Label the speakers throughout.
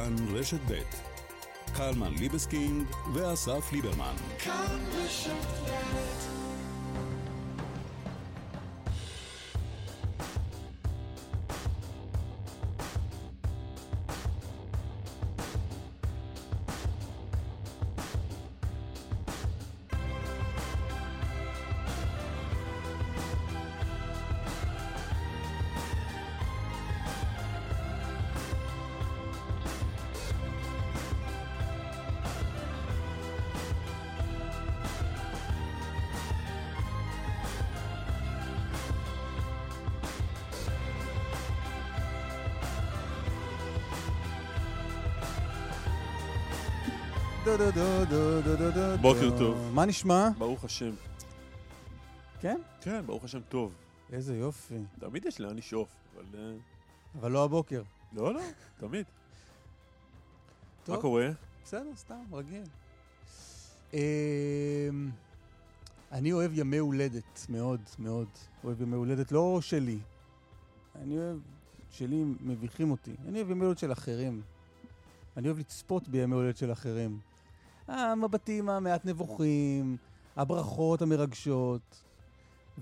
Speaker 1: כאן רשת ב' קלמן ליבסקינד ואסף ליברמן. כאן רשת ב'
Speaker 2: בוקר טוב.
Speaker 3: מה נשמע?
Speaker 2: ברוך השם.
Speaker 3: כן?
Speaker 2: כן, ברוך השם טוב.
Speaker 3: איזה יופי.
Speaker 2: תמיד יש לאן לשאוף, אבל... אה,
Speaker 3: אבל לא הבוקר.
Speaker 2: לא, לא, תמיד.
Speaker 3: טוב.
Speaker 2: מה קורה?
Speaker 3: בסדר, סתם, רגיל. אמ, אני אוהב ימי הולדת, מאוד, מאוד. אוהב ימי הולדת, לא שלי. אני אוהב, שלי מביכים אותי. אני אוהב ימי הולדת של אחרים. אני אוהב לצפות בימי הולדת של אחרים. המבטים המעט נבוכים, הברכות המרגשות.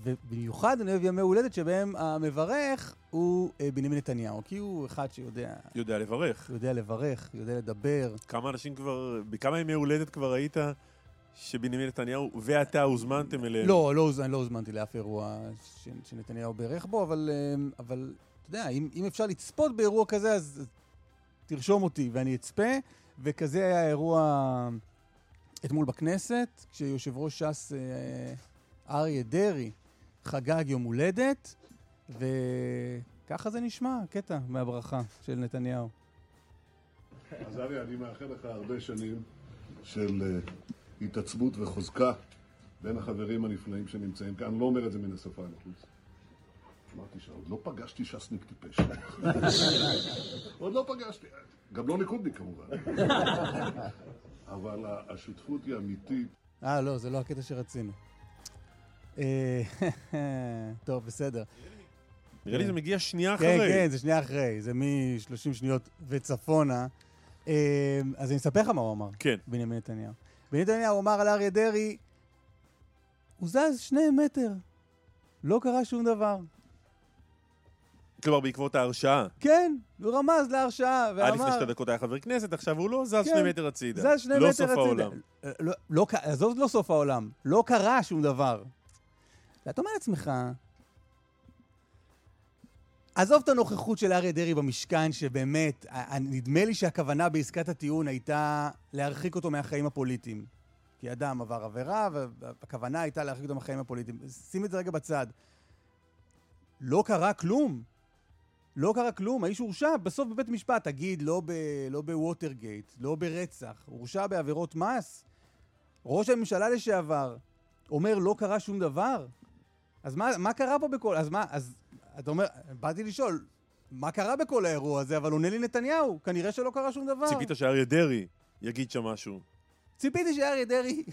Speaker 3: ובמיוחד אני אוהב ימי הולדת שבהם המברך הוא אה, בנימין נתניהו, כי הוא אחד שיודע...
Speaker 2: יודע לברך.
Speaker 3: יודע לברך, יודע לדבר.
Speaker 2: כמה אנשים כבר, בכמה ימי הולדת כבר היית שבנימין נתניהו ואתה הוזמנתם אליהם?
Speaker 3: לא, לא, לא הוזמנתי לאף אירוע ש, שנתניהו בירך בו, אבל, אה, אבל אתה יודע, אם, אם אפשר לצפות באירוע כזה, אז תרשום אותי ואני אצפה. וכזה היה האירוע אתמול בכנסת, כשיושב ראש ש"ס אה, אריה דרעי חגג יום הולדת, וככה זה נשמע, קטע מהברכה של נתניהו.
Speaker 4: אז אריה, אני מאחל לך הרבה שנים של אה, התעצמות וחוזקה בין החברים הנפלאים שנמצאים כאן. אני לא אומר את זה מן השפה אל החוץ. אמרתי שעוד לא פגשתי ש"סניק טיפש. עוד לא פגשתי. גם לא ליכודניק כמובן. אבל השותפות היא אמיתית.
Speaker 3: אה, לא, זה לא הקטע שרצינו. אה, טוב, בסדר.
Speaker 2: נראה לי זה מגיע שנייה
Speaker 3: כן,
Speaker 2: אחרי.
Speaker 3: כן, זה שנייה אחרי, זה מ-30 שניות וצפונה. אה, אז אני אספר לך מה הוא אמר,
Speaker 2: כן.
Speaker 3: בנימין נתניהו. בנימין נתניהו אמר על אריה דרעי, הוא זז שני מטר, לא קרה שום דבר.
Speaker 2: כלומר, בעקבות ההרשעה.
Speaker 3: כן, הוא רמז להרשעה,
Speaker 2: עד לפני
Speaker 3: ואמר,
Speaker 2: שתי דקות היה חבר כנסת, עכשיו הוא לא זז
Speaker 3: כן.
Speaker 2: שני מטר הצידה.
Speaker 3: זז שני
Speaker 2: לא
Speaker 3: מטר הצידה.
Speaker 2: העולם.
Speaker 3: אה, לא, לא, עזוב לא סוף העולם, לא קרה שום דבר. ואתה אומר לעצמך, עזוב את הנוכחות של אריה דרעי במשכן, שבאמת, ה- ה- נדמה לי שהכוונה בעסקת הטיעון הייתה להרחיק אותו מהחיים הפוליטיים. כי אדם עבר עבירה, והכוונה הייתה להרחיק אותו מהחיים הפוליטיים. שים את זה רגע בצד. לא קרה כלום. לא קרה כלום, האיש הורשע בסוף בבית משפט. תגיד, לא, ב, לא בווטרגייט, לא ברצח, הורשע בעבירות מס. ראש הממשלה לשעבר אומר, לא קרה שום דבר. אז מה, מה קרה פה בכל... אז מה, אז אתה אומר, באתי לשאול, מה קרה בכל האירוע הזה? אבל עונה לי נתניהו, כנראה שלא קרה שום דבר.
Speaker 2: ציפית שאריה דרעי יגיד שם משהו.
Speaker 3: ציפיתי שאריה דרעי,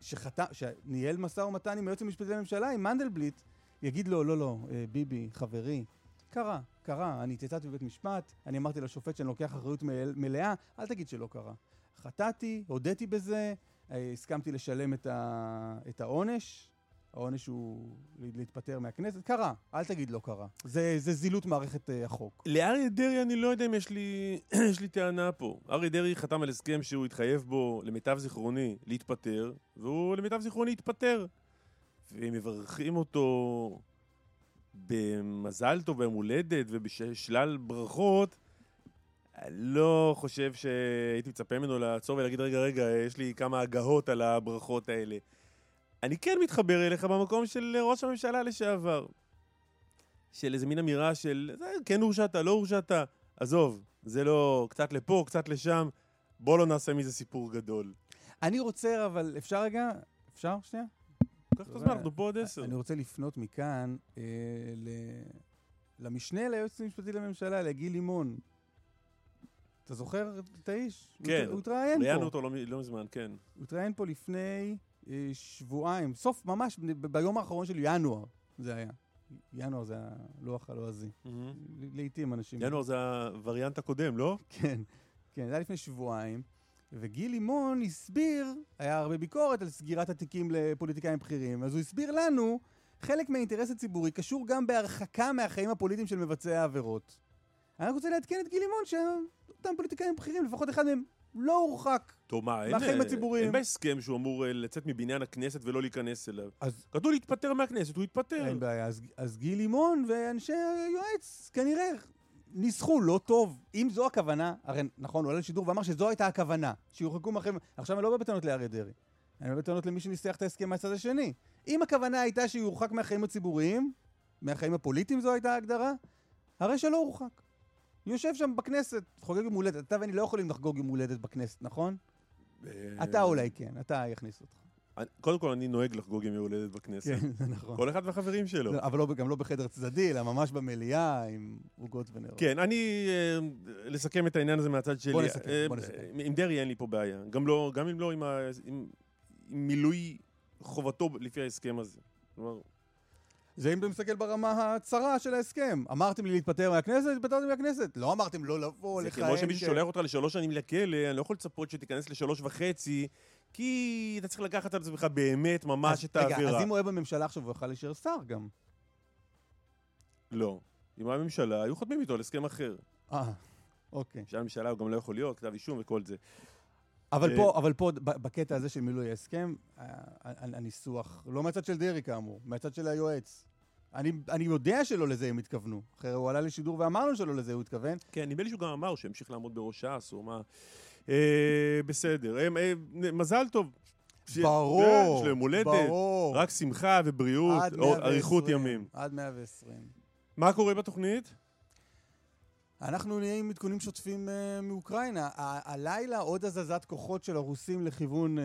Speaker 3: שניהל משא ומתן עם היועץ המשפטי לממשלה, עם מנדלבליט, יגיד לו, לא, לא, אה, ביבי, חברי, קרה, קרה, אני התייצבתי בבית משפט, אני אמרתי לשופט שאני לוקח אחריות מל- מלאה, אל תגיד שלא קרה. חטאתי, הודיתי בזה, אה, הסכמתי לשלם את, ה, את העונש, העונש הוא להתפטר מהכנסת, קרה, אל תגיד לא קרה. זה, זה זילות מערכת אה, החוק.
Speaker 2: לאריה דרעי אני לא יודע אם יש לי, יש לי טענה פה. אריה דרעי חתם על הסכם שהוא התחייב בו, למיטב זיכרוני, להתפטר, והוא למיטב זיכרוני התפטר. ומברכים אותו במזל טוב, ביום הולדת ובשלל ברכות. לא חושב שהייתי מצפה ממנו לעצור ולהגיד, רגע, רגע, יש לי כמה הגהות על הברכות האלה. אני כן מתחבר אליך במקום של ראש הממשלה לשעבר. של איזה מין אמירה של, "זה, כן הורשעת, לא הורשעת, עזוב, זה לא קצת לפה, קצת לשם, בוא לא נעשה מזה סיפור גדול.
Speaker 3: אני רוצה, אבל אפשר רגע? אפשר? שנייה?
Speaker 2: קח את הזמן, אנחנו פה עוד עשר.
Speaker 3: אני רוצה לפנות מכאן אה, ל... למשנה ליועץ המשפטי לממשלה, לגיל לימון. אתה זוכר את האיש?
Speaker 2: כן,
Speaker 3: הוא התראיין
Speaker 2: ראיינו
Speaker 3: פה.
Speaker 2: אותו לא, לא מזמן, כן.
Speaker 3: הוא התראיין פה לפני אה, שבועיים, סוף, ממש, ביום האחרון של ינואר זה היה. ינואר זה הלוח הלועזי. לעיתים אנשים...
Speaker 2: ינואר זה הווריאנט הקודם, לא?
Speaker 3: כן, כן, זה היה לפני שבועיים, וגיל לימון הסביר, היה הרבה ביקורת על סגירת התיקים לפוליטיקאים בכירים, אז הוא הסביר לנו, חלק מהאינטרס הציבורי קשור גם בהרחקה מהחיים הפוליטיים של מבצעי העבירות. אני רק רוצה לעדכן את גיל לימון שאותם פוליטיקאים בכירים, לפחות אחד מהם לא הורחק.
Speaker 2: טוב, מה, אין,
Speaker 3: מהחיים
Speaker 2: אה,
Speaker 3: הציבוריים.
Speaker 2: אין בהסכם שהוא אמור אה, לצאת מבניין הכנסת ולא להיכנס אליו.
Speaker 3: אז
Speaker 2: כתוב להתפטר מהכנסת, הוא התפטר.
Speaker 3: אין בעיה. אז, אז גיל לימון ואנשי היועץ כנראה ניסחו לא טוב. אם זו הכוונה, הרי נכון, הוא עלה לשידור ואמר שזו הייתה הכוונה, שיורחקו מהחיים... עכשיו אני לא בא בטענות לאריה דרעי, אני בא בטענות למי שניסח את ההסכם מהצד השני. אם הכוונה הייתה שיורחק מהחיים הציבוריים, מהחיים הפוליטיים זו הייתה ההגדרה, הרי שלא הורחק. יושב שם בכנסת, חוגג יום הולדת. אתה ואני לא יכולים לחגוג יום הולדת בכנסת, נכון?
Speaker 2: אה,
Speaker 3: אתה אולי כן, אתה יכניס אותך.
Speaker 2: קודם כל, אני נוהג לחגוג ימי הולדת בכנסת.
Speaker 3: כן, זה נכון.
Speaker 2: כל אחד והחברים שלו.
Speaker 3: לא, אבל לא, גם לא בחדר צדדי, אלא ממש במליאה עם עוגות ונרות.
Speaker 2: כן, אני... אה, לסכם את העניין הזה מהצד שלי.
Speaker 3: בוא נסכם,
Speaker 2: אה,
Speaker 3: בוא נסכם.
Speaker 2: עם דרעי אין לי פה בעיה. גם לא, גם אם לא עם ה- עם עם מילוי חובתו לפי ההסכם הזה. כלומר,
Speaker 3: זה אם אתה מסתכל ברמה הצרה של ההסכם. אמרתם לי להתפטר מהכנסת, התפטרתי מהכנסת. לא אמרתם לא לבוא,
Speaker 2: זה
Speaker 3: לכהן.
Speaker 2: כמו שמישהו שולח אותך לשלוש שנים לכלא, אני לא יכול לצפות שתיכנס לשלוש וחצי, כי אתה צריך לקחת על עצמך באמת ממש את
Speaker 3: רגע,
Speaker 2: האווירה.
Speaker 3: אז אם הוא היה בממשלה עכשיו, הוא יכל להישאר שר גם.
Speaker 2: לא. אם היה ממשלה, היו חותמים איתו על הסכם אחר.
Speaker 3: אה, אוקיי.
Speaker 2: כשהיה ממשלה הוא גם לא יכול להיות, כתב אישום וכל זה.
Speaker 3: אבל
Speaker 2: אה,
Speaker 3: פה, אבל פה, בקטע הזה של מילוי ההסכם, ה- ה- הניסוח, לא מהצד של דרעי כאמור, מהצד של היועץ. אני, אני יודע שלא לזה הם התכוונו. אחרי הוא עלה לשידור ואמר לנו שלא לזה הוא התכוון.
Speaker 2: כן, נדמה לי שהוא גם אמר שהמשיך לעמוד בראש ש"ס, או מה... אה, בסדר. אה, מזל טוב.
Speaker 3: ברור,
Speaker 2: יום הולדת.
Speaker 3: ברור.
Speaker 2: רק שמחה ובריאות,
Speaker 3: עד
Speaker 2: או
Speaker 3: 120,
Speaker 2: אריכות ימים.
Speaker 3: עד 120.
Speaker 2: מה קורה בתוכנית?
Speaker 3: אנחנו נהיה עם עדכונים שוטפים uh, מאוקראינה. ה- הלילה עוד הזזת כוחות של הרוסים לכיוון uh,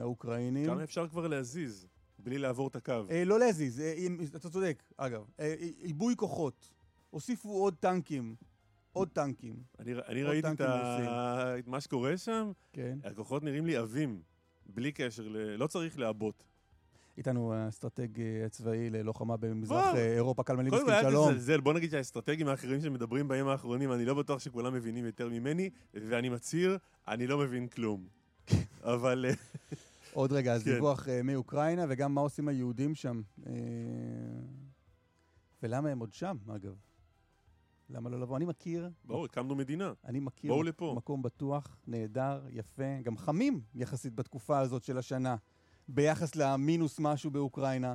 Speaker 3: האוקראינים.
Speaker 2: כמה אפשר כבר להזיז, בלי לעבור את הקו?
Speaker 3: Uh, לא להזיז, uh, אם, אתה צודק, אגב. Uh, עיבוי כוחות. הוסיפו עוד טנקים. עוד טנקים.
Speaker 2: אני, אני
Speaker 3: עוד
Speaker 2: ראיתי
Speaker 3: טנקים
Speaker 2: ה... את מה שקורה שם,
Speaker 3: כן.
Speaker 2: הכוחות נראים לי עבים, בלי קשר ל... לא צריך לעבות.
Speaker 3: איתנו האסטרטג אה, הצבאי ללוחמה במזרח
Speaker 2: וואו.
Speaker 3: אה, אירופה, קלמן
Speaker 2: קודם כל
Speaker 3: שלום.
Speaker 2: לזלזל, בוא נגיד שהאסטרטגים האחרים שמדברים בימים האחרונים, אני לא בטוח שכולם מבינים יותר ממני, ואני מצהיר, אני לא מבין כלום. אבל אה,
Speaker 3: עוד רגע, אז
Speaker 2: כן.
Speaker 3: דיווח מאוקראינה, וגם מה עושים היהודים שם. ולמה הם עוד שם, אגב? למה לא לבוא? אני מכיר,
Speaker 2: בואו, הקמנו מדינה.
Speaker 3: אני מכיר. מקום בטוח, נהדר, יפה, גם חמים יחסית בתקופה הזאת של השנה, ביחס למינוס משהו באוקראינה.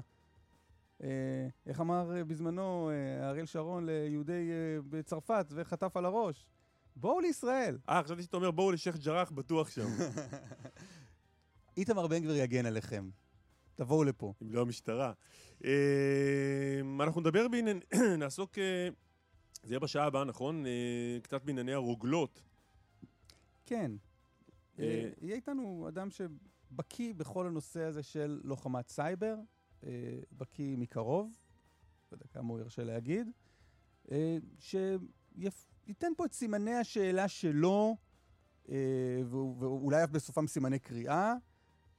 Speaker 3: אה, איך אמר אה, בזמנו אה, אריאל שרון ליהודי אה, בצרפת וחטף על הראש? בואו לישראל.
Speaker 2: אה, חשבתי שאתה אומר בואו לשייח' ג'ראח, בטוח שם.
Speaker 3: איתמר בן גביר יגן עליכם. תבואו לפה.
Speaker 2: אם לא המשטרה. אה, אנחנו נדבר בעניין... נעסוק... זה יהיה בשעה הבאה, נכון? אה, קצת בענייני הרוגלות.
Speaker 3: כן.
Speaker 2: אה,
Speaker 3: אה, יהיה איתנו אדם שבקיא בכל הנושא הזה של לוחמת סייבר, בקיא מקרוב, לא יודע כמה הוא ירשה להגיד, שייתן פה את סימני השאלה שלו, ואו- ואולי אף בסופם סימני קריאה,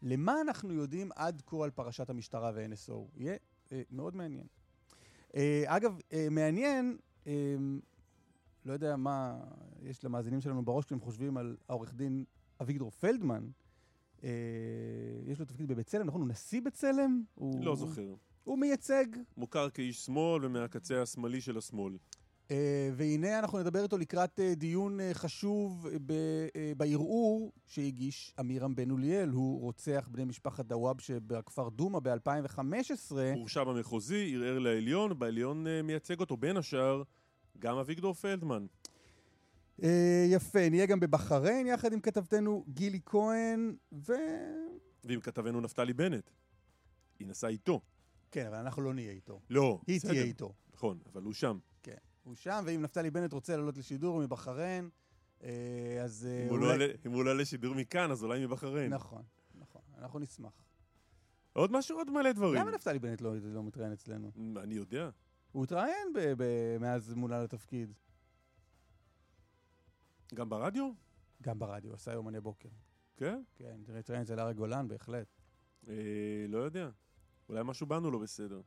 Speaker 3: למה אנחנו יודעים עד כה על פרשת המשטרה ו-NSO. יהיה מאוד מעניין. אגב, מעניין, לא יודע מה יש למאזינים שלנו בראש כשהם חושבים על העורך דין אביגדור פלדמן. אה, יש לו תפקיד בבצלם, נכון? הוא נשיא בצלם? הוא,
Speaker 2: לא זוכר.
Speaker 3: הוא מייצג,
Speaker 2: מוכר כאיש שמאל ומהקצה השמאלי של השמאל.
Speaker 3: אה, והנה אנחנו נדבר איתו לקראת אה, דיון אה, חשוב ב, אה, בערעור שהגיש עמירם בן אוליאל, הוא רוצח בני משפחת דוואבשה בכפר דומא ב-2015.
Speaker 2: הורשע במחוזי, ערער לעליון, בעליון אה, מייצג אותו בין השאר גם אביגדור פלדמן.
Speaker 3: אה, יפה, נהיה גם בבחריין יחד עם כתבתנו גילי כהן, ו...
Speaker 2: ועם כתבנו נפתלי בנט. היא נסעה איתו.
Speaker 3: כן, אבל אנחנו לא נהיה איתו.
Speaker 2: לא,
Speaker 3: היא
Speaker 2: בסדר.
Speaker 3: תהיה איתו.
Speaker 2: נכון, אבל הוא שם.
Speaker 3: כן. הוא שם, ואם נפתלי בנט רוצה לעלות לשידור מבחריין, אה, אז... אה,
Speaker 2: אם הוא לא עולה- אם הוא לא עולה לשידור מכאן, אז אולי מבחריין.
Speaker 3: נכון, נכון. אנחנו נשמח.
Speaker 2: עוד משהו, עוד מלא דברים.
Speaker 3: למה נפתלי בנט לא, לא מתראיין אצלנו?
Speaker 2: אני יודע.
Speaker 3: הוא התראיין מאז מונה לתפקיד.
Speaker 2: גם ברדיו?
Speaker 3: גם ברדיו, עשה יומני בוקר.
Speaker 2: כן?
Speaker 3: כן, התראיין אצל ארי גולן, בהחלט.
Speaker 2: אה, לא יודע. אולי משהו בנו לא בסדר.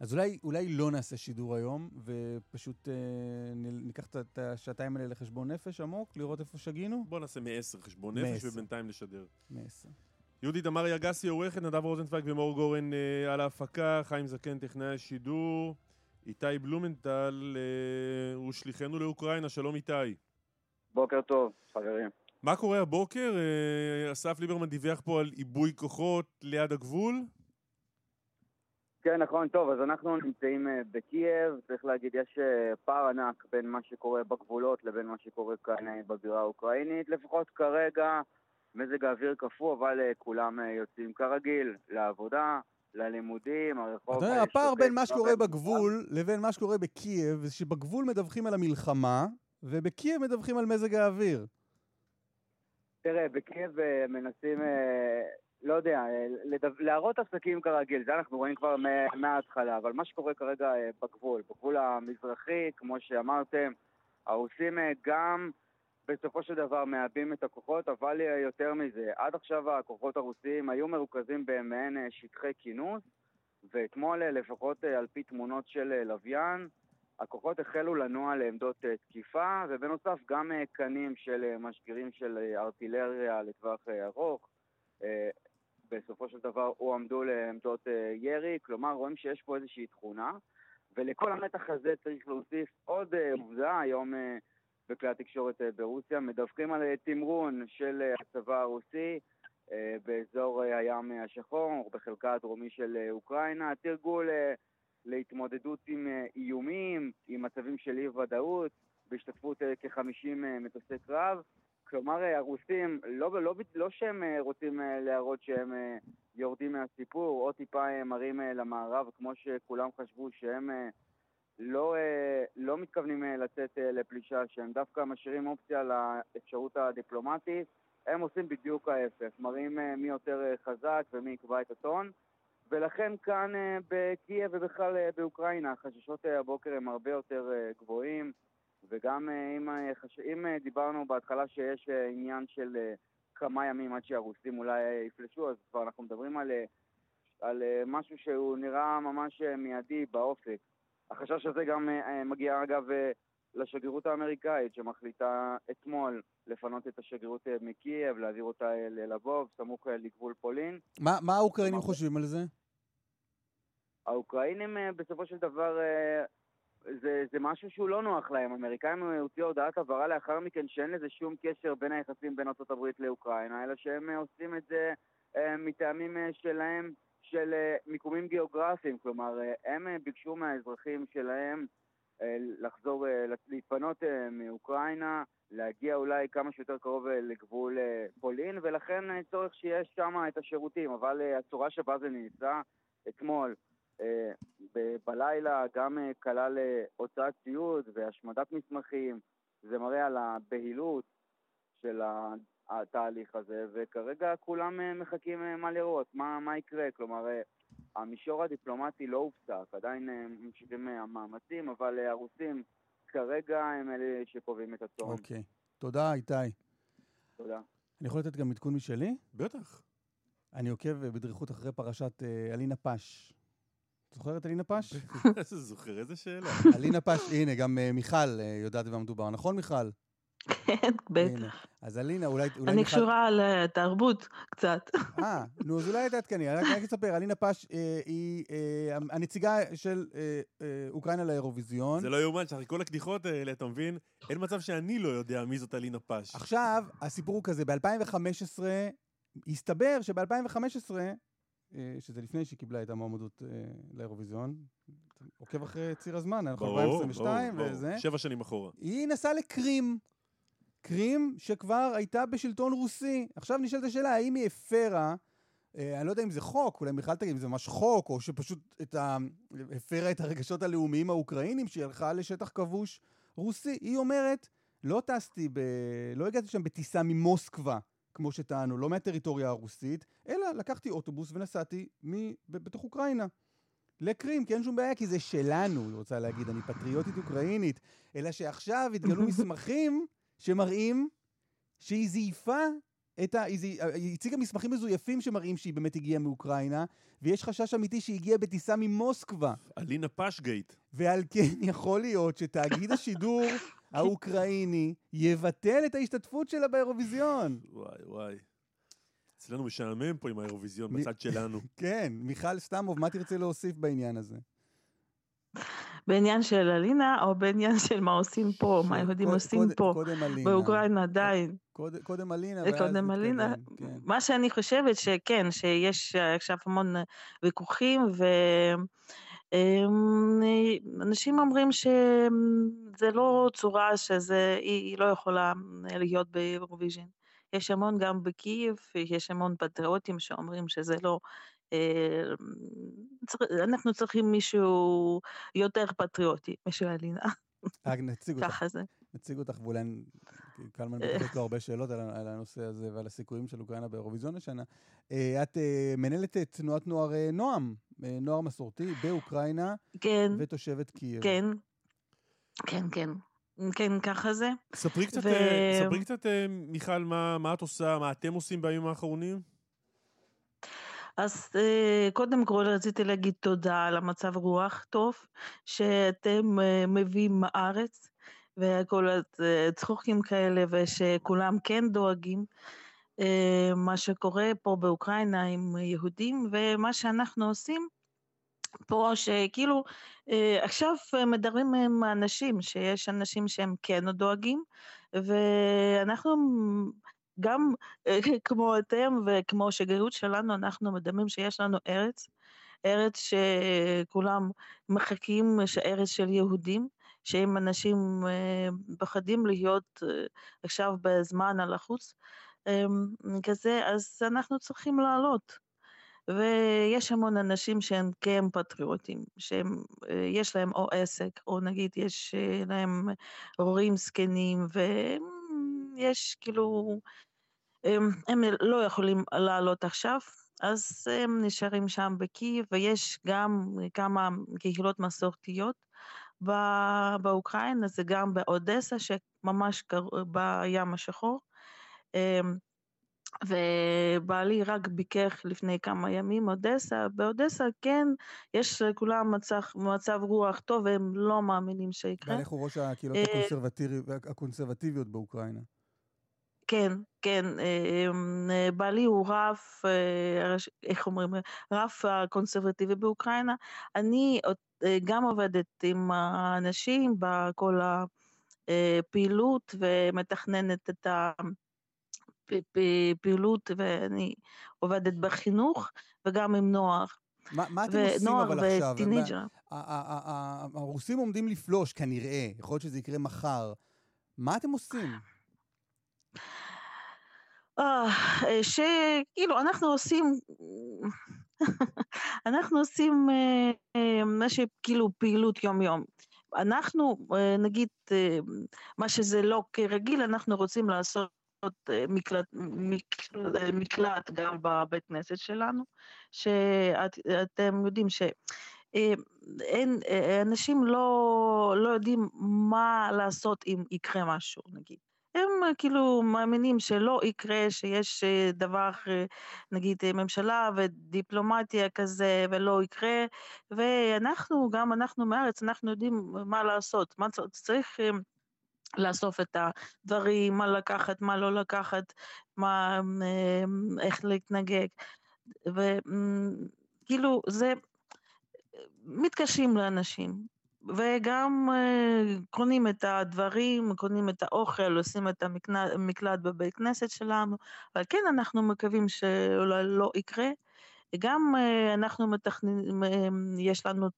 Speaker 3: אז אולי, אולי לא נעשה שידור היום, ופשוט אה, ניקח את השעתיים האלה לחשבון נפש עמוק, לראות איפה שגינו?
Speaker 2: בוא נעשה מעשר חשבון נפש ובינתיים נשדר.
Speaker 3: מעשר.
Speaker 2: יהודית דמרי אגסי עורכת, נדב רוזנצוויג ומאור גורן אה, על ההפקה, חיים זקן טכנאי השידור, איתי בלומנטל אה, הוא שליחנו לאוקראינה, שלום איתי.
Speaker 5: בוקר טוב, חברים.
Speaker 2: מה קורה הבוקר? אה, אסף ליברמן דיווח פה על עיבוי כוחות ליד הגבול?
Speaker 5: כן, נכון, טוב, אז אנחנו נמצאים אה, בקייב, צריך להגיד, יש אה, פער ענק בין מה שקורה בגבולות לבין מה שקורה כאן אה, בבירה האוקראינית, לפחות כרגע מזג האוויר קפוא, אבל כולם יוצאים כרגיל לעבודה, ללימודים, הרחוב...
Speaker 3: אתה יודע, הפער בין מה שקורה בגבול לבין מה שקורה בקייב, זה שבגבול מדווחים על המלחמה, ובקייב מדווחים על מזג האוויר.
Speaker 5: תראה, בקייב מנסים לא יודע, אה, להראות עסקים כרגיל, זה אנחנו רואים כבר מההתחלה, אבל מה שקורה כרגע אה, בגבול, בגבול המזרחי, כמו שאמרתם, הרוסים אה, גם בסופו של דבר מעבים את הכוחות, אבל יותר מזה, עד עכשיו הכוחות הרוסיים היו מרוכזים במעין שטחי כינוס, ואתמול, לפחות על פי תמונות של לוויין, הכוחות החלו לנוע לעמדות תקיפה, ובנוסף גם קנים של משגרים של ארטילריה לטווח ארוך. בסופו של דבר הועמדו לעמדות אה, ירי, כלומר רואים שיש פה איזושהי תכונה, ולכל המתח הזה צריך להוסיף עוד אה, עובדה, היום אה, בכלי התקשורת ברוסיה מדווחים על תמרון של הצבא הרוסי באזור הים השחור, בחלקה הדרומי של אוקראינה, תרגול להתמודדות עם איומים, עם מצבים של אי ודאות, בהשתתפות כ-50 מטוסי קרב. כלומר, אה, הרוסים, לא, לא, לא שהם אה, רוצים אה, להראות שהם יורדים מהסיפור, או טיפה מראים למערב, כמו שכולם חשבו שהם לא, לא מתכוונים לצאת לפלישה, שהם דווקא משאירים אופציה לאפשרות הדיפלומטית, הם עושים בדיוק ההפך, מראים מי יותר חזק ומי יקבע את הטון. ולכן כאן בקייב ובכלל באוקראינה החששות הבוקר הם הרבה יותר גבוהים. וגם אה, אם, אה, אם אה, דיברנו בהתחלה שיש עניין של כמה ימים עד שהרוסים אולי יפלשו, אז כבר אנחנו מדברים על, על משהו שהוא נראה ממש מיידי באופק. החשש הזה גם מגיע אגב לשגרירות האמריקאית שמחליטה אתמול לפנות את השגרירות מקייב, להעביר אותה ללבוב, סמוך לגבול פולין.
Speaker 3: מה, מה האוקראינים חושבים על זה?
Speaker 5: האוקראינים בסופו של דבר זה, זה משהו שהוא לא נוח להם. האמריקאים הוציאו הודעת הבהרה לאחר מכן שאין לזה שום קשר בין היחסים בין ארה"ב לאוקראינה, אלא שהם עושים את זה אה, מטעמים אה, שלהם, של אה, מיקומים גיאוגרפיים. כלומר, הם ביקשו מהאזרחים שלהם לחזור, להתפנות מאוקראינה, להגיע אולי כמה שיותר קרוב לגבול פולין, ולכן צורך שיש שם את השירותים. אבל הצורה שבה זה נעשה אתמול, אה, בלילה גם אה, כלל אה, הוצאת ציוד והשמדת מסמכים, זה מראה על הבהילות של התהליך הזה, וכרגע כולם מחכים מה לראות, מה, מה יקרה, כלומר המישור הדיפלומטי לא הופסק, עדיין ממשיכים המאמצים, אבל הרוסים כרגע הם אלה שקובעים את הטון.
Speaker 3: אוקיי, okay. תודה איתי.
Speaker 5: תודה.
Speaker 3: אני יכול לתת גם עדכון משלי?
Speaker 2: בטח.
Speaker 3: אני עוקב בדריכות אחרי פרשת אלינה פש. זוכר את אלינה פש?
Speaker 2: איזה זוכר, איזה שאלה.
Speaker 3: אלינה פש, הנה, גם אה, מיכל אה, יודעת במה מדובר, נכון מיכל?
Speaker 6: כן, בטח.
Speaker 3: אז אלינה, אולי...
Speaker 6: אני קשורה לתרבות קצת.
Speaker 3: אה, נו, אז אולי תעדכני. אני רק אספר, אלינה פש אה, היא הנציגה של אוקראינה לאירוויזיון.
Speaker 2: זה לא יאומן, שאחרי כל הקדיחות האלה, אתה מבין? אין מצב שאני לא יודע מי זאת אלינה פש.
Speaker 3: עכשיו, הסיפור הוא כזה, ב-2015, הסתבר שב-2015 אה, שזה לפני שהיא קיבלה את המועמדות אה, לאירוויזיון. עוקב אחרי ציר הזמן, אנחנו 2022 וזה.
Speaker 2: שבע שנים אחורה.
Speaker 3: היא נסעה לקרים. קרים שכבר הייתה בשלטון רוסי. עכשיו נשאלת השאלה, האם היא הפרה, אה, אני לא יודע אם זה חוק, אולי בכלל תגיד אם זה ממש חוק, או שפשוט את ה... הפרה את הרגשות הלאומיים האוקראינים, שהיא הלכה לשטח כבוש רוסי. היא אומרת, לא טסתי ב... לא הגעתי שם בטיסה ממוסקבה. כמו שטענו, לא מהטריטוריה הרוסית, אלא לקחתי אוטובוס ונסעתי מ- בתוך אוקראינה. לקרים, כי אין שום בעיה, כי זה שלנו, היא רוצה להגיד, אני פטריוטית אוקראינית. אלא שעכשיו התגלו מסמכים שמראים שהיא זייפה את ה... היא הציגה מסמכים מזויפים שמראים שהיא באמת הגיעה מאוקראינה, ויש חשש אמיתי שהיא הגיעה בטיסה ממוסקבה.
Speaker 2: אלינה פשגייט.
Speaker 3: ועל כן יכול להיות שתאגיד השידור האוקראיני יבטל את ההשתתפות שלה באירוויזיון.
Speaker 2: וואי וואי. אצלנו משעמם פה עם האירוויזיון בצד שלנו.
Speaker 3: כן, מיכל סתמוב, מה תרצה להוסיף בעניין הזה?
Speaker 6: בעניין של אלינה, או בעניין של מה עושים פה, מה היהודים עושים פה, באוקראינה עדיין.
Speaker 3: קודם אלינה,
Speaker 6: ואז קודם אלינה. כן. מה שאני חושבת שכן, שיש עכשיו המון ויכוחים, ואנשים אומרים שזה לא צורה שזה, היא לא יכולה להיות באירוויז'ן. יש המון גם בקייב, יש המון פטריוטים שאומרים שזה לא אה, אנחנו צריכים מישהו יותר פטריוטי משל אלינה.
Speaker 3: נציג אותך.
Speaker 6: ככה זה.
Speaker 3: נציג אותך, ואולי קלמן בטח לו הרבה שאלות על הנושא הזה ועל הסיכויים של אוקראינה באירוויזיון השנה. אה, את אה, מנהלת את תנועת נוער נועם, נוער מסורתי באוקראינה,
Speaker 6: כן.
Speaker 3: ותושבת קייב.
Speaker 6: כן, כן, כן. כן, ככה זה.
Speaker 2: ספרי קצת, ספרי קצת מיכל, מה, מה את עושה, מה אתם עושים בימים האחרונים?
Speaker 6: אז אה, קודם כל רציתי להגיד תודה על המצב רוח טוב שאתם אה, מביאים מארץ וכל הצחוקים כאלה ושכולם כן דואגים אה, מה שקורה פה באוקראינה עם יהודים ומה שאנחנו עושים פה שכאילו עכשיו מדברים עם אנשים שיש אנשים שהם כן דואגים ואנחנו גם אה, כמו אתם וכמו שגרירות שלנו, אנחנו מדמים שיש לנו ארץ, ארץ שכולם מחכים, ארץ של יהודים, שאם אנשים אה, פחדים להיות אה, עכשיו בזמן על החוץ כזה, אז אנחנו צריכים לעלות. ויש המון אנשים שהם כן פטריוטים, שיש להם או עסק, או נגיד יש להם הורים זקנים, ויש כאילו הם, הם לא יכולים לעלות עכשיו, אז הם נשארים שם בקייב, ויש גם כמה קהילות מסורתיות באוקראינה, זה גם באודסה, שממש בים השחור. ובעלי רק ביקר לפני כמה ימים אודסה, באודסה כן, יש לכולם מצב, מצב רוח טוב והם לא מאמינים שיקרה.
Speaker 3: בעלך הוא ראש הקהילות אה, הקונסרבטיביות באוקראינה.
Speaker 6: כן, כן, אמ, בעלי הוא רב, אה, איך אומרים, רב הקונסרבטיבי באוקראינה. אני אה, גם עובדת עם האנשים בכל הפעילות ומתכננת את הפעילות, ואני עובדת בחינוך וגם עם נוער.
Speaker 3: מה, מה אתם עושים אבל עכשיו? נוער וטינג'ר. הרוסים עומדים לפלוש כנראה, יכול להיות שזה יקרה מחר. מה אתם עושים?
Speaker 6: אה, שכאילו אנחנו עושים, אנחנו עושים אה, מה שכאילו פעילות יום יום. אנחנו אה, נגיד מה שזה לא כרגיל אנחנו רוצים לעשות מקלט, מקלט, מקלט גם בבית כנסת שלנו, שאתם יודעים ש... אין, אנשים לא, לא יודעים מה לעשות אם יקרה משהו, נגיד. הם אה, כאילו מאמינים שלא יקרה, שיש אה, דבר, אה, נגיד ממשלה ודיפלומטיה כזה, ולא יקרה, ואנחנו, גם אנחנו מארץ, אנחנו יודעים מה לעשות, מה צריך לאסוף את הדברים, מה לקחת, מה לא לקחת, מה, איך להתנגג, וכאילו זה, מתקשים לאנשים, וגם uh, קונים את הדברים, קונים את האוכל, עושים את המקלט בבית כנסת שלנו, אבל כן אנחנו מקווים שאולי לא יקרה. גם uh, אנחנו מתכננים, uh, יש לנו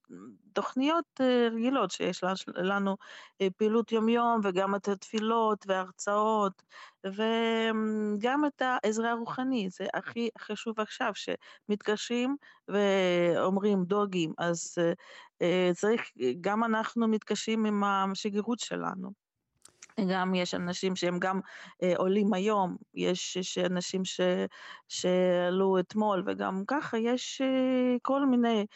Speaker 6: תוכניות uh, רגילות, שיש לנו uh, פעילות יומיום וגם את התפילות וההרצאות וגם את העזרה הרוחנית, זה הכי חשוב עכשיו, שמתקשרים ואומרים דוגים, אז צריך, גם אנחנו מתקשרים עם השגרירות שלנו. גם יש אנשים שהם גם אה, עולים היום, יש, יש אנשים ש, שעלו אתמול, וגם ככה יש אה, כל מיני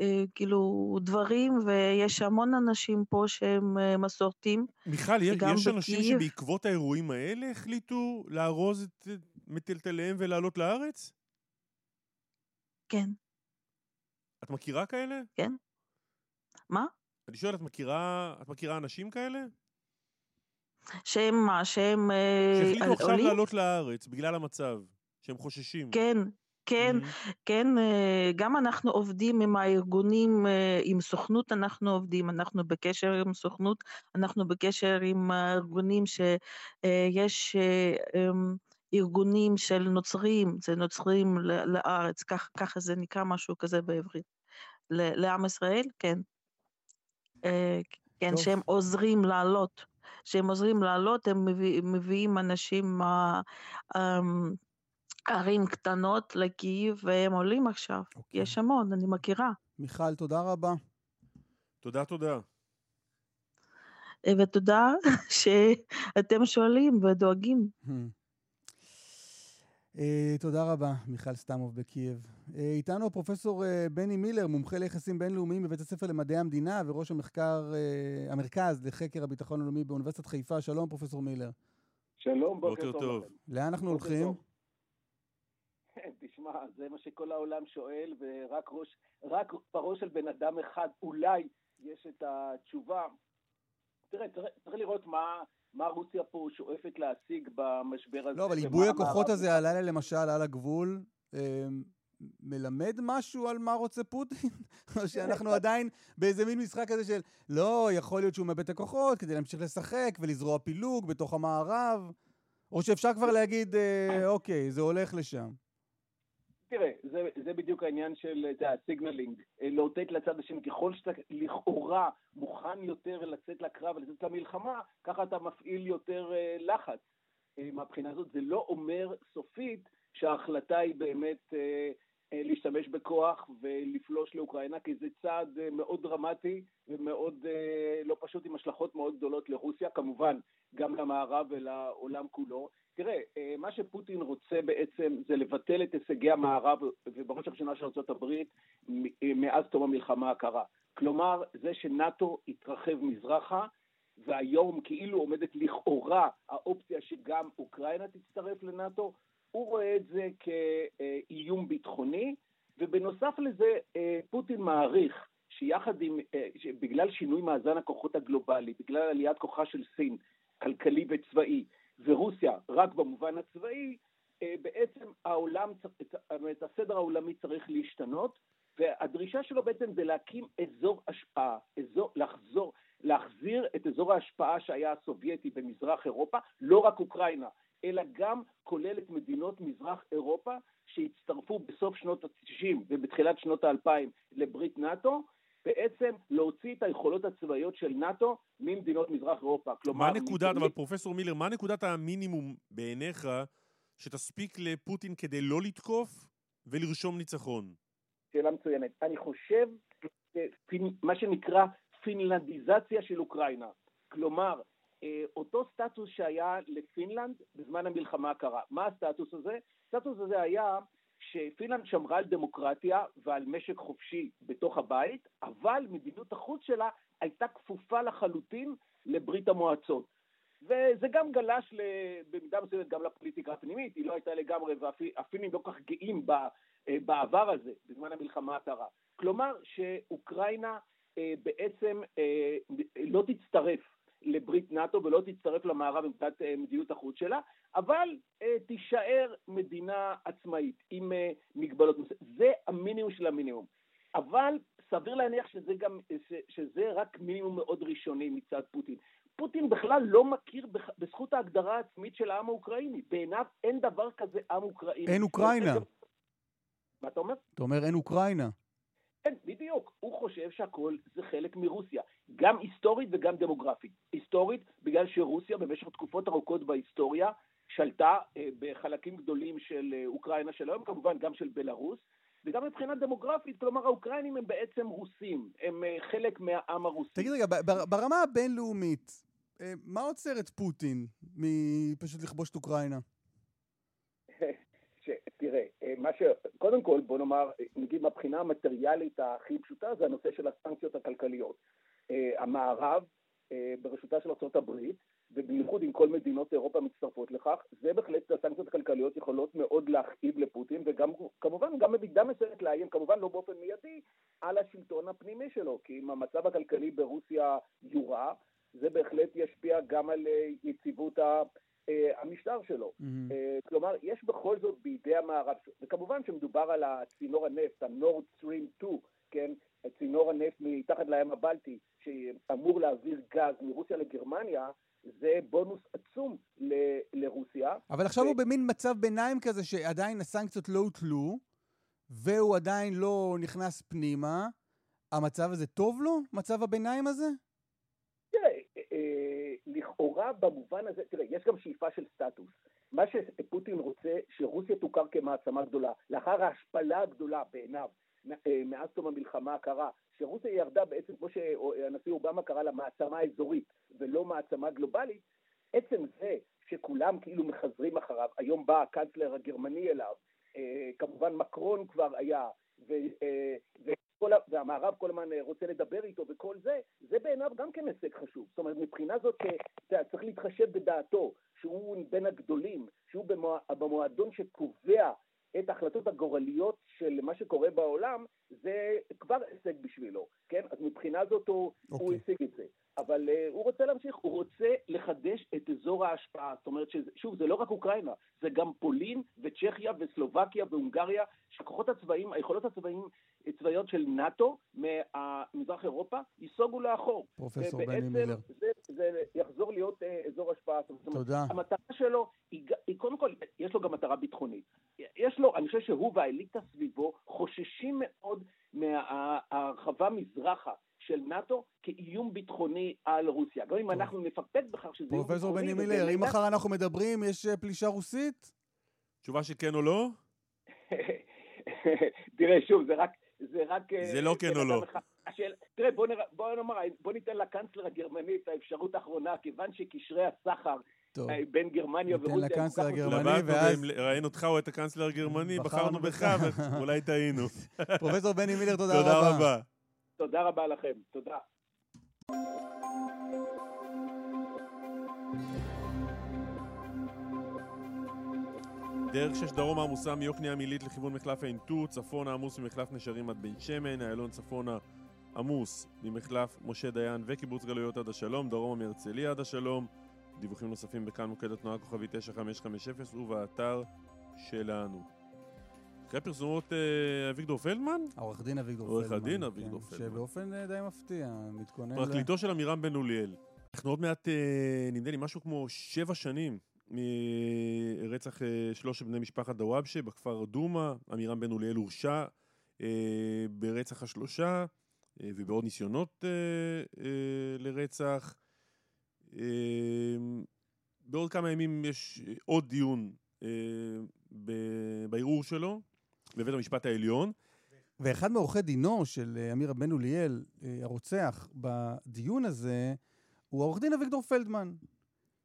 Speaker 6: אה, כאילו דברים, ויש המון אנשים פה שהם אה, מסורתיים.
Speaker 2: מיכל, יש בקייב... אנשים שבעקבות האירועים האלה החליטו לארוז את מטלטליהם ולעלות לארץ?
Speaker 6: כן.
Speaker 2: את מכירה כאלה?
Speaker 6: כן. מה?
Speaker 2: אני שואל, את מכירה, את מכירה אנשים כאלה?
Speaker 6: שהם מה? שהם אה,
Speaker 2: שהחליטו עכשיו
Speaker 6: עולים?
Speaker 2: לעלות לארץ בגלל המצב, שהם חוששים.
Speaker 6: כן, כן,
Speaker 2: Mhm.
Speaker 6: כן, אה, גם אנחנו עובדים עם הארגונים, אה, עם סוכנות אנחנו עובדים, אנחנו בקשר עם סוכנות, אנחנו בקשר עם הארגונים שיש ארגונים של נוצרים, זה נוצרים לארץ, כך, ככה זה נקרא משהו כזה בעברית. לעם ישראל, כן. כן,
Speaker 3: טוב.
Speaker 6: שהם עוזרים לעלות. שהם עוזרים לעלות, הם מביא, מביאים אנשים מה... אמ, ערים קטנות לקייב, והם עולים עכשיו.
Speaker 3: אוקיי.
Speaker 6: יש המון, אני מכירה.
Speaker 3: מיכל, תודה רבה.
Speaker 2: תודה, תודה.
Speaker 6: אה, ותודה שאתם שואלים ודואגים.
Speaker 3: אה, תודה רבה, מיכל סתמוב בקייב. אה, איתנו הפרופסור אה, בני מילר, מומחה ליחסים בינלאומיים בבית הספר למדעי המדינה וראש המחקר, אה, המרכז לחקר הביטחון הלאומי באוניברסיטת חיפה. שלום, פרופסור מילר.
Speaker 7: שלום, בוקר,
Speaker 2: בוקר טוב.
Speaker 7: לכם.
Speaker 3: לאן אנחנו
Speaker 7: בוקר
Speaker 3: הולכים?
Speaker 7: טוב. תשמע, זה מה שכל העולם שואל, ורק ראש, רק בראש של בן אדם אחד אולי יש את התשובה. תראה, צריך, צריך לראות מה, מה רוסיה פה שואפת להשיג במשבר הזה.
Speaker 3: לא, אבל עיבוי הכוחות הזה הלילה, למשל, על הגבול, אה, מלמד משהו על מה רוצה פוטין? או שאנחנו עדיין באיזה מין משחק כזה של, לא, יכול להיות שהוא מאבד את הכוחות כדי להמשיך לשחק ולזרוע פילוג בתוך המערב? או שאפשר כבר להגיד, אה, אוקיי, זה הולך לשם.
Speaker 7: תראה, זה, זה בדיוק העניין של הסיגנלינג, אה, לאותת לצד השני, ככל שאתה לכאורה מוכן יותר לצאת לקרב ולצאת למלחמה, ככה אתה מפעיל יותר אה, לחץ. אה, מהבחינה הזאת זה לא אומר סופית שההחלטה היא באמת להשתמש בכוח ולפלוש לאוקראינה, כי זה צעד מאוד דרמטי ומאוד לא פשוט עם השלכות מאוד גדולות לרוסיה, כמובן גם למערב ולעולם כולו. תראה, אה, מה שפוטין רוצה בעצם זה לבטל את הישגי המערב, ובראש ובראשונה של ארה"ב, מאז תום המלחמה הקרה. כלומר, זה שנאט"ו התרחב מזרחה, והיום כאילו עומדת לכאורה האופציה שגם אוקראינה תצטרף לנאט"ו, הוא רואה את זה כאיום ביטחוני, ובנוסף לזה אה, פוטין מעריך שיחד עם, אה, בגלל שינוי מאזן הכוחות הגלובלי, בגלל עליית כוחה של סין, כלכלי וצבאי, ורוסיה רק במובן הצבאי, אה, בעצם העולם, את הסדר העולמי צריך להשתנות, והדרישה שלו בעצם זה להקים אזור השפעה, אזור, לחזור, להחזיר את אזור ההשפעה שהיה הסובייטי במזרח אירופה, לא רק אוקראינה, אלא גם כולל את מדינות מזרח אירופה שהצטרפו בסוף שנות ה-90 ובתחילת שנות ה-2000 לברית נאט"ו, בעצם להוציא את היכולות הצבאיות של נאט"ו ממדינות מזרח אירופה.
Speaker 2: כלומר, מה נקודת, אבל פרופסור מילר, מה נקודת המינימום בעיניך שתספיק לפוטין כדי לא לתקוף ולרשום ניצחון?
Speaker 7: שאלה מצוינת. אני חושב, מה שנקרא פינלנדיזציה של אוקראינה. כלומר, אותו סטטוס שהיה לפינלנד בזמן המלחמה הקרה. מה הסטטוס הזה? הסטטוס הזה היה שפינלנד שמרה על דמוקרטיה ועל משק חופשי בתוך הבית, אבל מדיניות החוץ שלה הייתה כפופה לחלוטין לברית המועצות. וזה גם גלש במידה מסוימת גם לפוליטיקה הפנימית, היא לא הייתה לגמרי, והפינים לא כך גאים בעבר הזה, בזמן המלחמה הקרה. כלומר שאוקראינה בעצם לא תצטרף לברית נאט"ו ולא תצטרף למערב מבחינת מדיניות החוץ שלה, אבל תישאר מדינה עצמאית עם מגבלות. זה המינימום של המינימום. אבל סביר להניח שזה, גם, שזה רק מינימום מאוד ראשוני מצד פוטין. פוטין בכלל לא מכיר בזכות ההגדרה העצמית של העם האוקראיני. בעיניו אין דבר כזה עם אוקראיני.
Speaker 3: אין אוקראינה.
Speaker 7: מה אתה אומר?
Speaker 3: אתה אומר אין אוקראינה.
Speaker 7: כן, בדיוק. הוא חושב שהכל זה חלק מרוסיה, גם היסטורית וגם דמוגרפית. היסטורית, בגלל שרוסיה במשך תקופות ארוכות בהיסטוריה שלטה אה, בחלקים גדולים של אה, אוקראינה של היום, כמובן גם של בלארוס, וגם מבחינה דמוגרפית, כלומר האוקראינים הם בעצם רוסים, הם אה, חלק מהעם הרוסי.
Speaker 3: תגיד רגע, ברמה הבינלאומית, מה עוצר את פוטין מפשוט לכבוש את אוקראינה?
Speaker 7: תראה, מה ש... קודם כל, בוא נאמר, נגיד מהבחינה המטריאלית הכי פשוטה, זה הנושא של הסנקציות הכלכליות. המערב, בראשותה של הברית, ובייחוד אם כל מדינות אירופה מצטרפות לכך, זה בהחלט, הסנקציות הכלכליות יכולות מאוד להכאיב לפוטין, וגם כמובן גם במידה מסוימת לאיים, כמובן לא באופן מיידי, על השלטון הפנימי שלו, כי אם המצב הכלכלי ברוסיה יורע, זה בהחלט ישפיע גם על אה, יציבות המשטר שלו. Mm-hmm. כלומר, יש בכל זאת בידי המערב, וכמובן שמדובר על הצינור הנפט, ה-Nord Stream 2, כן, צינור הנפט מתחת לים הבלטי, שאמור להעביר גז מרוסיה לגרמניה, זה בונוס עצום ל- לרוסיה.
Speaker 3: אבל עכשיו ו... הוא במין מצב ביניים כזה שעדיין הסנקציות לא הוטלו, והוא עדיין לא נכנס פנימה. המצב הזה טוב לו? מצב הביניים הזה?
Speaker 7: תראה, אה, לכאורה במובן הזה, תראה, יש גם שאיפה של סטטוס. מה שפוטין רוצה, שרוסיה תוכר כמעצמה גדולה. לאחר ההשפלה הגדולה בעיניו אה, מאז תום המלחמה הקרה, שרוסיה ירדה בעצם, כמו שהנשיא אובמה קרא לה, מעצמה אזורית ולא מעצמה גלובלית, עצם זה שכולם כאילו מחזרים אחריו, היום בא הקנצלר הגרמני אליו, אה, כמובן מקרון כבר היה, ו, אה, וכל, והמערב כל הזמן רוצה לדבר איתו וכל זה, זה בעיניו גם כן הישג חשוב. זאת אומרת, מבחינה זאת צריך להתחשב בדעתו, שהוא בין הגדולים, שהוא במועדון שקובע את ההחלטות הגורליות של מה שקורה בעולם, זה כבר הישג בשבילו, כן? אז מבחינה זאת הוא, okay. הוא אוקיי. השיג את זה. אבל uh, הוא רוצה להמשיך, הוא רוצה לחדש את אזור ההשפעה. זאת אומרת, שוב, זה לא רק אוקראינה, זה גם פולין וצ'כיה וסלובקיה והונגריה, שהכוחות הצבאיים, היכולות הצבאיים, הצבאיות של נאט"ו ממזרח אירופה, ייסוגו לאחור.
Speaker 3: פרופסור בני מילר.
Speaker 7: זה, זה יחזור להיות uh, אזור השפעה.
Speaker 3: תודה.
Speaker 7: המטרה שלו היא, היא קודם כל, יש לו גם מטרה ביטחונית. יש לו, אני חושב שהוא והאליטה סביבו חוששים מאוד מההרחבה מזרחה של נאט"ו כאיום ביטחוני על רוסיה. גם אם אנחנו נפקפק בכך שזה איום
Speaker 3: ביטחוני... פרופסור בני מילר, אם מחר אנחנו מדברים, יש אה, פלישה רוסית?
Speaker 2: תשובה שכן או לא?
Speaker 7: תראה, שוב, זה רק... זה רק...
Speaker 2: אה, זה לא כן או לא.
Speaker 7: השאל, תראה, בוא, נרא, בוא נאמר, בוא ניתן לקנצלר הגרמני את האפשרות האחרונה, כיוון שקשרי הסחר טוב. אה, בין גרמניה ורוסיה...
Speaker 3: ניתן לקנצלר הגרמני, ואז...
Speaker 2: ראינו אותך או את הקנצלר הגרמני, בחרנו בך, ואולי טעינו.
Speaker 3: פרופסור בני מילר, תודה רבה. תודה רבה.
Speaker 7: תודה רבה לכם, תודה.
Speaker 2: דרך שש דרום עמוסה מיוקנעם עילית לכיוון מחלף עין תות, צפונה עמוס ממחלף נשרים עד בן שמן, איילון צפונה עמוס ממחלף משה דיין וקיבוץ גלויות עד השלום, דרומה מהרצליה עד השלום, דיווחים נוספים בכאן מוקד התנועה כוכבי 9550 ובאתר שלנו. אחרי פרסומות אה, אביגדור פלדמן?
Speaker 3: העורך דין אביגדור פלדמן.
Speaker 2: עורך הדין אביגדור כן, פלדמן.
Speaker 3: שבאופן אה, די מפתיע, מתכונן...
Speaker 2: פרקליטו של עמירם בן אוליאל. אנחנו עוד מעט, אה, נמדה לי, משהו כמו שבע שנים מרצח שלושת בני משפחת דוואבשה בכפר דומא. עמירם בן אוליאל הורשע ברצח השלושה ובעוד ניסיונות לרצח. בעוד כמה ימים יש עוד דיון בערעור שלו. בבית המשפט העליון.
Speaker 3: ואחד מעורכי דינו של אה, אמיר בן אוליאל, אה, הרוצח, בדיון הזה, הוא העורך דין אביגדור פלדמן,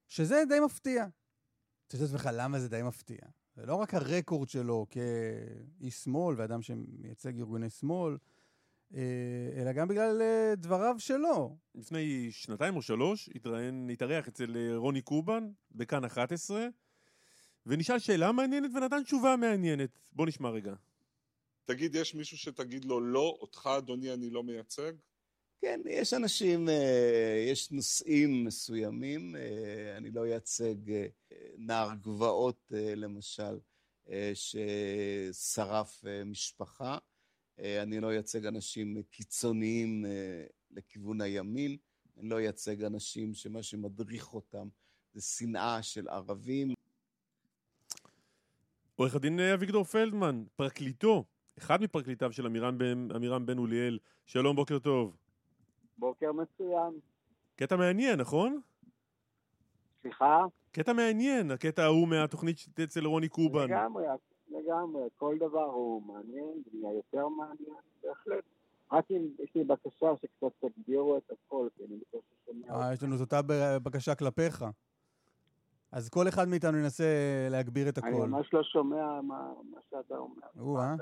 Speaker 3: שזה די מפתיע. אתה שואל את עצמך, למה זה די מפתיע? זה לא רק הרקורד שלו כאיש שמאל ואדם שמייצג ארגוני שמאל, אה, אלא גם בגלל דבריו שלו.
Speaker 2: לפני שנתיים או שלוש התראיין, התארח אצל רוני קובן בכאן 11, ונשאל שאלה מעניינת ונתן תשובה מעניינת. בוא נשמע רגע.
Speaker 8: תגיד, יש מישהו שתגיד לו לא, אותך אדוני אני לא מייצג?
Speaker 9: כן, יש אנשים, אה, יש נושאים מסוימים, אה, אני לא אייצג אה, נער גבעות למשל, ששרף משפחה, אני לא אייצג אנשים קיצוניים לכיוון הימין, אני לא אייצג אנשים שמה שמדריך אותם זה שנאה של ערבים.
Speaker 2: עורך הדין אביגדור פלדמן, פרקליטו, אחד מפרקליטיו של עמירם בן, עמירם בן אוליאל. שלום, בוקר טוב.
Speaker 10: בוקר מצוין.
Speaker 2: קטע מעניין, נכון?
Speaker 10: סליחה?
Speaker 2: קטע מעניין, הקטע ההוא מהתוכנית אצל רוני קובן.
Speaker 10: לגמרי, לגמרי. כל דבר הוא מעניין, זה נהיה יותר מעניין, בהחלט. רק אם יש לי בקשה שקצת תגדירו את הכל, כי אני בקושי שומע...
Speaker 3: אה, יש לנו את אותה בקשה כלפיך. אז כל אחד מאיתנו ינסה להגביר את הקול. אני
Speaker 10: ממש לא שומע מה, מה שאתה אומר.
Speaker 3: או-אה.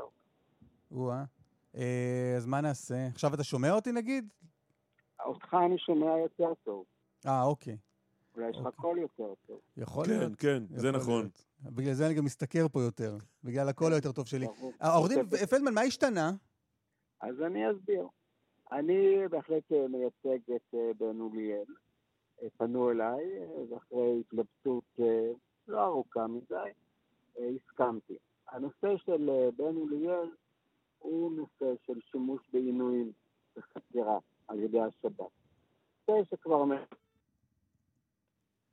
Speaker 3: או-אה. אה, אז מה נעשה? עכשיו אתה שומע אותי נגיד?
Speaker 10: אותך אני שומע יותר טוב.
Speaker 3: אה, אוקיי.
Speaker 10: אולי יש לך
Speaker 3: אוקיי.
Speaker 10: קול יותר טוב.
Speaker 3: יכול
Speaker 2: כן,
Speaker 3: להיות.
Speaker 2: כן, זה
Speaker 3: יכול
Speaker 2: נכון.
Speaker 3: בגלל זה אני גם משתכר פה יותר. בגלל הקול היותר טוב שלי.
Speaker 10: ברור.
Speaker 3: העורך דין. פלדמן, מה השתנה?
Speaker 10: אז אני אסביר. אני בהחלט אה, מייצג את אה, בן אוליאל. אה, פנו אליי, אה, ואחרי התלבטות אה, לא ארוכה מדי, אה, הסכמתי. הנושא של אה, בן אוליאל הוא נושא של שימוש בעינויים בחקירה על ידי השב"כ. נושא שכבר...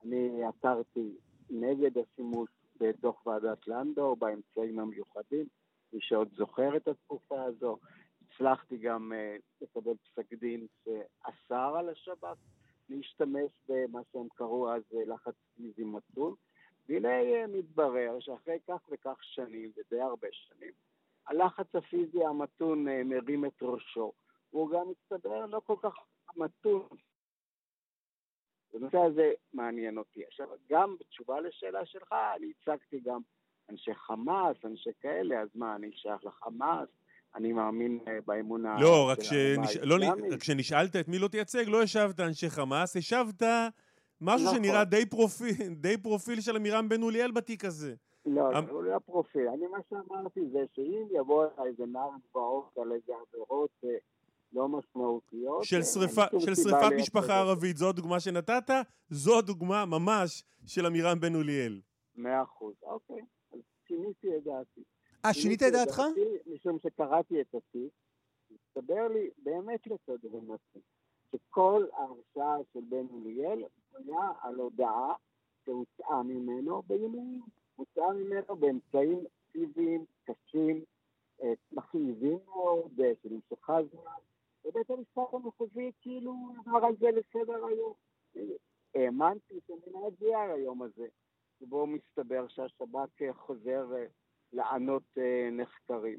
Speaker 10: אני עתרתי נגד השימוש בדוח ועדת לנדאו באמצעים המיוחדים, מי שעוד זוכר את התקופה הזו. הצלחתי גם uh, לקבל פסק דין שאסר על השב"כ להשתמש במה שהם קראו אז אה, לחץ פיזי מתון. והנה uh, מתברר שאחרי כך וכך שנים, ודי הרבה שנים, הלחץ הפיזי המתון מרים את ראשו. והוא גם מסתבר לא כל כך מתון. הנושא הזה מעניין אותי. עכשיו, גם בתשובה לשאלה שלך, אני הצגתי גם אנשי חמאס, אנשי כאלה, אז מה, אני שייך לחמאס? אני מאמין אה, באמונה
Speaker 2: לא, רק שנש- לא
Speaker 10: האסלאמית.
Speaker 2: רק כשנשאלת את מי לא תייצג, לא השבת אנשי חמאס, השבת משהו
Speaker 10: נכון.
Speaker 2: שנראה די פרופיל, די פרופיל של עמירם בן אוליאל בתיק הזה.
Speaker 10: לא,
Speaker 2: אמ-
Speaker 10: הוא לא פרופיל. אני, מה שאמרתי זה שאם יבוא איזה נער גבעות על איזה עבירות אה, לא משמעותיות...
Speaker 2: של שריפה- של שריפת משפחה. ערבית, זו הדוגמה שנתת, זו הדוגמה ממש של עמירם בן אוליאל.
Speaker 10: מאה אחוז, אוקיי. אז שיניתי את דעתי.
Speaker 3: אה, שינית את דעתך?
Speaker 10: משום שקראתי את התיק, הסתבר לי באמת לתדהמתי, שכל ההרשעה של בן אוליאל היה על הודעה שהוצאה ממנו בעינויים. הוצאה ממנו באמצעים פיזיים קשים, אה, מכאיבים מאוד, אה, שנמשכה זמן, ובית המשפט המחוזי כאילו עבר על זה לסדר היום. האמנתי שמן הגיע היום הזה, שבו מסתבר שהשב"כ חוזר אה, לענות אה, נחקרים.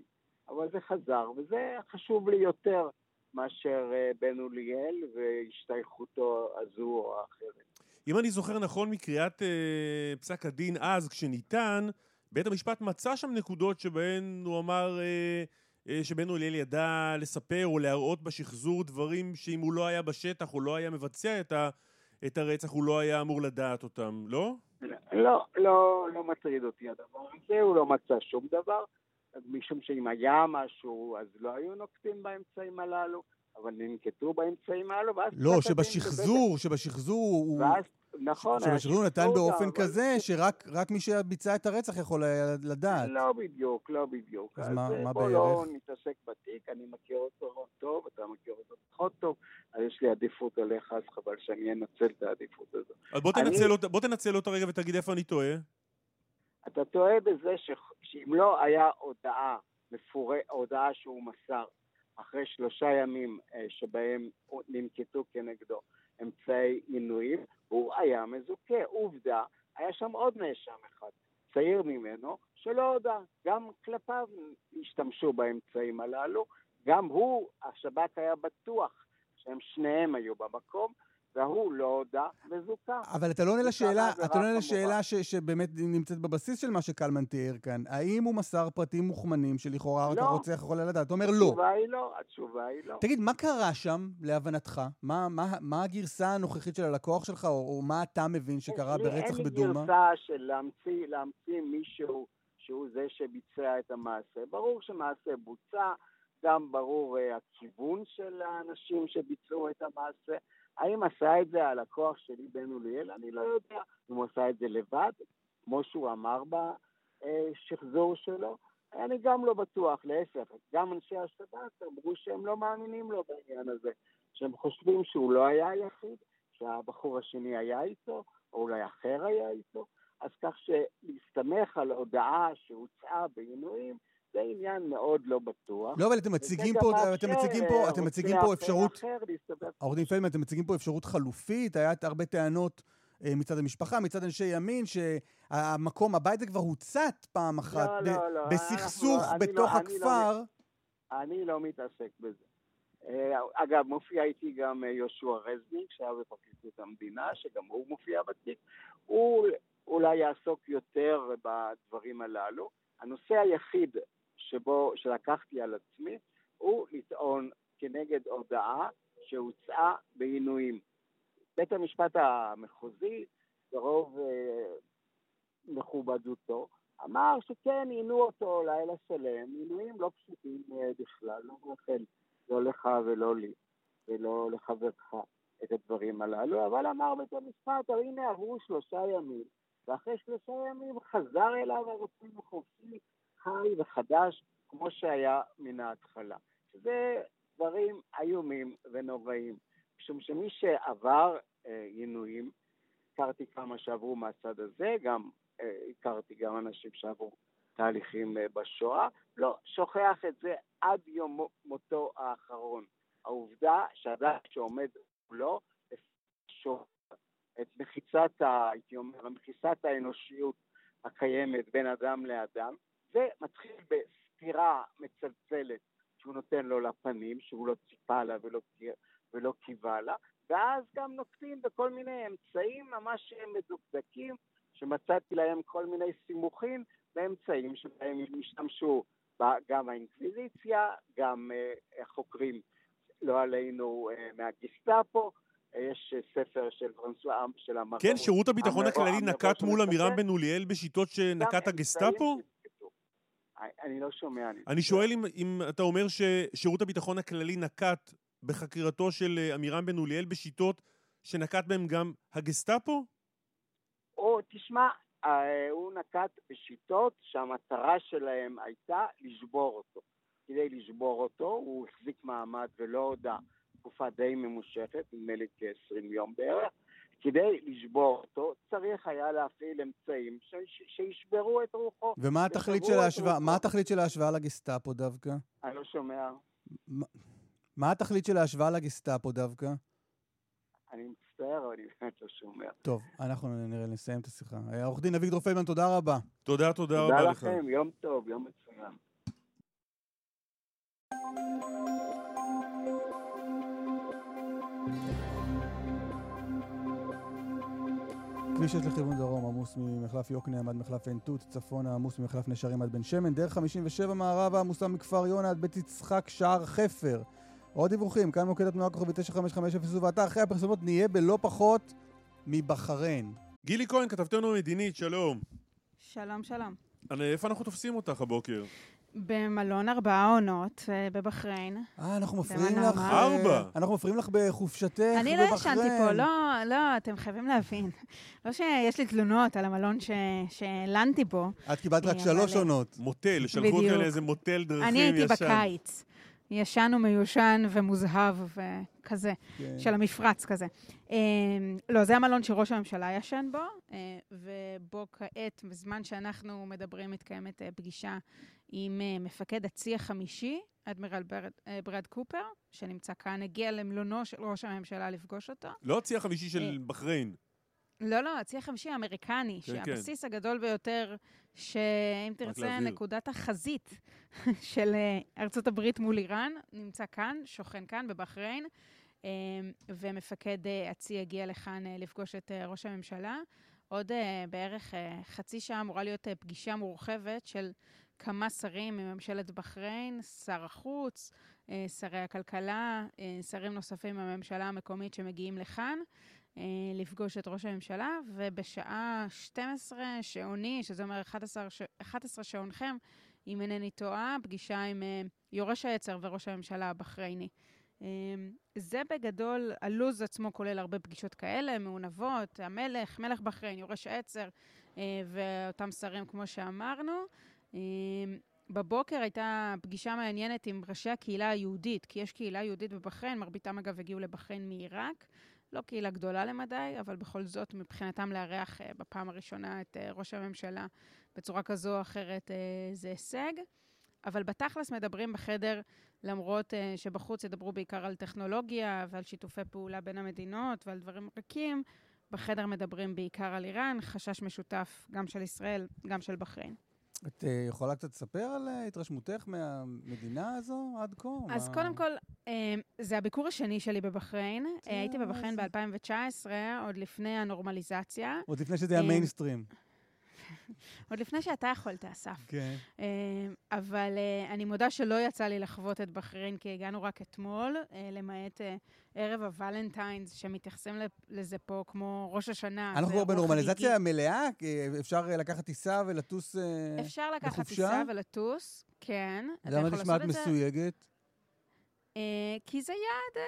Speaker 10: אבל זה חזר, וזה חשוב לי יותר מאשר אה, בן אוליאל והשתייכותו הזו או האחרת.
Speaker 2: אם אני זוכר נכון מקריאת אה, פסק הדין אז, כשניתן, בית המשפט מצא שם נקודות שבהן הוא אמר אה, שבן אוליאל ידע לספר או להראות בשחזור דברים שאם הוא לא היה בשטח, הוא לא היה מבצע את, ה, את הרצח, הוא לא היה אמור לדעת אותם, לא?
Speaker 10: לא, לא, לא מטריד אותי הדבר הזה, הוא לא מצא שום דבר, משום שאם היה משהו, אז לא היו נוקטים באמצעים הללו, אבל ננקטו באמצעים הללו, ואז...
Speaker 3: לא, שבשחזור, שבשחזור הוא...
Speaker 10: ואז, נכון, היה
Speaker 3: שבשחזור נתן באופן
Speaker 10: אבל-
Speaker 3: כזה שרק רק מי שביצע את הרצח יכול היה לדעת.
Speaker 10: לא בדיוק, לא בדיוק.
Speaker 3: אז
Speaker 10: אז
Speaker 3: מה-
Speaker 10: אה,
Speaker 3: מה
Speaker 10: בוא לא
Speaker 3: בערך?
Speaker 10: נתעסק בתיק, אני מכיר אותו טוב, אתה מכיר אותו פחות טוב, אז יש לי עדיפות עליך, אז חבל שאני אנצל את העדיפות הזאת.
Speaker 2: אז בוא
Speaker 10: אני-
Speaker 2: תנצל, אותה, בוא תנצל אותה רגע ותגיד איפה אני טועה.
Speaker 10: אתה טועה בזה ש... שאם לא היה הודעה, מפור... הודעה שהוא מסר אחרי שלושה ימים אה, שבהם ננקטו כנגדו אמצעי עינויים, הוא היה מזוכה. עובדה, היה שם עוד נאשם אחד, צעיר ממנו, שלא הודה. גם כלפיו השתמשו באמצעים הללו. גם הוא, השב"כ היה בטוח שהם שניהם היו במקום, והוא לא הודה וזוכה.
Speaker 3: אבל אתה לא עונה לשאלה, אתה לא עונה. לשאלה ש- שבאמת נמצאת בבסיס של מה שקלמן תיאר כאן. האם הוא מסר פרטים מוכמנים שלכאורה רק
Speaker 10: לא.
Speaker 3: הרוצח יכול היה לדעת? אתה אומר לא.
Speaker 10: התשובה היא לא, התשובה היא לא.
Speaker 3: תגיד, מה קרה שם, להבנתך? מה, מה, מה הגרסה הנוכחית של הלקוח שלך, או, או מה אתה מבין שקרה ברצח
Speaker 10: אין לי
Speaker 3: בדומא?
Speaker 10: גרסה של להמציא, להמציא מישהו שהוא זה שביצע את המעשה. ברור שמעשה בוצע, גם ברור uh, הכיוון של האנשים שביצעו את המעשה. האם עשה את זה הלקוח שלי בן אוליאל? אני לא יודע. אם הוא עשה את זה לבד, כמו שהוא אמר בשחזור שלו, אני גם לא בטוח, להפך. גם אנשי השב"כ אמרו שהם לא מאמינים לו בעניין הזה, שהם חושבים שהוא לא היה היחיד, שהבחור השני היה איתו, או אולי אחר היה איתו, אז כך שלהסתמך על הודעה שהוצאה בעינויים, זה עניין מאוד לא בטוח.
Speaker 3: לא, אבל אתם מציגים פה, אתם מציגים פה, אתם מציגים פה אפשרות, עורך דין פלדמן, אתם מציגים פה אפשרות חלופית, היה הרבה טענות אה, מצד המשפחה, מצד אנשי ימין, שהמקום, הבית הזה כבר הוצת פעם אחת,
Speaker 10: לא,
Speaker 3: ב-
Speaker 10: לא, לא,
Speaker 3: בסכסוך
Speaker 10: אנחנו לא- אני
Speaker 3: בתוך
Speaker 10: לא- אני לא-
Speaker 3: הכפר.
Speaker 10: אני לא מתעסק בזה. אה, אגב, מופיע איתי גם אה, יהושע רזניק, שהיה בפרקליטות המדינה, שגם הוא מופיע בתיק. הוא אולי יעסוק יותר בדברים הללו. הנושא היחיד שבו, שלקחתי על עצמי, הוא לטעון כנגד הודעה שהוצאה בעינויים. בית המשפט המחוזי, ברוב אה, מכובדותו, אמר שכן, עינו אותו לילה שלם, עינויים לא פשוטים אה, בכלל, לא מאחל לא לך ולא לי ולא לחברך את הדברים הללו, אבל אמר בית המשפט, הנה עברו שלושה ימים, ואחרי שלושה ימים חזר אליו הרוצים החופשי, חי וחדש, כמו שהיה מן ההתחלה. זה דברים איומים ונוראים, משום שמי שעבר אה, עינויים, הכרתי כמה שעברו מהצד הזה, גם אה, הכרתי גם אנשים שעברו תהליכים אה, בשואה, לא שוכח את זה עד יום מותו האחרון. העובדה שאדם שעומד מולו, את מחיצת, הייתי אומר, מחיצת האנושיות הקיימת בין אדם לאדם, ומתחיל בסתירה מצלצלת שהוא נותן לו לפנים, שהוא לא ציפה לה ולא, ולא קיווה לה, ואז גם נוקטים בכל מיני אמצעים ממש מדוקדקים, שמצאתי להם כל מיני סימוכים באמצעים שבהם השתמשו גם האינקוויזיציה, גם החוקרים, לא עלינו, uh, מהגיסטאפו, יש ספר של פרנסואה, של המרור.
Speaker 2: כן, שירות הביטחון הכללי נקט מול עמירם בן אוליאל בשיטות שנקט הגסטאפו?
Speaker 10: אני לא שומע.
Speaker 2: אני שואל אם אתה אומר ששירות הביטחון הכללי נקט בחקירתו של אה, עמירם בן אוליאל בשיטות שנקט בהם גם הגסטאפו?
Speaker 10: או, תשמע, אה, הוא נקט בשיטות שהמטרה שלהם הייתה לשבור אותו. כדי לשבור אותו, הוא החזיק מעמד ולא הודה תקופה די ממושכת, נדמה לי כ-20 יום בערך. כדי לשבור אותו, צריך היה להפעיל אמצעים שישברו את רוחו.
Speaker 3: ומה התכלית של ההשוואה? מה התכלית של ההשוואה לגסטאפו דווקא?
Speaker 10: אני לא שומע.
Speaker 3: מה התכלית של ההשוואה לגסטאפו דווקא?
Speaker 10: אני מצטער, אבל אני באמת לא שומע.
Speaker 3: טוב, אנחנו נראה, נסיים את השיחה. עורך דין אביגדור פלדמן, תודה רבה.
Speaker 2: תודה, תודה רבה לך.
Speaker 10: תודה לכם, יום טוב, יום מצוין.
Speaker 3: כביש 6 לכיוון דרום עמוס ממחלף יוקנעם עד מחלף עין תות, צפונה עמוס ממחלף נשרים עד בן שמן, דרך 57 מערבה עמוסה מכפר יונה עד בית יצחק שער חפר. עוד דיווחים, כאן מוקד התנועה כוכבי 9550 ואתה אחרי הפרסומות נהיה בלא פחות מבחריין.
Speaker 2: גילי כהן, כתבתנו המדינית, שלום.
Speaker 11: שלום, שלום.
Speaker 2: איפה אנחנו תופסים אותך הבוקר?
Speaker 11: במלון ארבעה עונות אה, בבחריין.
Speaker 3: אה, אנחנו מפריעים לך...
Speaker 2: ארבע.
Speaker 3: אנחנו מפריעים לך בחופשתך בבחריין.
Speaker 11: אני לא ישנתי פה, לא, לא, אתם חייבים להבין. לא שיש לי תלונות על המלון שהלנתי פה.
Speaker 3: את קיבלת רק שלוש עונות.
Speaker 2: מוטל, שלחו אותי לאיזה מוטל דרכים ישן.
Speaker 11: אני הייתי בקיץ. ישן ומיושן ומוזהב וכזה, כן. של המפרץ כזה. אה, לא, זה המלון שראש הממשלה ישן בו, אה, ובו כעת, בזמן שאנחנו מדברים, מתקיימת פגישה עם אה, מפקד הצי החמישי, אדמירל ברד, אה, ברד קופר, שנמצא כאן, הגיע למלונו של ראש הממשלה לפגוש אותו.
Speaker 2: לא הצי החמישי של אה, בחריין.
Speaker 11: לא, לא, הצי החמישי האמריקני, כן, שהבסיס כן. הגדול ביותר, שאם תרצה, נקודת החזית של ארצות הברית מול איראן, נמצא כאן, שוכן כאן, בבחריין, ומפקד הצי הגיע לכאן לפגוש את ראש הממשלה. עוד בערך חצי שעה אמורה להיות פגישה מורחבת של כמה שרים מממשלת בחריין, שר החוץ, אה, שרי הכלכלה, אה, שרים נוספים מהממשלה המקומית שמגיעים לכאן אה, לפגוש את ראש הממשלה, ובשעה 12 שעוני, שזה אומר 11, 11 שעונכם, אם אינני טועה, פגישה עם יורש העצר וראש הממשלה הבחרייני. זה בגדול, הלו"ז עצמו כולל הרבה פגישות כאלה, מעונבות, המלך, מלך בחריין, יורש העצר ואותם שרים כמו שאמרנו. אמ, בבוקר הייתה פגישה מעניינת עם ראשי הקהילה היהודית, כי יש קהילה יהודית בבחריין, מרביתם אגב הגיעו לבחריין מעיראק. לא קהילה גדולה למדי, אבל בכל זאת מבחינתם לארח אה, בפעם הראשונה את אה, ראש הממשלה בצורה כזו או אחרת אה, זה הישג. אבל בתכלס מדברים בחדר, למרות שבחוץ ידברו בעיקר על טכנולוגיה ועל שיתופי פעולה בין המדינות ועל דברים ריקים, בחדר מדברים בעיקר על איראן, חשש משותף גם של ישראל, גם של בחריין.
Speaker 3: את אה, יכולה קצת לספר על אה, התרשמותך מהמדינה הזו עד כה?
Speaker 11: אז מה... קודם כל, אה, זה הביקור השני שלי בבחריין. הייתי בבחריין ב-2019, עוד לפני הנורמליזציה.
Speaker 3: עוד לפני שזה היה מיינסטרים.
Speaker 11: עוד לפני שאתה יכולת, אסף.
Speaker 3: כן.
Speaker 11: אה, אבל אה, אני מודה שלא יצא לי לחוות את בחריין, כי הגענו רק אתמול, אה, למעט ערב הוולנטיינס, שמתייחסים לזה פה כמו ראש השנה.
Speaker 3: אנחנו כבר בנורמליזציה מלאה? אפשר לקחת טיסה ולטוס בחופשה?
Speaker 11: אפשר לקחת טיסה ולטוס, כן.
Speaker 3: למה נשמעת מסויגת?
Speaker 11: כי זה יעד...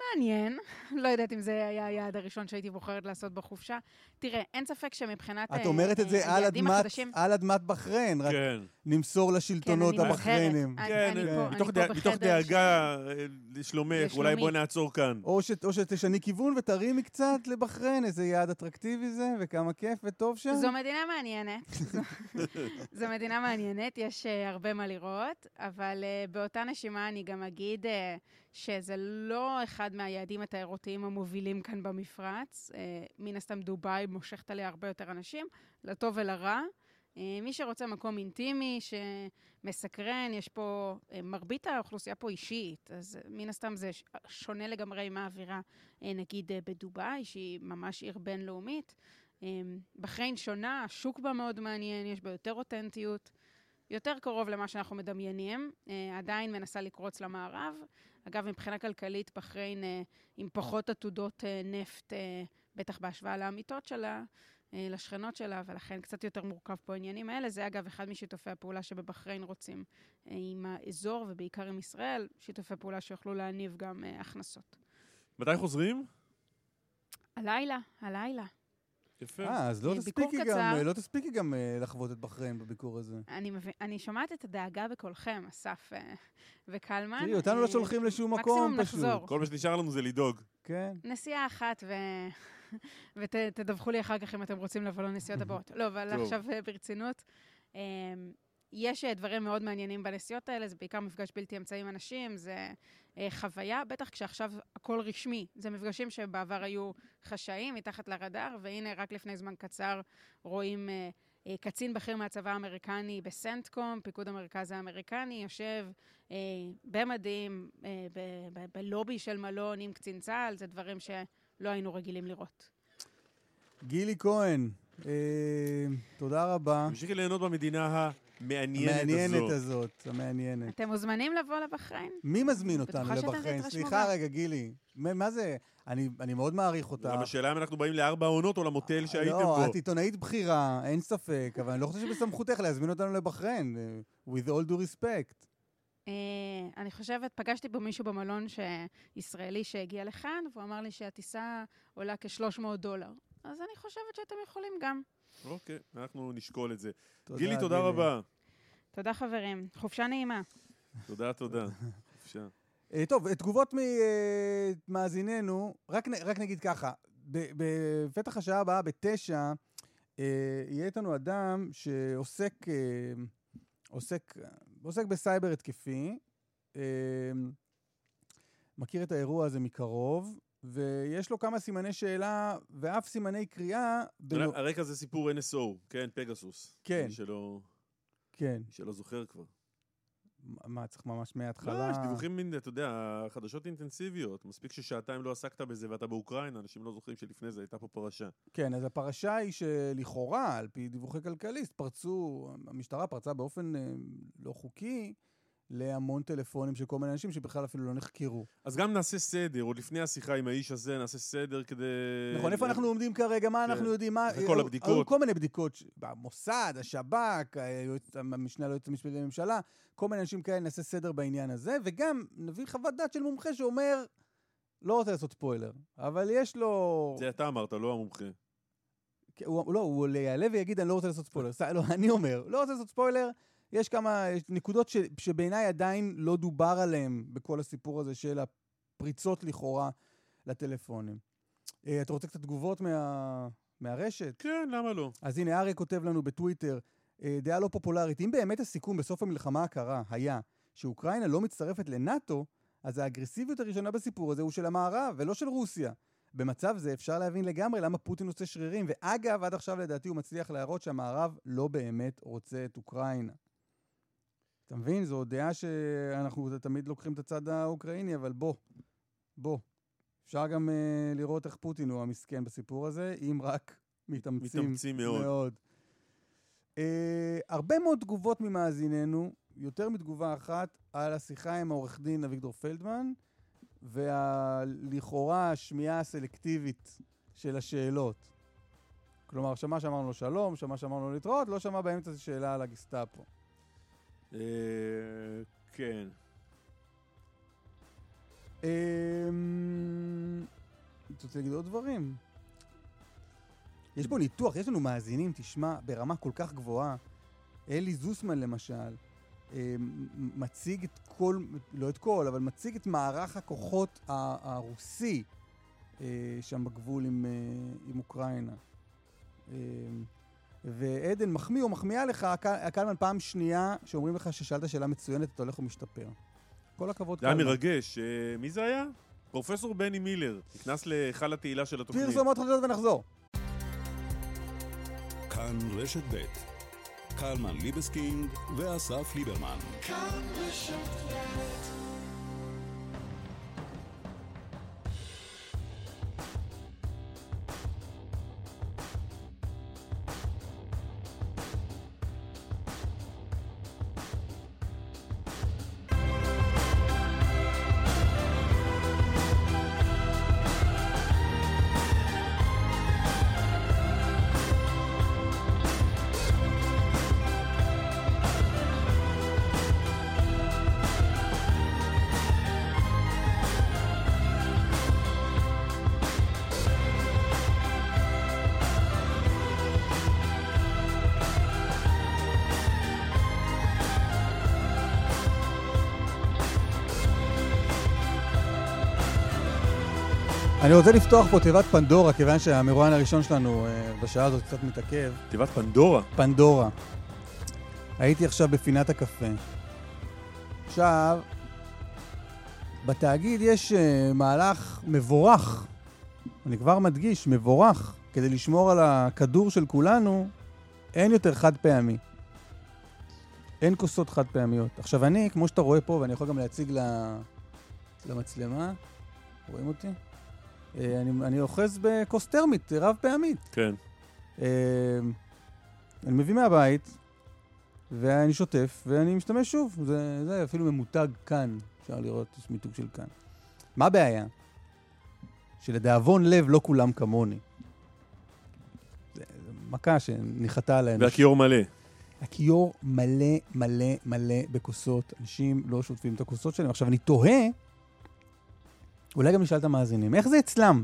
Speaker 11: מעניין. לא יודעת אם זה היה היעד הראשון שהייתי בוחרת לעשות בחופשה. תראה, אין ספק שמבחינת
Speaker 3: את אומרת את זה אה, על אדמת. על אדמת בחריין, רק כן. נמסור לשלטונות
Speaker 11: כן,
Speaker 3: הבחריינים.
Speaker 2: כן, אני, פה, מתוך, אני פה מתוך דאגה אה, לשלומך, אולי בוא נעצור כאן.
Speaker 3: או, ש, או שתשני כיוון ותרימי קצת לבחריין, איזה יעד אטרקטיבי זה, וכמה כיף וטוב שם.
Speaker 11: זו מדינה מעניינת. זו, מדינה מעניינת, יש הרבה מה לראות, אבל באותה נשימה אני גם אגיד... שזה לא אחד מהיעדים התיירותיים המובילים כאן במפרץ. אה, מן הסתם דובאי מושכת עליה הרבה יותר אנשים, לטוב ולרע. אה, מי שרוצה מקום אינטימי, שמסקרן, יש פה, אה, מרבית האוכלוסייה פה אישית, אז מן הסתם זה שונה לגמרי מהאווירה, נגיד בדובאי, שהיא ממש עיר בינלאומית. בחריין שונה, השוק בה מאוד מעניין, יש בה יותר אותנטיות. יותר קרוב למה שאנחנו מדמיינים, עדיין מנסה לקרוץ למערב. אגב, מבחינה כלכלית, בחריין אה, עם פחות עתודות אה, נפט, אה, בטח בהשוואה לאמיתות שלה, לשכנות שלה, ולכן קצת יותר מורכב פה העניינים האלה. זה אגב אחד משיתופי הפעולה שבבחריין רוצים עם האזור, ובעיקר עם ישראל, שיתופי פעולה שיוכלו להניב גם הכנסות.
Speaker 2: מתי חוזרים?
Speaker 11: הלילה, הלילה.
Speaker 2: יפה.
Speaker 3: אה, אז לא תספיקי גם, לא תספיקי גם uh, לחוות את בחריין בביקור הזה.
Speaker 11: אני, מבין, אני שומעת את הדאגה בקולכם, אסף uh, וקלמן.
Speaker 3: תראי, אותנו לא שולחים לשום מקום פשוט. נחזור.
Speaker 2: כל מה שנשאר לנו זה לדאוג.
Speaker 3: כן.
Speaker 11: נסיעה אחת, ו... ותדווחו לי אחר כך אם אתם רוצים לבוא לנסיעות הבאות. לא, אבל עכשיו ברצינות. יש דברים מאוד מעניינים בנסיעות האלה, זה בעיקר מפגש בלתי אמצעי עם אנשים, זה אה, חוויה, בטח כשעכשיו הכל רשמי. זה מפגשים שבעבר היו חשאיים, מתחת לרדאר, והנה רק לפני זמן קצר רואים אה, אה, קצין בכיר מהצבא האמריקני בסנטקום, פיקוד המרכז האמריקני, יושב אה, במדים, אה, בלובי של מלון עם קצין צה"ל, זה דברים שלא היינו רגילים לראות.
Speaker 3: גילי כהן, אה, תודה רבה.
Speaker 2: תמשיכי ליהנות במדינה ה... המעניינת הזאת.
Speaker 3: המעניינת הזאת, המעניינת.
Speaker 11: אתם מוזמנים לבוא לבחריין?
Speaker 3: מי מזמין אותנו לבחריין? סליחה רגע, גילי. מה זה? אני, אני מאוד מעריך אותך.
Speaker 2: גם השאלה אם אנחנו באים לארבע עונות או למוטל שהייתם
Speaker 3: לא,
Speaker 2: בו.
Speaker 3: לא, את עיתונאית בכירה, אין ספק, אבל אני לא חושב שבסמכותך להזמין אותנו לבחריין, with all due respect.
Speaker 11: Uh, אני חושבת, פגשתי פה מישהו במלון ישראלי שהגיע לכאן, והוא אמר לי שהטיסה עולה כ-300 דולר. אז אני חושבת שאתם יכולים גם.
Speaker 2: אוקיי, אנחנו נשקול את זה. תודה, גילי, תודה גילי. רבה.
Speaker 11: תודה, חברים. חופשה נעימה.
Speaker 2: תודה, תודה. חופשה.
Speaker 3: Uh, טוב, תגובות ממאזיננו, רק, רק נגיד ככה, בפתח השעה הבאה, בתשע, uh, יהיה איתנו אדם שעוסק uh, עוסק, עוסק בסייבר התקפי, uh, מכיר את האירוע הזה מקרוב, ויש לו כמה סימני שאלה ואף סימני קריאה.
Speaker 2: בנו... הרקע זה סיפור NSO, כן, פגסוס.
Speaker 3: כן.
Speaker 2: מי שלא...
Speaker 3: כן.
Speaker 2: שלא זוכר כבר.
Speaker 3: מה, צריך ממש מההתחלה?
Speaker 2: לא, יש דיווחים, מין, אתה יודע, חדשות אינטנסיביות. מספיק ששעתיים לא עסקת בזה ואתה באוקראינה, אנשים לא זוכרים שלפני זה הייתה פה פרשה.
Speaker 3: כן, אז הפרשה היא שלכאורה, על פי דיווחי כלכליסט, פרצו, המשטרה פרצה באופן אה, לא חוקי. להמון טלפונים של כל מיני אנשים שבכלל אפילו לא נחקרו.
Speaker 2: אז גם נעשה סדר, עוד לפני השיחה עם האיש הזה, נעשה סדר כדי...
Speaker 3: נכון, איפה אנחנו עומדים כרגע, מה אנחנו כן. יודעים, מה...
Speaker 2: כל הבדיקות.
Speaker 3: כל מיני בדיקות, המוסד, השב"כ, המשנה ליועץ המשפטי לממשלה, כל מיני אנשים כאלה, נעשה סדר בעניין הזה, וגם נביא חוות דעת של מומחה שאומר, לא רוצה לעשות ספוילר, אבל יש לו...
Speaker 2: זה אתה אמרת, לא המומחה.
Speaker 3: הוא, לא, הוא יעלה ויגיד, אני לא רוצה לעשות ספוילר. לא, אני אומר, לא רוצה לעשות ספוילר, יש כמה נקודות ש, שבעיניי עדיין לא דובר עליהן בכל הסיפור הזה של הפריצות לכאורה לטלפונים. Uh, אתה רוצה קצת תגובות מה, מהרשת?
Speaker 2: כן, למה לא?
Speaker 3: אז הנה, אריה כותב לנו בטוויטר, uh, דעה לא פופולרית, אם באמת הסיכום בסוף המלחמה הקרה היה שאוקראינה לא מצטרפת לנאט"ו, אז האגרסיביות הראשונה בסיפור הזה הוא של המערב ולא של רוסיה. במצב זה אפשר להבין לגמרי למה פוטין עושה שרירים, ואגב, עד עכשיו לדעתי הוא מצליח להראות שהמערב לא באמת רוצה את אוקראינה. אתה מבין? זו דעה שאנחנו תמיד לוקחים את הצד האוקראיני, אבל בוא, בוא. אפשר גם uh, לראות איך פוטין הוא המסכן בסיפור הזה, אם רק מתאמצים,
Speaker 2: מתאמצים מאוד.
Speaker 3: מאוד. אה, הרבה מאוד תגובות ממאזיננו, יותר מתגובה אחת, על השיחה עם העורך דין אביגדור פלדמן, ולכאורה השמיעה הסלקטיבית של השאלות. כלומר, שמע שאמרנו לו שלום, שמע שאמרנו לו להתראות, לא שמע באמצע שאלה על הגסטאפו.
Speaker 2: אה, כן.
Speaker 3: אמ, אתה רוצה להגיד עוד דברים? יש פה ניתוח, יש לנו מאזינים, תשמע, ברמה כל כך גבוהה. אלי זוסמן למשל, אמ, מציג את כל, לא את כל, אבל מציג את מערך הכוחות הרוסי אה, שם בגבול עם, אה, עם אוקראינה. ועדן, מחמיא או מחמיאה לך, קלמן פעם שנייה שאומרים לך ששאלת שאלה מצוינת, אתה הולך ומשתפר. כל הכבוד,
Speaker 2: קלמן. זה היה מרגש. אה, מי זה היה? פרופסור בני מילר, נכנס להיכל התהילה של התוכנית.
Speaker 3: פרסומות חדשות ונחזור.
Speaker 1: כאן רשת ב' קלמן ליבסקינג ואסף ליברמן. כאן רשת ב'
Speaker 3: אני רוצה לפתוח פה תיבת פנדורה, כיוון שהמרואיין הראשון שלנו אה, בשעה הזאת קצת מתעכב.
Speaker 2: תיבת פנדורה?
Speaker 3: פנדורה. הייתי עכשיו בפינת הקפה. עכשיו, בתאגיד יש uh, מהלך מבורך, אני כבר מדגיש, מבורך, כדי לשמור על הכדור של כולנו, אין יותר חד פעמי. אין כוסות חד פעמיות. עכשיו אני, כמו שאתה רואה פה, ואני יכול גם להציג למצלמה, רואים אותי? אה, אני, אני אוחז בכוס טרמית רב פעמית.
Speaker 2: כן.
Speaker 3: אה, אני מביא מהבית, ואני שוטף, ואני משתמש שוב. זה, זה אפילו ממותג כאן, אפשר לראות, יש מיתוג של כאן. מה הבעיה? שלדאבון לב לא כולם כמוני. זה, זה מכה שניחתה על האנוש.
Speaker 2: והכיור מלא.
Speaker 3: הכיור מלא, מלא, מלא בכוסות. אנשים לא שוטפים את הכוסות שלהם. עכשיו, אני תוהה אולי גם נשאל את המאזינים, איך זה אצלם?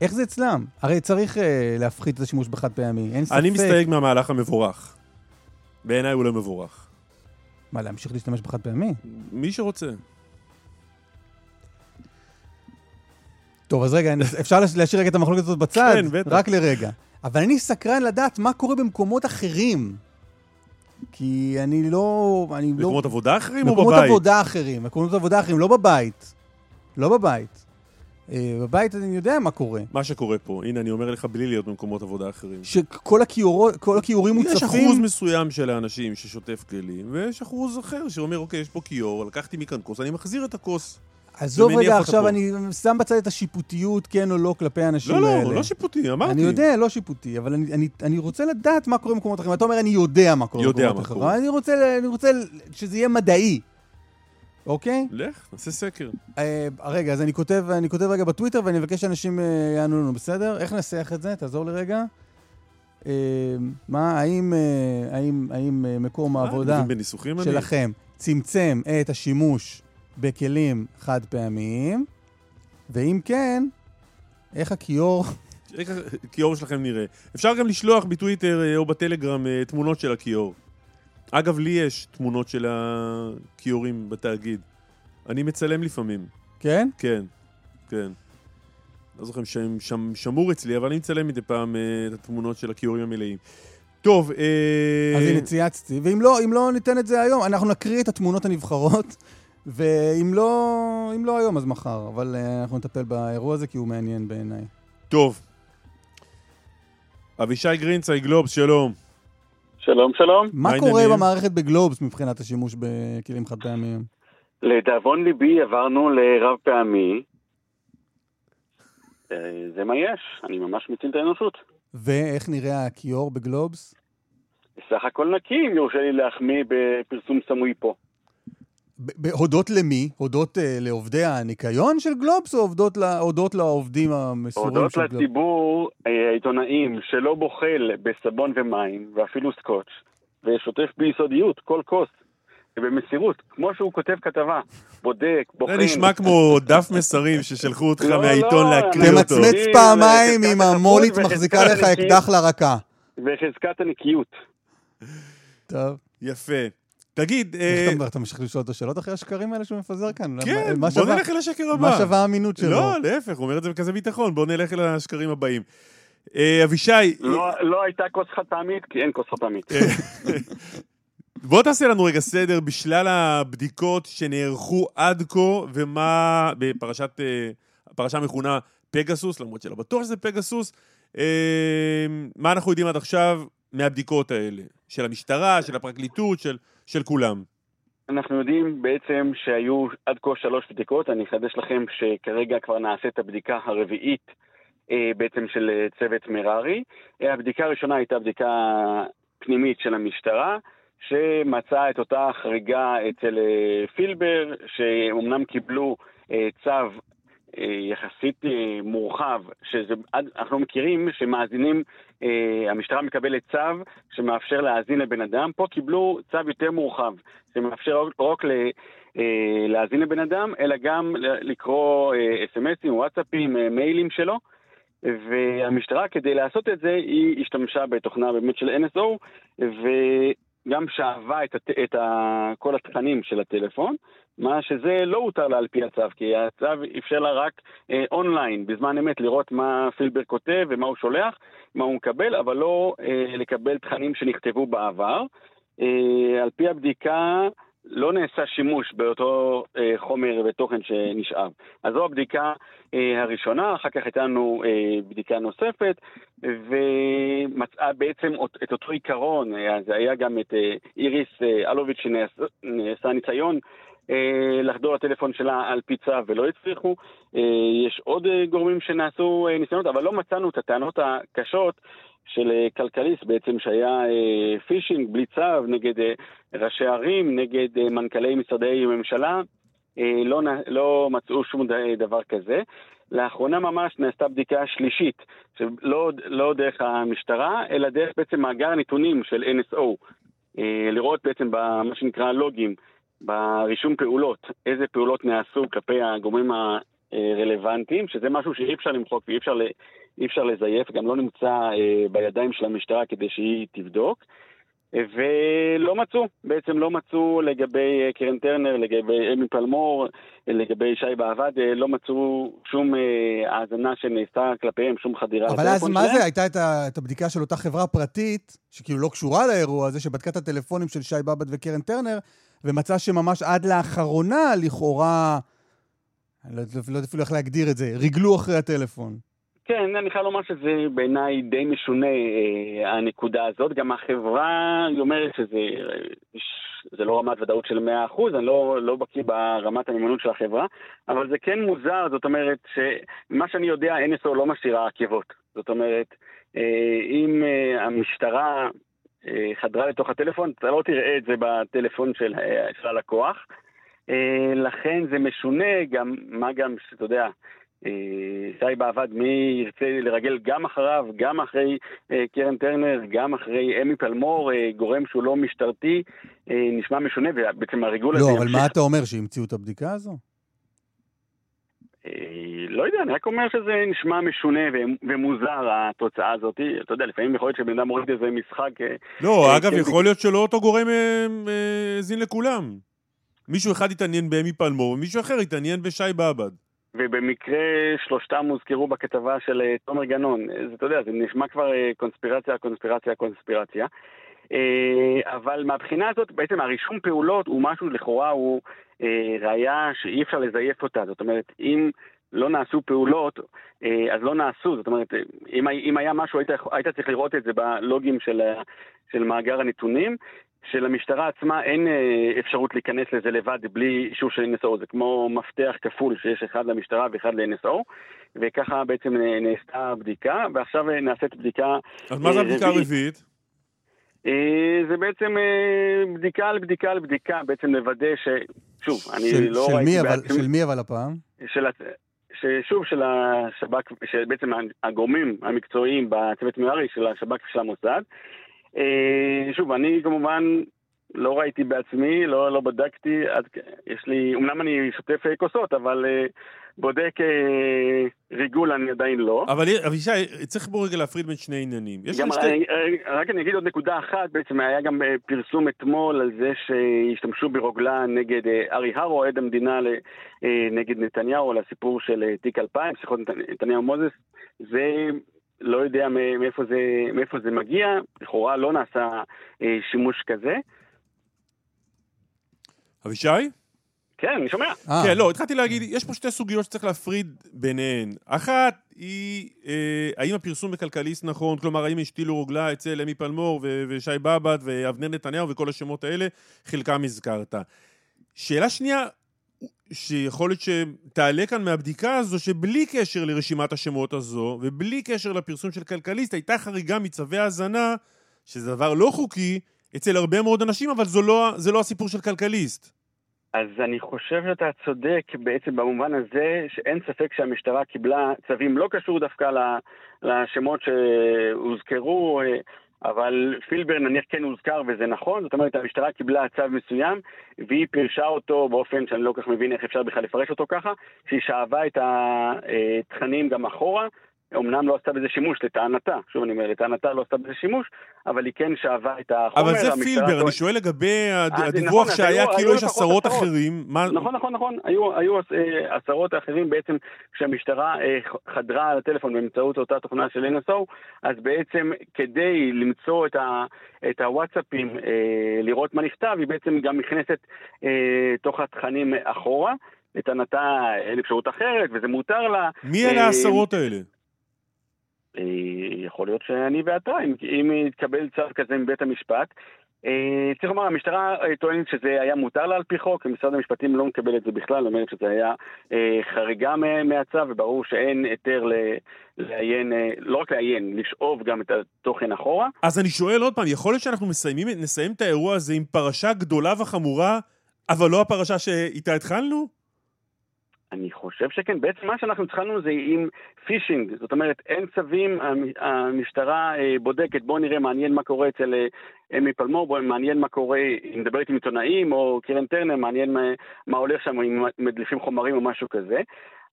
Speaker 3: איך זה אצלם? הרי צריך uh, להפחית את השימוש בחד פעמי, אין ספק.
Speaker 2: אני מסתייג מהמהלך המבורך. בעיניי הוא לא מבורך.
Speaker 3: מה, להמשיך להשתמש בחד פעמי?
Speaker 2: מי שרוצה.
Speaker 3: טוב, אז רגע, אפשר להשאיר רגע את המחלוקת הזאת בצד?
Speaker 2: כן, בטח.
Speaker 3: רק לרגע. אבל אני סקרן לדעת מה קורה במקומות אחרים. כי אני לא... אני
Speaker 2: לא- מקומות
Speaker 3: לא...
Speaker 2: עבודה אחרים או
Speaker 3: בבית?
Speaker 2: מקומות
Speaker 3: עבודה אחרים, מקומות עבודה אחרים, לא בבית. לא בבית. Uh, בבית אני יודע מה קורה.
Speaker 2: מה שקורה פה, הנה אני אומר לך בלי להיות במקומות עבודה אחרים.
Speaker 3: שכל הכיורו, הכיורים מוצפים...
Speaker 2: יש אחוז מסוים של האנשים ששוטף כלים, ויש אחוז אחר שאומר, אוקיי, יש פה כיור, לקחתי מכאן כוס, אני מחזיר את הכוס.
Speaker 3: עזוב רגע, עכשיו פה. אני שם בצד את השיפוטיות, כן או לא, כלפי האנשים
Speaker 2: לא, לא
Speaker 3: האלה.
Speaker 2: לא, לא שיפוטי, אמרתי.
Speaker 3: אני יודע, לא שיפוטי, אבל אני, אני, אני רוצה לדעת מה קורה במקומות אחרים. אתה אומר, אני יודע מה קורה במקומות אחרים. אני רוצה, אני רוצה שזה יהיה מדעי. אוקיי?
Speaker 2: לך, נעשה סקר.
Speaker 3: אה, רגע, אז אני כותב, אני כותב רגע בטוויטר ואני מבקש שאנשים אה, יענו לנו, בסדר? איך ננסח את זה? תעזור לי רגע. אה, מה, האם, אה, האם, האם אה, מקום העבודה שלכם צמצם את השימוש בכלים חד פעמיים? ואם כן, איך הכיור...
Speaker 2: איך הכיור שלכם נראה. אפשר גם לשלוח בטוויטר אה, או בטלגרם אה, תמונות של הכיור. אגב, לי יש תמונות של הכיורים בתאגיד. אני מצלם לפעמים.
Speaker 3: כן?
Speaker 2: כן, כן. לא זוכר אם שם, שמור אצלי, אבל אני מצלם מדי פעם uh, את התמונות של הכיורים המלאים. טוב, אה...
Speaker 3: אז הנה צייצתי, ואם לא, לא ניתן את זה היום, אנחנו נקריא את התמונות הנבחרות, ואם לא, לא היום אז מחר, אבל uh, אנחנו נטפל באירוע הזה כי הוא מעניין בעיניי.
Speaker 2: טוב. אבישי גרינצי, גלובס, שלום.
Speaker 12: שלום, שלום.
Speaker 3: מה קורה במערכת בגלובס מבחינת השימוש בכלים חד פעמיים?
Speaker 12: לדאבון ליבי עברנו לרב פעמי. אה, זה מה יש, אני ממש מציל את האנושות.
Speaker 3: ואיך נראה הכיור בגלובס?
Speaker 12: סך הכל נקי, אם יורשה לי להחמיא בפרסום סמוי פה.
Speaker 3: הודות למי? הודות uh, לעובדי הניקיון של גלובס או הודות, לה, הודות לעובדים המסורים של
Speaker 12: גלובס?
Speaker 3: הודות
Speaker 12: לציבור אה, העיתונאים שלא בוחל בסבון ומים ואפילו סקוץ' ושוטף ביסודיות כל כוס ובמסירות, כמו שהוא כותב כתבה, בודק, בוחן.
Speaker 2: זה נשמע כמו דף מסרים ששלחו אותך לא, מהעיתון לא, להקריא אותו.
Speaker 3: תמצמץ פעמיים עם המולית מחזיקה לך אקדח לרקה.
Speaker 12: וחזקת הנקיות.
Speaker 3: טוב.
Speaker 2: יפה. תגיד...
Speaker 3: איך אתה אה, ממשיך לשאול אותו שאלות אחרי השקרים האלה שהוא מפזר כאן?
Speaker 2: כן, בוא נלך אל השקר הבא.
Speaker 3: מה שווה האמינות שלו?
Speaker 2: לא, להפך, הוא אומר את זה בכזה ביטחון, בוא נלך אל השקרים הבאים. אה, אבישי...
Speaker 12: לא, לא הייתה כוס חד פעמית, כי אין כוס חד פעמית. אה,
Speaker 2: בוא תעשה לנו רגע סדר בשלל הבדיקות שנערכו עד כה, ומה בפרשת, הפרשה מכונה פגסוס, למרות שלא בטוח שזה פגסוס, מה אנחנו יודעים עד עכשיו מהבדיקות האלה? של המשטרה, של הפרקליטות, של, של כולם?
Speaker 12: אנחנו יודעים בעצם שהיו עד כה שלוש בדיקות, אני אחדש לכם שכרגע כבר נעשית הבדיקה הרביעית אה, בעצם של אה, צוות מררי. אה, הבדיקה הראשונה הייתה בדיקה פנימית של המשטרה, שמצאה את אותה חריגה אצל פילבר, שאומנם קיבלו צו יחסית אה, מורחב, שאנחנו מכירים שמאזינים, אה, המשטרה מקבלת צו שמאפשר להאזין לבן אדם, פה קיבלו צו יותר מורחב, שמאפשר לא רק להאזין לבן אדם, אלא גם לקרוא אס.אם.אסים, וואטסאפים, מיילים שלו. והמשטרה, כדי לעשות את זה, היא השתמשה בתוכנה באמת של NSO, וגם שאבה את, הת... את ה... כל התכנים של הטלפון, מה שזה לא הותר לה על פי הצו, כי הצו אפשר לה רק אה, אונליין, בזמן אמת, לראות מה פילבר כותב ומה הוא שולח, מה הוא מקבל, אבל לא אה, לקבל תכנים שנכתבו בעבר. אה, על פי הבדיקה, לא נעשה שימוש באותו אה, חומר ותוכן שנשאב. אז זו הבדיקה אה, הראשונה, אחר כך הייתה לנו אה, בדיקה נוספת, ומצאה בעצם את אותו עיקרון, אה, זה היה גם את אה, איריס אה, אלוביץ' שנעשה ניסיון לחדור לטלפון שלה על פי צו ולא הצליחו. אה, יש עוד אה, גורמים שנעשו ניסיונות, אבל לא מצאנו את הטענות הקשות של כלכליסט בעצם, שהיה פישינג בלי צו נגד ראשי ערים, נגד מנכ"לי משרדי ממשלה. לא, לא מצאו שום דבר כזה. לאחרונה ממש נעשתה בדיקה שלישית, שלא לא דרך המשטרה, אלא דרך בעצם מאגר הנתונים של NSO. לראות בעצם במה שנקרא לוגים ברישום פעולות, איזה פעולות נעשו כלפי הגורמים הרלוונטיים, שזה משהו שאי אפשר למחוק ואי אפשר, אפשר לזייף, גם לא נמצא אה, בידיים של המשטרה כדי שהיא תבדוק. ולא מצאו, בעצם לא מצאו לגבי אה, קרן טרנר, לגבי אמי פלמור, לגבי שי בעבד, אה, לא מצאו שום האזנה שנעשתה כלפיהם, שום חדירה.
Speaker 3: אבל אז מה זה? הייתה את הבדיקה של אותה חברה פרטית, שכאילו לא קשורה לאירוע הזה, שבדקה את הטלפונים של שי בעבד וקרן טרנר, ומצא שממש עד לאחרונה, לכאורה, אני לא יודע לא אפילו איך להגדיר את זה, ריגלו אחרי הטלפון.
Speaker 12: כן, אני חייב לומר שזה בעיניי די משונה, אה, הנקודה הזאת. גם החברה, היא אומרת שזה זה לא רמת ודאות של 100%, אני לא, לא בקיא ברמת המימונות של החברה, אבל זה כן מוזר, זאת אומרת שמה שאני יודע, NSO לא משאירה עקבות. זאת אומרת, אה, אם אה, המשטרה חדרה לתוך הטלפון, אתה לא תראה את זה בטלפון של, אה, של הלקוח. אה, לכן זה משונה, גם, מה גם שאתה יודע, שי בעבד, מי ירצה לרגל גם אחריו, גם אחרי קרן טרנר, גם אחרי אמי פלמור, גורם שהוא לא משטרתי, נשמע משונה, ובעצם הריגול
Speaker 3: לא, הזה... לא, אבל מה אתה אומר, שהמציאו את הבדיקה הזו?
Speaker 12: אה, לא יודע, אני רק אומר שזה נשמע משונה ומוזר, התוצאה הזאת. אתה יודע, לפעמים יכול להיות שבן אדם מוריד איזה משחק... אה,
Speaker 2: לא, אה, אגב, יכול להיות שלא אותו גורם האזין לכולם. מישהו אחד התעניין באמי פלמור, ומישהו אחר התעניין בשי באב"ד.
Speaker 12: ובמקרה שלושתם הוזכרו בכתבה של תומר גנון. אתה יודע, זה נשמע כבר קונספירציה, קונספירציה, קונספירציה. אבל מהבחינה הזאת, בעצם הרישום פעולות הוא משהו, לכאורה הוא אה, ראיה שאי אפשר לזייף אותה. זאת אומרת, אם לא נעשו פעולות, אה, אז לא נעשו. זאת אומרת, אם, אם היה משהו, היית, היית צריך לראות את זה בלוגים של, של מאגר הנתונים. שלמשטרה עצמה אין אה, אפשרות להיכנס לזה לבד בלי אישור של NSO, זה כמו מפתח כפול שיש אחד למשטרה ואחד ל-NSO, וככה בעצם נעשתה הבדיקה, ועכשיו נעשית בדיקה...
Speaker 2: אז מה זה הבדיקה הרביעית?
Speaker 12: זה בעצם בדיקה על בדיקה על בדיקה, בעצם לוודא ש... שוב, אני
Speaker 3: של,
Speaker 12: לא
Speaker 3: של
Speaker 12: ראיתי
Speaker 3: מי אבל. של מי אבל הפעם?
Speaker 12: של, ששוב, של השב"כ, שבעצם הגורמים המקצועיים בצוות מררי של השב"כ ושל המוסד. שוב, אני כמובן לא ראיתי בעצמי, לא, לא בדקתי, עד, יש לי, אמנם אני שוטף כוסות, אבל uh, בודק uh, ריגול אני עדיין לא.
Speaker 2: אבל אבישי, צריך בוא רגע להפריד בין שני עניינים.
Speaker 12: גם, שתי... אני, רק אני אגיד עוד נקודה אחת, בעצם היה גם פרסום אתמול על זה שהשתמשו ברוגלה נגד uh, ארי הרו, עד המדינה uh, נגד נתניהו, על הסיפור של uh, תיק 2000, שיחות נתניהו מוזס. זה לא יודע מאיפה זה, מאיפה זה מגיע, לכאורה לא נעשה אה, שימוש כזה.
Speaker 2: אבישי?
Speaker 12: כן, אני שומע.
Speaker 2: אה. כן, לא, התחלתי להגיד, יש פה שתי סוגיות שצריך להפריד ביניהן. אחת היא, אה, האם הפרסום בכלכליסט נכון, כלומר, האם השתילו רוגלה אצל אמי פלמור ו- ושי באב"ד ואבנר נתניהו וכל השמות האלה, חלקם הזכרת. שאלה שנייה, שיכול להיות שתעלה כאן מהבדיקה הזו, שבלי קשר לרשימת השמות הזו, ובלי קשר לפרסום של כלכליסט, הייתה חריגה מצווי האזנה, שזה דבר לא חוקי, אצל הרבה מאוד אנשים, אבל לא, זה לא הסיפור של כלכליסט.
Speaker 12: אז אני חושב שאתה צודק בעצם במובן הזה שאין ספק שהמשטרה קיבלה צווים לא קשור דווקא לשמות שהוזכרו, אבל פילבר נניח כן הוזכר וזה נכון, זאת אומרת המשטרה קיבלה צו מסוים והיא פירשה אותו באופן שאני לא כל כך מבין איך אפשר בכלל לפרש אותו ככה, שהיא שאבה את התכנים גם אחורה אמנם לא עשתה בזה שימוש, לטענתה, שוב אני אומר, לטענתה לא עשתה בזה שימוש, אבל היא כן שאבה את החומר.
Speaker 2: אבל זה פילבר, אני שואל לגבי הדיווח נכון, שהיה כאילו יש עשרות אחרים.
Speaker 12: נכון, נכון, נכון, היו אה, עשרות אחרים בעצם כשהמשטרה אה, חדרה על הטלפון באמצעות אותה תוכנה של NSO, אז בעצם כדי למצוא את הוואטסאפים, אה, לראות מה נכתב, היא בעצם גם נכנסת תוך התכנים אחורה. לטענתה אין אפשרות אחרת, וזה מותר לה.
Speaker 2: מי אלה העשרות האלה?
Speaker 12: אה, יכול להיות שאני ואתה, אם, אם יתקבל צו כזה מבית המשפט. אה, צריך לומר, המשטרה אה, טוענת שזה היה מותר לה על פי חוק, משרד המשפטים לא מקבל את זה בכלל, אומרת שזה היה חריגה מהצו, וברור שאין היתר לעיין, לא רק לעיין, לשאוב גם את התוכן אחורה.
Speaker 2: אז אני שואל עוד פעם, יכול להיות שאנחנו מסיימים, נסיים את האירוע הזה עם פרשה גדולה וחמורה, אבל לא הפרשה שאיתה התחלנו?
Speaker 12: אני חושב שכן. בעצם מה שאנחנו התחלנו זה עם פישינג, זאת אומרת, אין צווים, המשטרה אה, בודקת, בואו נראה, מעניין מה קורה אצל אה, אמי פלמור, בואו מעניין מה קורה, היא מדברת עם עיתונאים, או קרן טרנר, מעניין מה, מה הולך שם, אם מדליפים חומרים או משהו כזה.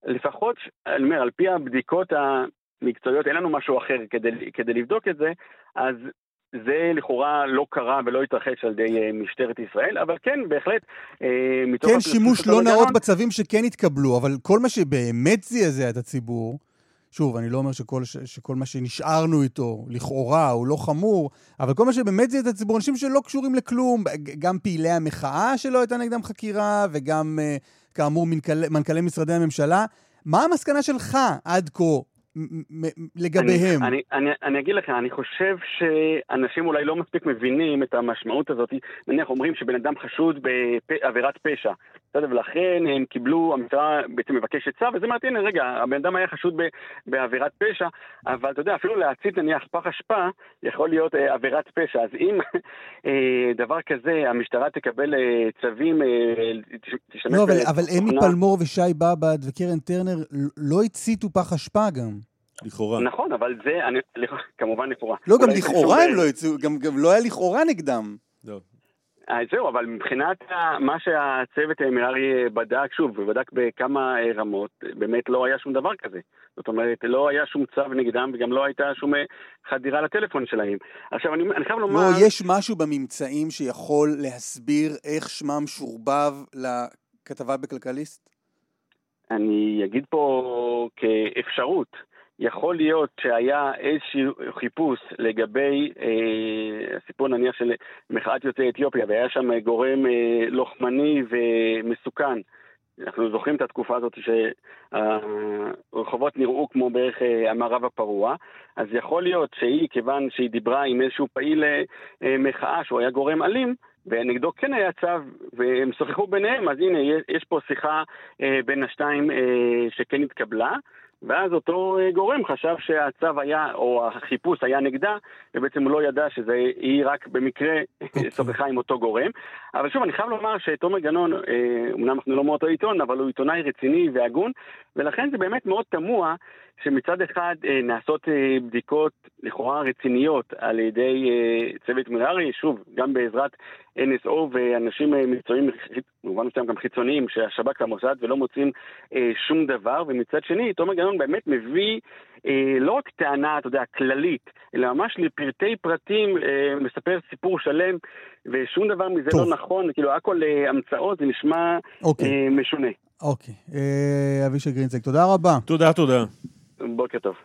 Speaker 12: לפחות, אני אומר, על פי הבדיקות המקצועיות, אין לנו משהו אחר כדי, כדי לבדוק את זה, אז זה לכאורה לא קרה ולא התרחש על ידי אה, משטרת ישראל, אבל כן, בהחלט,
Speaker 3: אה, מתוך... כן, שימוש לא נאות בצווים שכן התקבלו, אבל כל מה שבאמת זעזע את הציבור, שוב, אני לא אומר שכל, שכל מה שנשארנו איתו, לכאורה, הוא לא חמור, אבל כל מה שבאמת זעזע את הציבור, אנשים שלא קשורים לכלום, גם פעילי המחאה שלא הייתה נגדם חקירה, וגם, אה, כאמור, מנכ"לי, מנכ"לי משרדי הממשלה. מה המסקנה שלך עד כה לגביהם?
Speaker 12: אני, אני, אני, אני אגיד לך, אני חושב שאנשים אולי לא מספיק מבינים את המשמעות הזאת. נניח אומרים שבן אדם חשוד בעבירת פשע, בסדר, ולכן הם קיבלו, המשטרה בעצם מבקשת צו, וזה מעט, הנה רגע, הבן אדם היה חשוד בעבירת פשע, אבל אתה יודע, אפילו להצית נניח פח אשפה יכול להיות אה, עבירת פשע. אז אם אה, דבר כזה, המשטרה תקבל אה, צווים, אה,
Speaker 3: תשתמש... לא, אבל, אבל אמי פלמור ושי באב"ד וקרן טרנר לא הציתו פח אשפה גם.
Speaker 2: לכאורה.
Speaker 12: נכון, אבל זה, אני, כמובן לכאורה.
Speaker 3: לא, גם לכאורה הם לא יצאו, גם, גם לא היה לכאורה נגדם. לא.
Speaker 12: אה, זהו, אבל מבחינת מה שהצוות מררי בדק, שוב, ובדק בכמה רמות, באמת לא היה שום דבר כזה. זאת אומרת, לא היה שום צו נגדם וגם לא הייתה שום חדירה לטלפון שלהם. עכשיו, אני, אני חייב לומר...
Speaker 3: לא, יש משהו בממצאים שיכול להסביר איך שמם שורבב לכתבה בכלכליסט?
Speaker 12: אני אגיד פה כאפשרות. יכול להיות שהיה איזשהו חיפוש לגבי אה, הסיפור נניח של מחאת יוצאי אתיופיה, והיה שם גורם אה, לוחמני ומסוכן. אנחנו זוכרים את התקופה הזאת שהרחובות נראו כמו בערך אה, המערב הפרוע, אז יכול להיות שהיא, כיוון שהיא דיברה עם איזשהו פעיל אה, אה, מחאה שהוא היה גורם אלים, ונגדו כן היה צו, והם שוחחו ביניהם, אז הנה, יש פה שיחה בין השתיים שכן התקבלה. ואז אותו אה, גורם חשב שהצו היה, או החיפוש היה נגדה, ובעצם הוא לא ידע שהיא רק במקרה okay. אוקיי. שוחחה עם אותו גורם. אבל שוב, אני חייב לומר שתומר גנון, אומנם אנחנו לא מאותו עיתון, אבל הוא עיתונאי רציני והגון, ולכן זה באמת מאוד תמוה שמצד אחד אה, נעשות אה, בדיקות לכאורה רציניות על ידי אה, צוות מררי, שוב, גם בעזרת NSO ואנשים מקצועיים, במובן מסוים גם חיצוניים, שהשב"כ והמוסד, ולא מוצאים שום דבר, ומצד שני, תומר גנון באמת מביא לא רק טענה, אתה יודע, כללית, אלא ממש לפרטי פרטים, מספר סיפור שלם, ושום דבר מזה לא טוב. לא נכון, כאילו הכל המצאות, זה נשמע אוקיי. משונה.
Speaker 3: אוקיי. אבישי גרינצק, תודה רבה.
Speaker 2: תודה, תודה.
Speaker 12: בוקר טוב.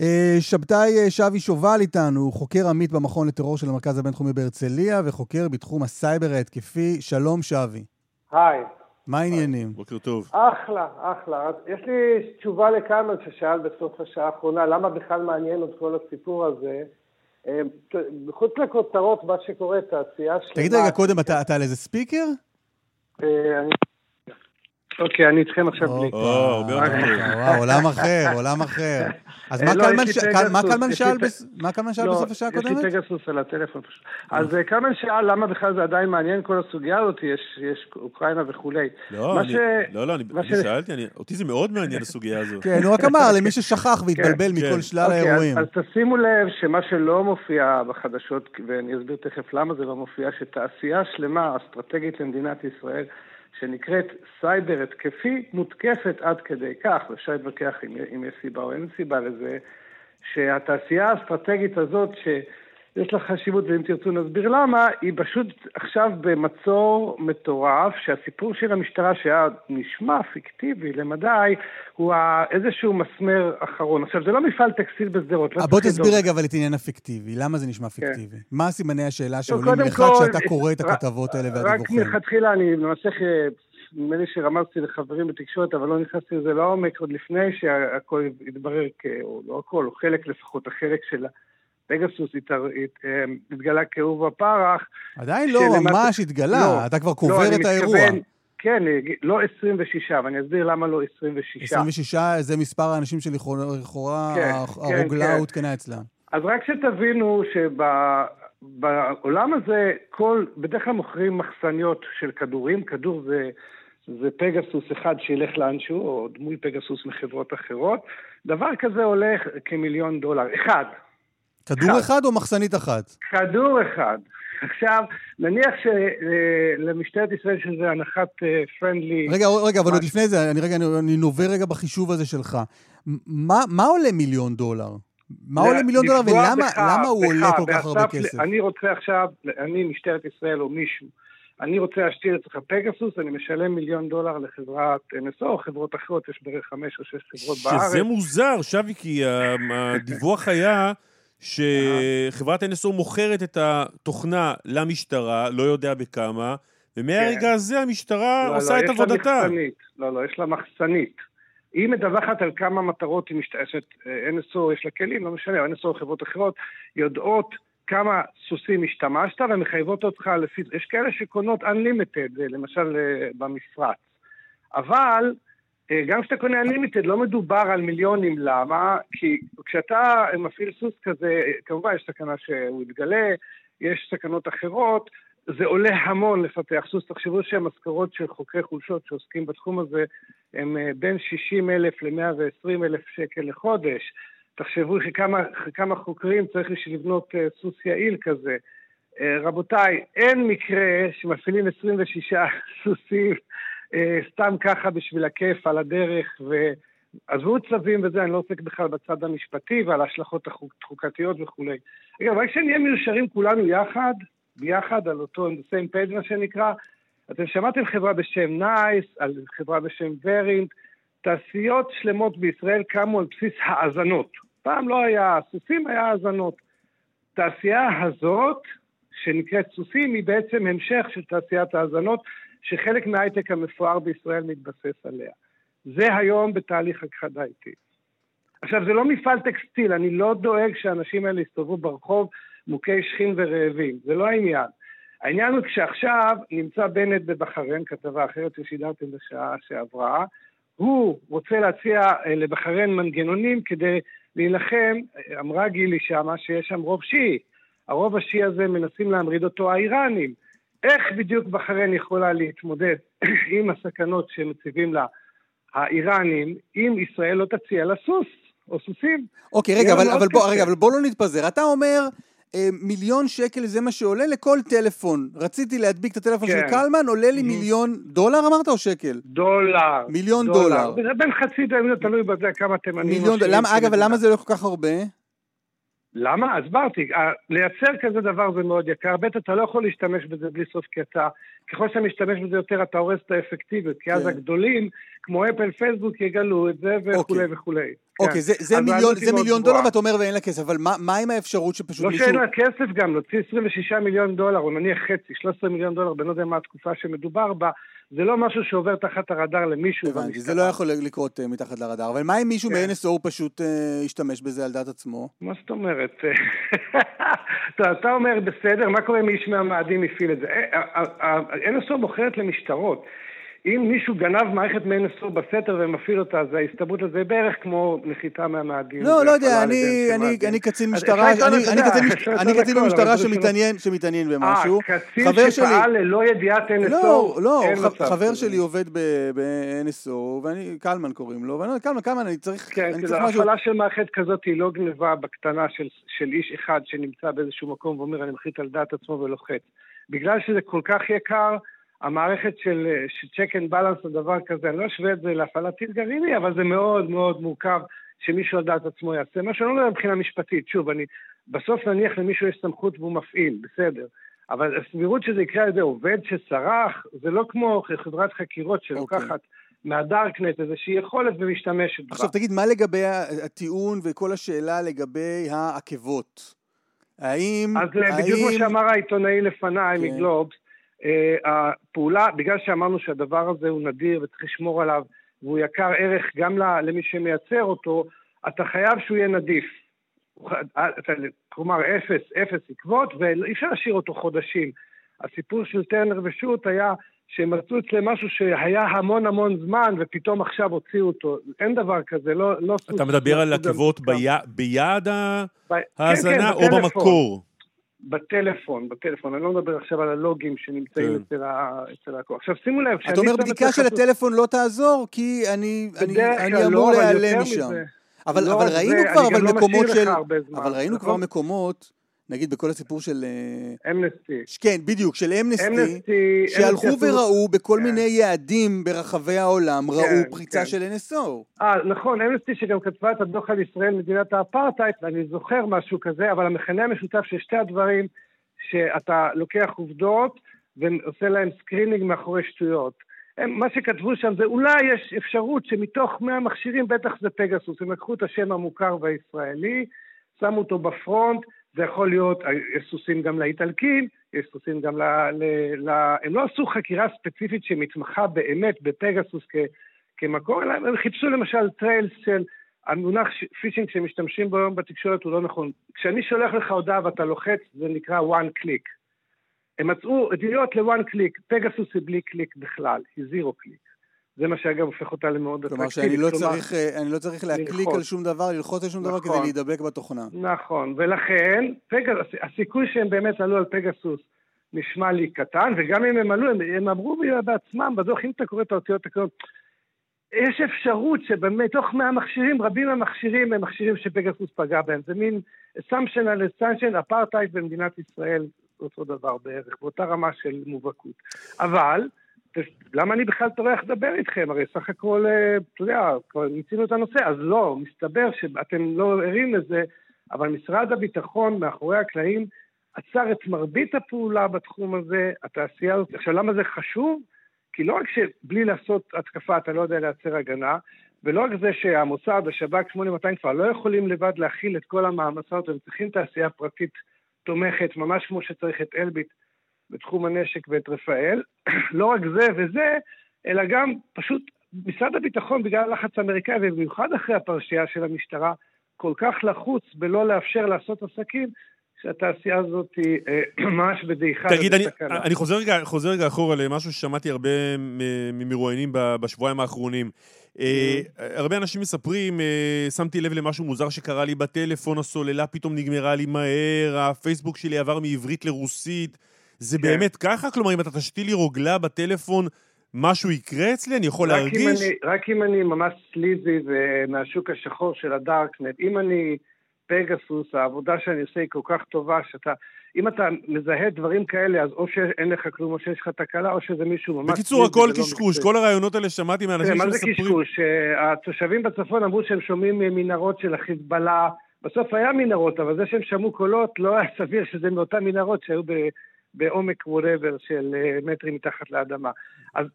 Speaker 3: אה, שבתאי אה, שבי שובל איתנו, חוקר עמית במכון לטרור של המרכז הבינתחומי בהרצליה וחוקר בתחום הסייבר ההתקפי. שלום שבי.
Speaker 13: היי.
Speaker 3: מה העניינים?
Speaker 2: בוקר טוב.
Speaker 13: אחלה, אחלה. יש לי תשובה לקלמן ששאל בסוף השעה האחרונה, למה בכלל מעניין את כל הסיפור הזה? אה, מחוץ לכותרות, מה שקורה, תעשייה שלמה...
Speaker 3: תגיד רגע קודם, אתה על איזה ספיקר?
Speaker 13: אני אוקיי, אני איתכם עכשיו בלי. או,
Speaker 2: הרבה יותר טוב.
Speaker 3: וואו, עולם אחר, עולם אחר. אז מה קלמן שאל בסוף השעה הקודמת?
Speaker 13: יש לי פגסוס על הטלפון פשוט. אז אה, קלמן שאל למה בכלל זה עדיין מעניין כל הסוגיה הזאת, יש אוקראינה וכולי.
Speaker 2: לא, לא, לא, אני שאלתי, אותי זה מאוד מעניין הסוגיה הזאת.
Speaker 3: כן, הוא רק אמר למי ששכח והתבלבל כן, מכל כן. שלל אוקיי, האירועים.
Speaker 13: אז תשימו לב שמה שלא מופיע בחדשות, ואני אסביר תכף למה זה לא מופיע, שתעשייה שלמה, אסטרטגית למדינת ישראל, שנקראת סייבר התקפי, מותקפת עד כדי כך, ואפשר להתווכח אם, אם יש סיבה או אין סיבה לזה, שהתעשייה האסטרטגית הזאת, שיש לה חשיבות, ואם תרצו נסביר למה, היא פשוט עכשיו במצור מטורף, שהסיפור של המשטרה, שהיה נשמע פיקטיבי למדי, הוא איזשהו מסמר אחרון. עכשיו, זה לא מפעל טקסטיל בשדרות. לא
Speaker 3: בוא תסביר רגע אבל את עניין הפיקטיבי. למה זה נשמע. פיקטיבי? כן. מה סימני השאלה שעולים לך כשאתה קורא את הכתבות האלה והדיווחים?
Speaker 13: רק מלכתחילה, אני למעשה, נדמה לי שרמזתי לחברים בתקשורת, אבל לא נכנסתי לזה לעומק, עוד לפני שהכל התברר, או לא הכל, או חלק לפחות, החלק של פגסוס אה, התגלה כאהוב הפרח.
Speaker 3: עדיין לא ממש התגלה, לא, אתה כבר קובר לא, את האירוע.
Speaker 13: כן, לא 26, ואני אסביר למה לא 26.
Speaker 3: 26 זה מספר האנשים שלכאורה כן, הרוגלה כן, הותקנה כן. אצלם.
Speaker 13: אז רק שתבינו שבעולם הזה, כל, בדרך כלל מוכרים מחסניות של כדורים, כדור זה, זה פגסוס אחד שילך לאנשהו, או דמוי פגסוס מחברות אחרות. דבר כזה הולך כמיליון דולר, אחד.
Speaker 3: כדור אחד, אחד או מחסנית אחת?
Speaker 13: כדור אחד. עכשיו, נניח שלמשטרת ישראל שזה הנחת פרנדלי...
Speaker 3: אה, רגע, רגע, אבל עוד לפני זה, אני רגע, אני נובר רגע בחישוב הזה שלך. מה, מה עולה מיליון דולר? מה עולה מיליון דולר ולמה הוא עולה כל כך הרבה כסף?
Speaker 13: אני רוצה עכשיו, אני משטרת ישראל או מישהו, אני רוצה להשתיר אצלך פגסוס, אני משלם מיליון דולר לחברת NSO או חברות אחרות, יש בערך חמש או שש חברות בארץ.
Speaker 2: שזה מוזר, שבי, כי הדיווח היה... שחברת NSO מוכרת את התוכנה למשטרה, לא יודע בכמה, ומהרגע כן. הזה המשטרה לא, עושה לא, את עבודתה.
Speaker 13: מחסנית. לא, לא, יש לה מחסנית. היא מדווחת על כמה מטרות היא משתמשת, NSO יש לה כלים, לא משנה, NSO או חברות אחרות, יודעות כמה סוסים השתמשת ומחייבות אותך לפי, יש כאלה שקונות Unlimited, למשל אה, במפרץ. אבל אה, גם כשאתה קונה Unlimited לא מדובר על מיליונים, למה? כי כשאתה מפעיל סוס כזה, כמובן יש סכנה שהוא יתגלה, יש סכנות אחרות, זה עולה המון לפתח סוס. תחשבו שהמשכורות של חוקרי חולשות שעוסקים בתחום הזה הם אה, בין 60 אלף ל-120 אלף שקל לחודש. תחשבו שכמה חוקרים צריך בשביל לבנות אה, סוס יעיל כזה. רבותיי, אין מקרה שמפעילים 26 סוסים אה, סתם ככה בשביל הכיף על הדרך, ועזבו צווים וזה, אני לא עוסק בכלל בצד המשפטי ועל ההשלכות החוקתיות וכולי. אגב, רק שנהיה מיושרים כולנו יחד, ביחד על אותו, on the same page מה שנקרא, אתם שמעתם חברה בשם נייס, על חברה בשם ורינט, תעשיות שלמות בישראל קמו על בסיס האזנות. פעם לא היה סוסים, היה האזנות. תעשייה הזאת, שנקראת סוסים, היא בעצם המשך של תעשיית האזנות, שחלק מההייטק המפואר בישראל מתבסס עליה. זה היום בתהליך הכחדה איטית. עכשיו, זה לא מפעל טקסטיל, אני לא דואג שהאנשים האלה יסתובבו ברחוב מוכי שכין ורעבים, זה לא העניין. העניין הוא כשעכשיו נמצא בנט בבחריין, כתבה אחרת ששידרתם בשעה שעברה, הוא רוצה להציע לבחריין מנגנונים כדי להילחם, אמרה גילי שמה שיש שם רוב שיעי. הרוב השיעי הזה מנסים להמריד אותו האיראנים. איך בדיוק בחריין יכולה להתמודד עם הסכנות שמציבים לה האיראנים, אם ישראל לא תציע לה סוס או סוסים?
Speaker 3: אוקיי, רגע, אבל, אבל, בוא, רגע, אבל בוא לא נתפזר. אתה אומר, אה, מיליון שקל זה מה שעולה לכל טלפון. רציתי להדביק את הטלפון כן. של קלמן, עולה לי מיליון דולר אמרת או שקל?
Speaker 13: דולר.
Speaker 3: מיליון דולר.
Speaker 13: דולר. זה בין חצי דולר, תלוי בזה כמה תימנים.
Speaker 3: מיליון דולר. אגב, למה זה לא כל כך הרבה?
Speaker 13: למה? הסברתי, לייצר כזה דבר זה מאוד יקר, ב' אתה לא יכול להשתמש בזה בלי סוף כי אתה, ככל שאתה משתמש בזה יותר אתה הורס את האפקטיביות, כי אז כן. הגדולים, כמו אפל, פייסבוק, יגלו את זה וכולי אוקיי. וכולי.
Speaker 3: אוקיי, זה, זה מיליון, זה מיליון דולר ואתה אומר ואין לה כסף, אבל מה, מה עם האפשרות שפשוט
Speaker 13: לא
Speaker 3: מישהו...
Speaker 13: לא שאין לה כסף גם, להוציא 26 מיליון דולר, או נניח חצי, 13 מיליון דולר, בלא יודע מה התקופה שמדובר בה, זה לא משהו שעובר תחת הרדאר למישהו.
Speaker 3: הבנתי, זה לא יכול לקרות uh, מתחת לרדאר, אבל מה אם מישהו כן. מ-NSO פשוט uh, ישתמש בזה על דעת עצמו?
Speaker 13: מה זאת אומרת? טוב, אתה אומר בסדר, מה קורה אם איש מהמאדים הפעיל את זה? אה, NSO מוכרת למשטרות. אם מישהו גנב מערכת מ-NSO בסתר ומפעיל אותה, אז ההסתברות לזה בערך כמו נחיתה מהמאדים.
Speaker 3: לא, לא יודע, אני קצין משטרה, אני קצין במשטרה שמתעניין במשהו.
Speaker 13: אה, קצין שפעל ללא ידיעת NSO,
Speaker 3: לא, לא, חבר שלי עובד ב-NSO, ואני, קלמן קוראים לו, ואני אומר, קלמן, קלמן, אני צריך
Speaker 13: כן,
Speaker 3: משהו.
Speaker 13: כן, הפעלה של מערכת כזאת היא לא גנבה בקטנה של איש אחד שנמצא באיזשהו מקום ואומר, אני מחליט על דעת עצמו ולוחץ. בגלל שזה כל כך יקר, המערכת של, check and balance או דבר כזה, אני לא אשווה את זה להפעלת טיל גרעיני, אבל זה מאוד מאוד מורכב שמישהו על דעת עצמו יעשה. מה שאני לא אומר מבחינה משפטית, שוב, אני, בסוף נניח למישהו יש סמכות והוא מפעיל, בסדר. אבל הסבירות שזה יקרה על ידי עובד שסרח, זה לא כמו חברת חקירות שלוקחת... Okay. אוקיי. מהדארקנט איזושהי יכולת ומשתמשת בה.
Speaker 3: עכשיו תגיד, מה לגבי הטיעון וכל השאלה לגבי העקבות? האם...
Speaker 13: אז האם... בדיוק כמו שאמר העיתונאי לפניי כן. מגלובס, אה, הפעולה, בגלל שאמרנו שהדבר הזה הוא נדיר וצריך לשמור עליו והוא יקר ערך גם למי שמייצר אותו, אתה חייב שהוא יהיה נדיף. כלומר, אפס, אפס עקבות, ואי אפשר להשאיר אותו חודשים. הסיפור של טרנר ושות' היה שהם מצאו אצלם משהו שהיה המון המון זמן, ופתאום עכשיו הוציאו אותו. אין דבר כזה, לא... לא
Speaker 2: אתה מדבר על עקבות ביעד ההאזנה כן, כן, או במקור?
Speaker 13: בטלפון, בטלפון, אני לא מדבר עכשיו על הלוגים שנמצאים כן. אצל, ה, אצל הלקוח. עכשיו שימו לב,
Speaker 3: אתה אומר בדיקה של הטלפון לא תעזור, כי אני, אני, אני אמור לא, להיעלם משם. אבל, לא אבל ראינו כבר אבל לא מקומות של... אבל ראינו כבר נכון? מקומות נגיד בכל הסיפור של...
Speaker 13: אה, אמנסטי.
Speaker 3: כן, בדיוק, של אמנסטי, שהלכו וראו בכל כן. מיני יעדים ברחבי העולם, ראו כן, פריצה כן. של NSO.
Speaker 13: אה, נכון, אמנסטי שגם כתבה את הדוח על ישראל, מדינת האפרטהייד, ואני זוכר משהו כזה, אבל המכנה המשותף של שתי הדברים, שאתה לוקח עובדות ועושה להם screening מאחורי שטויות. הם, מה שכתבו שם זה אולי יש אפשרות שמתוך 100 מכשירים בטח זה פגסוס, הם לקחו את השם המוכר והישראלי, שמו אותו ב front, זה יכול להיות, יש סוסים גם לאיטלקים, יש סוסים גם ל... ל, ל הם לא עשו חקירה ספציפית שמתמחה באמת בפגסוס כ, כמקור, אלא הם חיפשו למשל trails של המונח phishing שמשתמשים בו היום בתקשורת הוא לא נכון. כשאני שולח לך הודעה ואתה לוחץ, זה נקרא one click. הם מצאו עדויות ל-one click, פגסוס היא בלי קליק בכלל, היא zero click. זה מה שאגב הופך אותה למאוד
Speaker 3: אטרקטיבית. כלומר שאני לא, צריך, אה, לא צריך להקליק ללחוץ. על שום דבר, ללחוץ על שום נכון. דבר כדי נכון. להידבק בתוכנה.
Speaker 13: נכון, ולכן פגס, הסיכוי שהם באמת עלו על פגסוס נשמע לי קטן, וגם אם הם עלו, הם, הם אמרו בעצמם בדוח, אם אתה קורא את האותיות הקטנות, יש אפשרות שבאמת, תוך מהמכשירים, רבים מהמכשירים הם מכשירים שפגסוס פגע בהם. זה מין assumption על assumption, אפרטהייד במדינת ישראל, אותו דבר בערך, באותה רמה של מובהקות. אבל, למה אני בכלל טורח לדבר איתכם? הרי סך הכל, אה, אתה יודע, כבר מיצינו את הנושא, אז לא, מסתבר שאתם לא ערים לזה, אבל משרד הביטחון מאחורי הקלעים עצר את מרבית הפעולה בתחום הזה, התעשייה הזאת. עכשיו, למה זה חשוב? כי לא רק שבלי לעשות התקפה אתה לא יודע לייצר הגנה, ולא רק זה שהמוסד, השב"כ 8200 כבר לא יכולים לבד להכיל את כל המעמסות, הם צריכים תעשייה פרטית תומכת, ממש כמו שצריך את אלביט בתחום הנשק ואת רפאל. לא רק זה וזה, אלא גם פשוט משרד הביטחון, בגלל הלחץ האמריקאי, ובמיוחד אחרי הפרשייה של המשטרה, כל כך לחוץ בלא לאפשר לעשות עסקים, שהתעשייה הזאת היא אה, ממש בדעיכה.
Speaker 2: תגיד, אני, אני חוזר, רגע, חוזר רגע אחורה למשהו ששמעתי הרבה ממרואיינים בשבועיים האחרונים. אה, הרבה אנשים מספרים, אה, שמתי לב למשהו מוזר שקרה לי בטלפון, הסוללה פתאום נגמרה לי מהר, הפייסבוק שלי עבר מעברית לרוסית. זה כן. באמת ככה? כלומר, אם אתה תשתיל לי רוגלה בטלפון, משהו יקרה אצלי? אני יכול רק להרגיש? אם
Speaker 13: אני, רק אם אני ממש sleazy ומהשוק השחור של הדארקנט, אם אני פגסוס, העבודה שאני עושה היא כל כך טובה, שאתה... אם אתה מזהה דברים כאלה, אז או שאין לך כלום, או שיש לך תקלה, או שזה מישהו ממש...
Speaker 2: בקיצור, הכל קשקוש. כל הרעיונות האלה שמעתי מאנשים
Speaker 13: שמספרים... מה זה קשקוש? התושבים בצפון אמרו שהם שומעים מנהרות של החיזבאללה. בסוף היה מנהרות, אבל זה שהם שמעו קולות, לא היה סביר שזה מאותן מנהרות שהיו בעומק whatever של אה, מטרים מתחת לאדמה. אז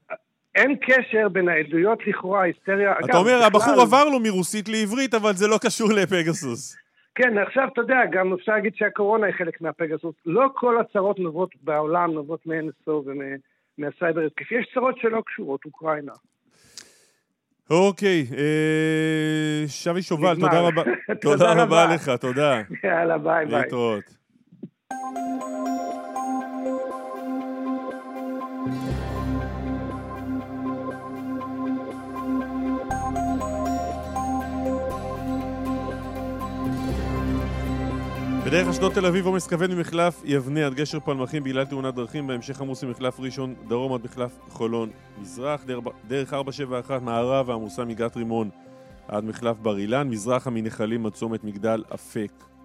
Speaker 13: אין קשר בין העדויות לכאורה, ההיסטריה...
Speaker 2: אתה אומר, הבחור עבר לו מרוסית לעברית, אבל זה לא קשור לפגסוס.
Speaker 13: כן, עכשיו אתה יודע, גם אפשר להגיד שהקורונה היא חלק מהפגסוס. לא כל הצרות נובעות בעולם, נובעות מ-NSO ומהסייבר התקפי. יש צרות שלא קשורות, אוקראינה.
Speaker 2: אוקיי, אה, שבי שובל, תודה רבה. תודה רבה לך, תודה.
Speaker 13: יאללה, ביי ביי.
Speaker 2: להתראות. בדרך אשדוד תל אביב עומס כבד ממחלף יבנה עד גשר פלמחים בגלל תאונת דרכים, בהמשך עמוס ממחלף ראשון דרום עד מחלף חולון מזרח, דרך 471 מערב עמוסה מגת רימון עד מחלף בר אילן, מזרחה מנחלים עד צומת מגדל אפק.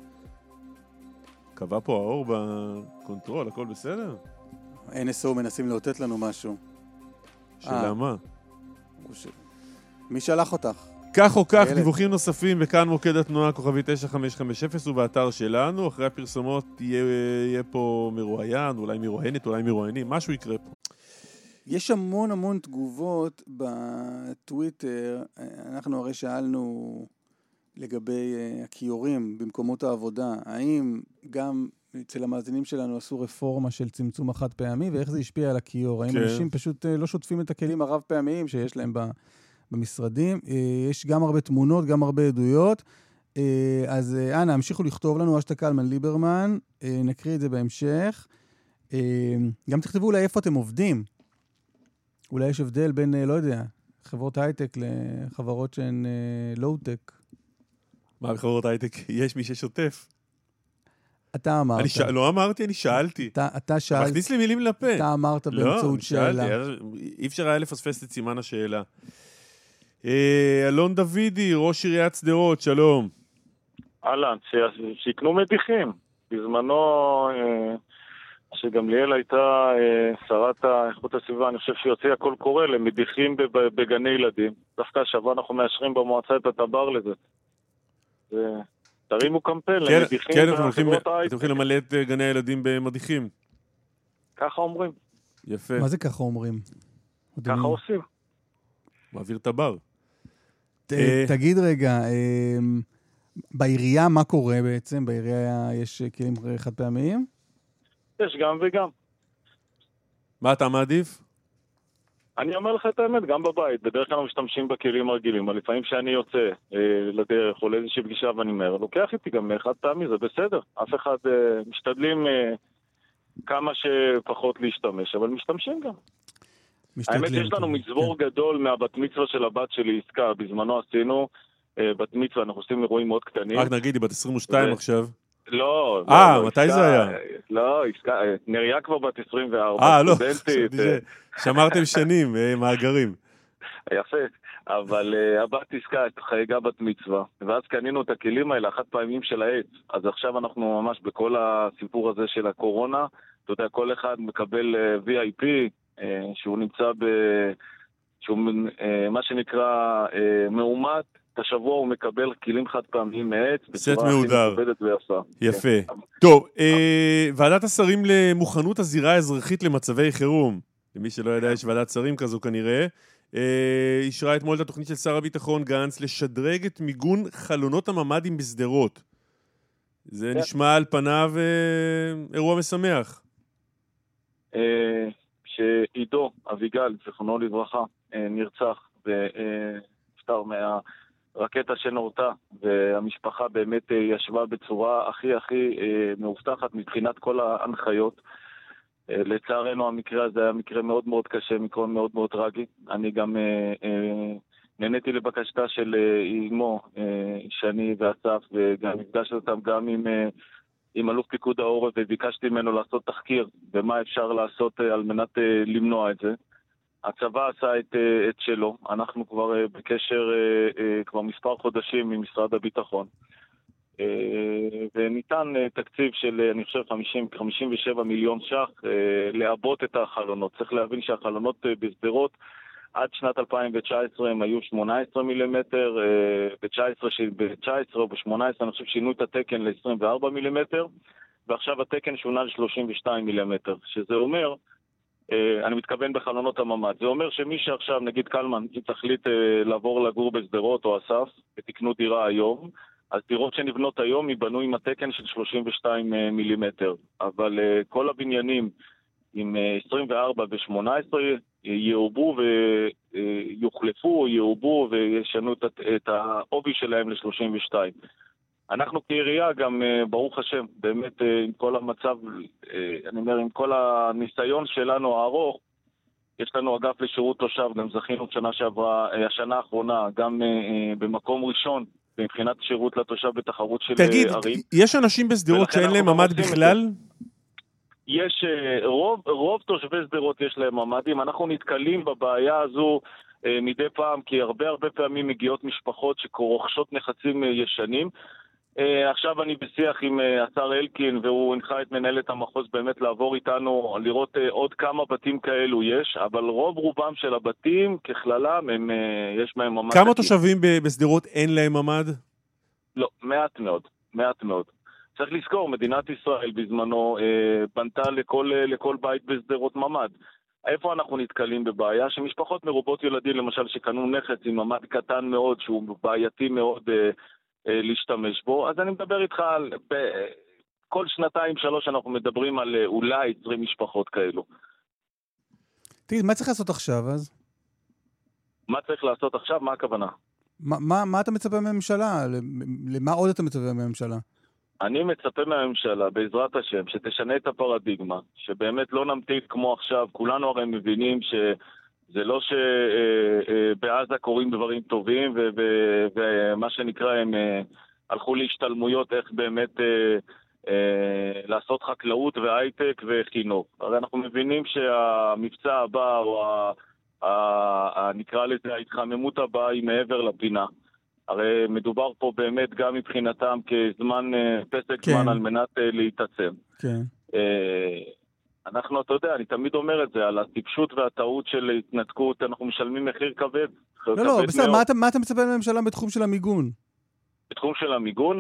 Speaker 2: כבה פה האור ב control, הכל בסדר?
Speaker 3: NSO מנסים לאותת לנו משהו.
Speaker 2: שאלה אה. מה?
Speaker 3: מי שלח אותך?
Speaker 2: כך או כך, דיווחים נוספים וכאן מוקד התנועה כוכבי 9550 ובאתר שלנו. אחרי הפרסומות יהיה, יהיה פה מרואיין, אולי מרואיינת, אולי מרואיינים, משהו יקרה פה.
Speaker 3: יש המון המון תגובות בטוויטר. אנחנו הרי שאלנו לגבי אה, הכיורים במקומות העבודה. האם גם אצל המאזינים שלנו עשו רפורמה של צמצום החד פעמי, ואיך זה השפיע על הכיור? האם כן. אנשים פשוט אה, לא שוטפים את הכלים הרב פעמיים שיש להם. במשרדים. אה, יש גם הרבה תמונות, גם הרבה עדויות. אז אנא, המשיכו לכתוב לנו, האשטאג קלמן ליברמן, נקריא את זה בהמשך. גם תכתבו אולי איפה אתם עובדים. אולי יש הבדל בין, לא יודע, חברות הייטק לחברות שהן לואו-טק.
Speaker 2: מה, בחברות הייטק יש מי ששוטף?
Speaker 3: אתה אמרת.
Speaker 2: אני ש... לא אמרתי, אני שאלתי.
Speaker 3: אתה, אתה שאלת.
Speaker 2: מכניס לי מילים לפה.
Speaker 3: אתה אמרת לא, באמצעות
Speaker 2: לא,
Speaker 3: שאלה.
Speaker 2: שאלתי, אי אפשר היה לפספס את סימן השאלה. אה, אלון דוידי, ראש עיריית שדרות, שלום.
Speaker 14: אהלן, שיקנו מדיחים. בזמנו, אה, שגמליאל הייתה אה, שרת איכות הסביבה, אני חושב שהיא הוציאה קול קורא למדיחים בגני ילדים. דווקא השבוע אנחנו מאשרים במועצה את הטבר לזה. תרימו קמפיין
Speaker 2: כן, למדיחים כן, ההייטק. כן, אתם הולכים למלא את גני הילדים במדיחים.
Speaker 14: ככה אומרים.
Speaker 2: יפה.
Speaker 3: מה זה ככה אומרים?
Speaker 14: ככה עושים.
Speaker 2: מעביר את הבר.
Speaker 3: אה, תגיד רגע, אמ, בעירייה מה קורה בעצם? בעירייה יש כלים חד פעמיים?
Speaker 14: יש גם וגם.
Speaker 2: מה אתה מעדיף?
Speaker 14: אני אומר לך את האמת, גם בבית. בדרך כלל משתמשים בכלים הרגילים, אבל לפעמים כשאני יוצא אה, לדרך או לאיזושהי פגישה ואני אומר, לוקח איתי גם חד פעמי, זה בסדר. אף אחד, אה, משתדלים אה, כמה שפחות להשתמש, אבל משתמשים גם. האמת שיש לנו מצבור כן. גדול מהבת מצווה של הבת שלי, עסקה. בזמנו עשינו אה, בת מצווה, אנחנו עושים אירועים מאוד קטנים.
Speaker 2: רק נגיד, היא בת 22 ו... עכשיו.
Speaker 14: לא,
Speaker 2: אה, לא, מתי עסקה, זה היה?
Speaker 14: לא, נריה כבר בת 24,
Speaker 2: אה, לא, שמרתם שנים, אה, מאגרים.
Speaker 14: יפה, אבל uh, הבת עסקה חייגה בת מצווה, ואז קנינו את הכלים האלה, החד פעמים של העץ. אז עכשיו אנחנו ממש בכל הסיפור הזה של הקורונה, אתה יודע, כל אחד מקבל uh, VIP, אה, שהוא נמצא ב... שהוא אה, מה שנקרא אה, מאומת, את השבוע הוא מקבל כלים חד פעמיים מעץ, מכובדת ויפה.
Speaker 2: יפה. כן. טוב, אה, ועדת השרים למוכנות הזירה האזרחית למצבי חירום, למי שלא ידע, יש ועדת שרים כזו כנראה, אה, אישרה אתמול את התוכנית של שר הביטחון גנץ לשדרג את מיגון חלונות הממ"דים בשדרות. זה כן. נשמע על פניו אה, אירוע משמח.
Speaker 14: אה, שעידו אביגל, זיכרונו לברכה, אה, נרצח ונפטר רקטה שנורתה, והמשפחה באמת ישבה בצורה הכי הכי מאובטחת מבחינת כל ההנחיות. לצערנו המקרה הזה היה מקרה מאוד מאוד קשה, מקרה מאוד מאוד טרגי. אני גם נהניתי לבקשתה של אימו, שני ואסף, וגם נפגשתי אותם גם עם עם אלוף פיקוד העורף וביקשתי ממנו לעשות תחקיר ומה אפשר לעשות אה, על מנת אה, למנוע את זה. הצבא עשה את, אה, את שלו, אנחנו כבר בקשר כבר מספר חודשים עם משרד הביטחון. וניתן תקציב של, אני חושב, 50, 57 מיליון ש"ח לעבות את החלונות. צריך להבין שהחלונות בשדרות עד שנת 2019 הם היו 18 מילימטר, אה, ב-19 או ב-18 אני חושב שינו את התקן ל-24 מילימטר, ועכשיו התקן שונה ל-32 מילימטר, שזה אומר, אה, אני מתכוון בחלונות הממ"ד, זה אומר שמי שעכשיו, נגיד קלמן, אם תחליט אה, לעבור לגור בשדרות או אסף, ותקנו דירה היום, אז דירות שנבנות היום ייבנו עם התקן של 32 מילימטר, אבל כל הבניינים עם 24 ו-18 יעובו ויוחלפו, יעובו וישנו את העובי שלהם ל-32. אנחנו כעירייה גם, אה, ברוך השם, באמת אה, עם כל המצב, אה, אני אומר, עם כל הניסיון שלנו הארוך, יש לנו אגף לשירות תושב, גם זכינו שנה שעברה, השנה האחרונה, גם במקום ראשון מבחינת שירות לתושב בתחרות של
Speaker 2: תגיד,
Speaker 14: ערים.
Speaker 2: תגיד, יש אנשים בשדרות שאין להם ממ"ד בכלל?
Speaker 14: יש, רוב, רוב תושבי שדרות יש להם ממ"דים, אנחנו נתקלים בבעיה הזו מדי פעם, כי הרבה הרבה פעמים מגיעות משפחות שרוכשות נכסים ישנים. עכשיו אני בשיח עם השר אלקין, והוא הנחה את מנהלת המחוז באמת לעבור איתנו, לראות עוד כמה בתים כאלו יש, אבל רוב רובם של הבתים, ככללם, הם, יש בהם ממ"ד.
Speaker 2: כמה תושבים בשדרות אין להם ממ"ד?
Speaker 14: לא, מעט מאוד, מעט מאוד. צריך לזכור, מדינת ישראל בזמנו אה, בנתה לכל, אה, לכל בית בשדרות ממ"ד. איפה אנחנו נתקלים בבעיה? שמשפחות מרובות ילדים, למשל, שקנו נכס עם ממ"ד קטן מאוד, שהוא בעייתי מאוד אה, אה, להשתמש בו, אז אני מדבר איתך על... כל שנתיים, שלוש אנחנו מדברים על אה, אולי 20 משפחות כאלו.
Speaker 3: תגיד, מה צריך לעשות עכשיו אז?
Speaker 14: מה צריך לעשות עכשיו? מה הכוונה?
Speaker 3: מה, מה, מה אתה מצפה מהממשלה? למה עוד אתה מצפה מהממשלה?
Speaker 14: אני מצפה מהממשלה, בעזרת השם, שתשנה את הפרדיגמה, שבאמת לא נמתין כמו עכשיו, כולנו הרי מבינים שזה לא שבעזה קורים דברים טובים, ומה שנקרא, הם אה, הלכו להשתלמויות איך באמת אה, אה, לעשות חקלאות והייטק וחינוך. הרי אנחנו מבינים שהמבצע הבא, או נקרא לזה ההתחממות הבאה, היא מעבר לפינה. הרי מדובר פה באמת גם מבחינתם כזמן, אה, פסק כן. זמן על מנת אה, להתעצם.
Speaker 3: כן.
Speaker 14: אה, אנחנו, אתה יודע, אני תמיד אומר את זה, על הטיפשות והטעות של התנתקות, אנחנו משלמים מחיר כבד.
Speaker 3: לא, כבד לא, בסדר, מה אתה, מה אתה מצפה מהממשלה בתחום של המיגון?
Speaker 14: בתחום של המיגון,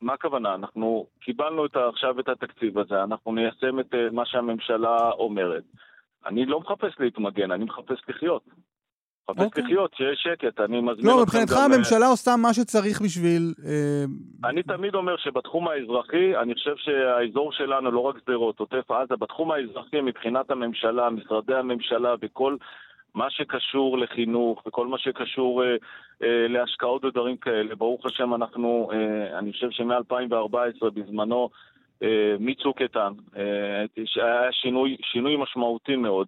Speaker 14: מה הכוונה? אנחנו קיבלנו את, עכשיו את התקציב הזה, אנחנו ניישם את מה שהממשלה אומרת. אני לא מחפש להתמגן, אני מחפש לחיות. חפש אוקיי. לחיות, שיש שקט, אני מזמין
Speaker 3: לא, מבחינתך אה, הממשלה עושה מה שצריך בשביל... אה,
Speaker 14: אני תמיד אומר שבתחום האזרחי, אני חושב שהאזור שלנו, לא רק שדרות, עוטף עזה, בתחום האזרחי מבחינת הממשלה, משרדי הממשלה וכל מה שקשור לחינוך וכל מה שקשור אה, אה, להשקעות ודברים כאלה, ברוך השם אנחנו, אה, אני חושב שמ-2014 בזמנו, אה, מצוק איתן, אה, היה שינוי, שינוי משמעותי מאוד.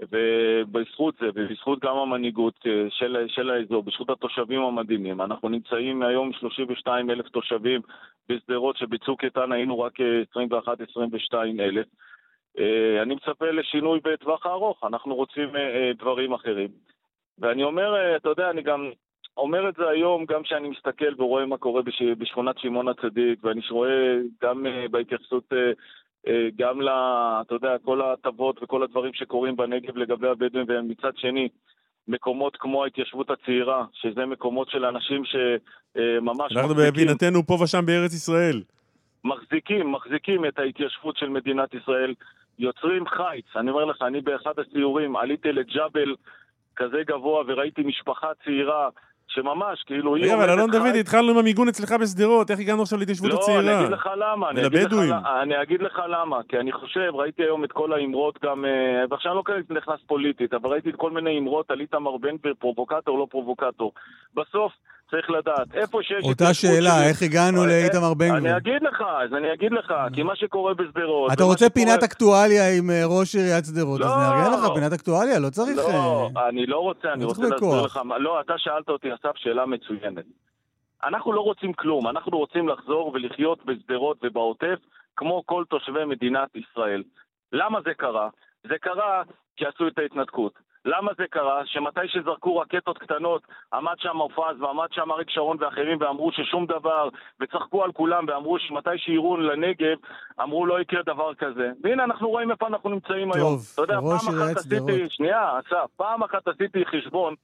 Speaker 14: ובזכות זה, ובזכות גם המנהיגות אה, של, של האזור, בזכות התושבים המדהימים, אנחנו נמצאים היום 32 אלף תושבים בשדרות, שבצוק איתן היינו רק 21-22 אלף. אה, אני מצפה לשינוי בטווח הארוך, אנחנו רוצים אה, דברים אחרים. ואני אומר, אתה יודע, אני גם אומר את זה היום, גם כשאני מסתכל ורואה מה קורה בשכונת שמעון הצדיק, ואני רואה גם בהתייחסות אה, גם ל... אתה יודע, כל ההטבות וכל הדברים שקורים בנגב לגבי הבדואים, ומצד שני, מקומות כמו ההתיישבות הצעירה, שזה מקומות של אנשים שממש...
Speaker 2: אנחנו בהבינתנו פה ושם בארץ ישראל.
Speaker 14: מחזיקים, מחזיקים את ההתיישבות של מדינת ישראל, יוצרים חיץ. אני אומר לך, אני באחד הסיורים עליתי לג'בל כזה גבוה וראיתי משפחה צעירה שממש, כאילו...
Speaker 2: רגע, אבל אלון דוד, התחלנו עם המיגון אצלך בשדרות, איך הגענו עכשיו להתיישבות הצעירה?
Speaker 14: לא, אני אגיד לך למה.
Speaker 2: ולבדואים.
Speaker 14: אני אגיד לך למה, כי אני חושב, ראיתי היום את כל האמרות גם, אה, ועכשיו אני לא נכנס פוליטית, אבל ראיתי את כל מיני אמרות על איתמר בן גביר, פרובוקטור, לא פרובוקטור. בסוף, צריך לדעת, איפה שיש...
Speaker 3: אותה שאלה, איך הגענו לאיתמר בן גביר?
Speaker 14: אני אגיד לך, אז אני אגיד לך, כי מה שקורה בשדרות...
Speaker 3: אתה רוצה פינת אקטואליה עם אה, ראש עיריית שדרות, אז נארגן לך פינת אקטואליה, לא צריך...
Speaker 14: לא, אני לא רוצה, אני רוצה להסביר לך... לא, אתה שאלת אותי, אסף, שאלה מצוינת. אנחנו לא רוצים כלום, אנחנו רוצים לחזור ולחיות בשדרות ובעוטף כמו כל תושבי מדינת ישראל. למה זה קרה? זה קרה כי עשו את ההתנתקות. למה זה קרה? שמתי שזרקו רקטות קטנות, עמד שם מופז ועמד שם אריק שרון ואחרים ואמרו ששום דבר, וצחקו על כולם ואמרו שמתי שיירו לנגב, אמרו לא יקרה דבר כזה. והנה אנחנו רואים איפה אנחנו נמצאים
Speaker 3: טוב,
Speaker 14: היום.
Speaker 3: טוב, ראש עיריית
Speaker 14: שדרות. שנייה, אסף, פעם אחת עשיתי חשבון.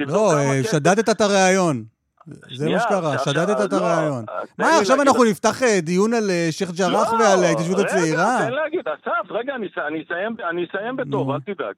Speaker 3: לא, אה, שדדת את הראיון. זה מה שקרה, שדדת את לא, הרעיון. מה, עכשיו אנחנו נפתח אה, דיון על אה, שייח' ג'ראח
Speaker 14: לא,
Speaker 3: ועל ההתיישבות הצעירה?
Speaker 14: רגע, תן להגיד, אסף, רגע, אני אסיים בטוב, אל תדאג.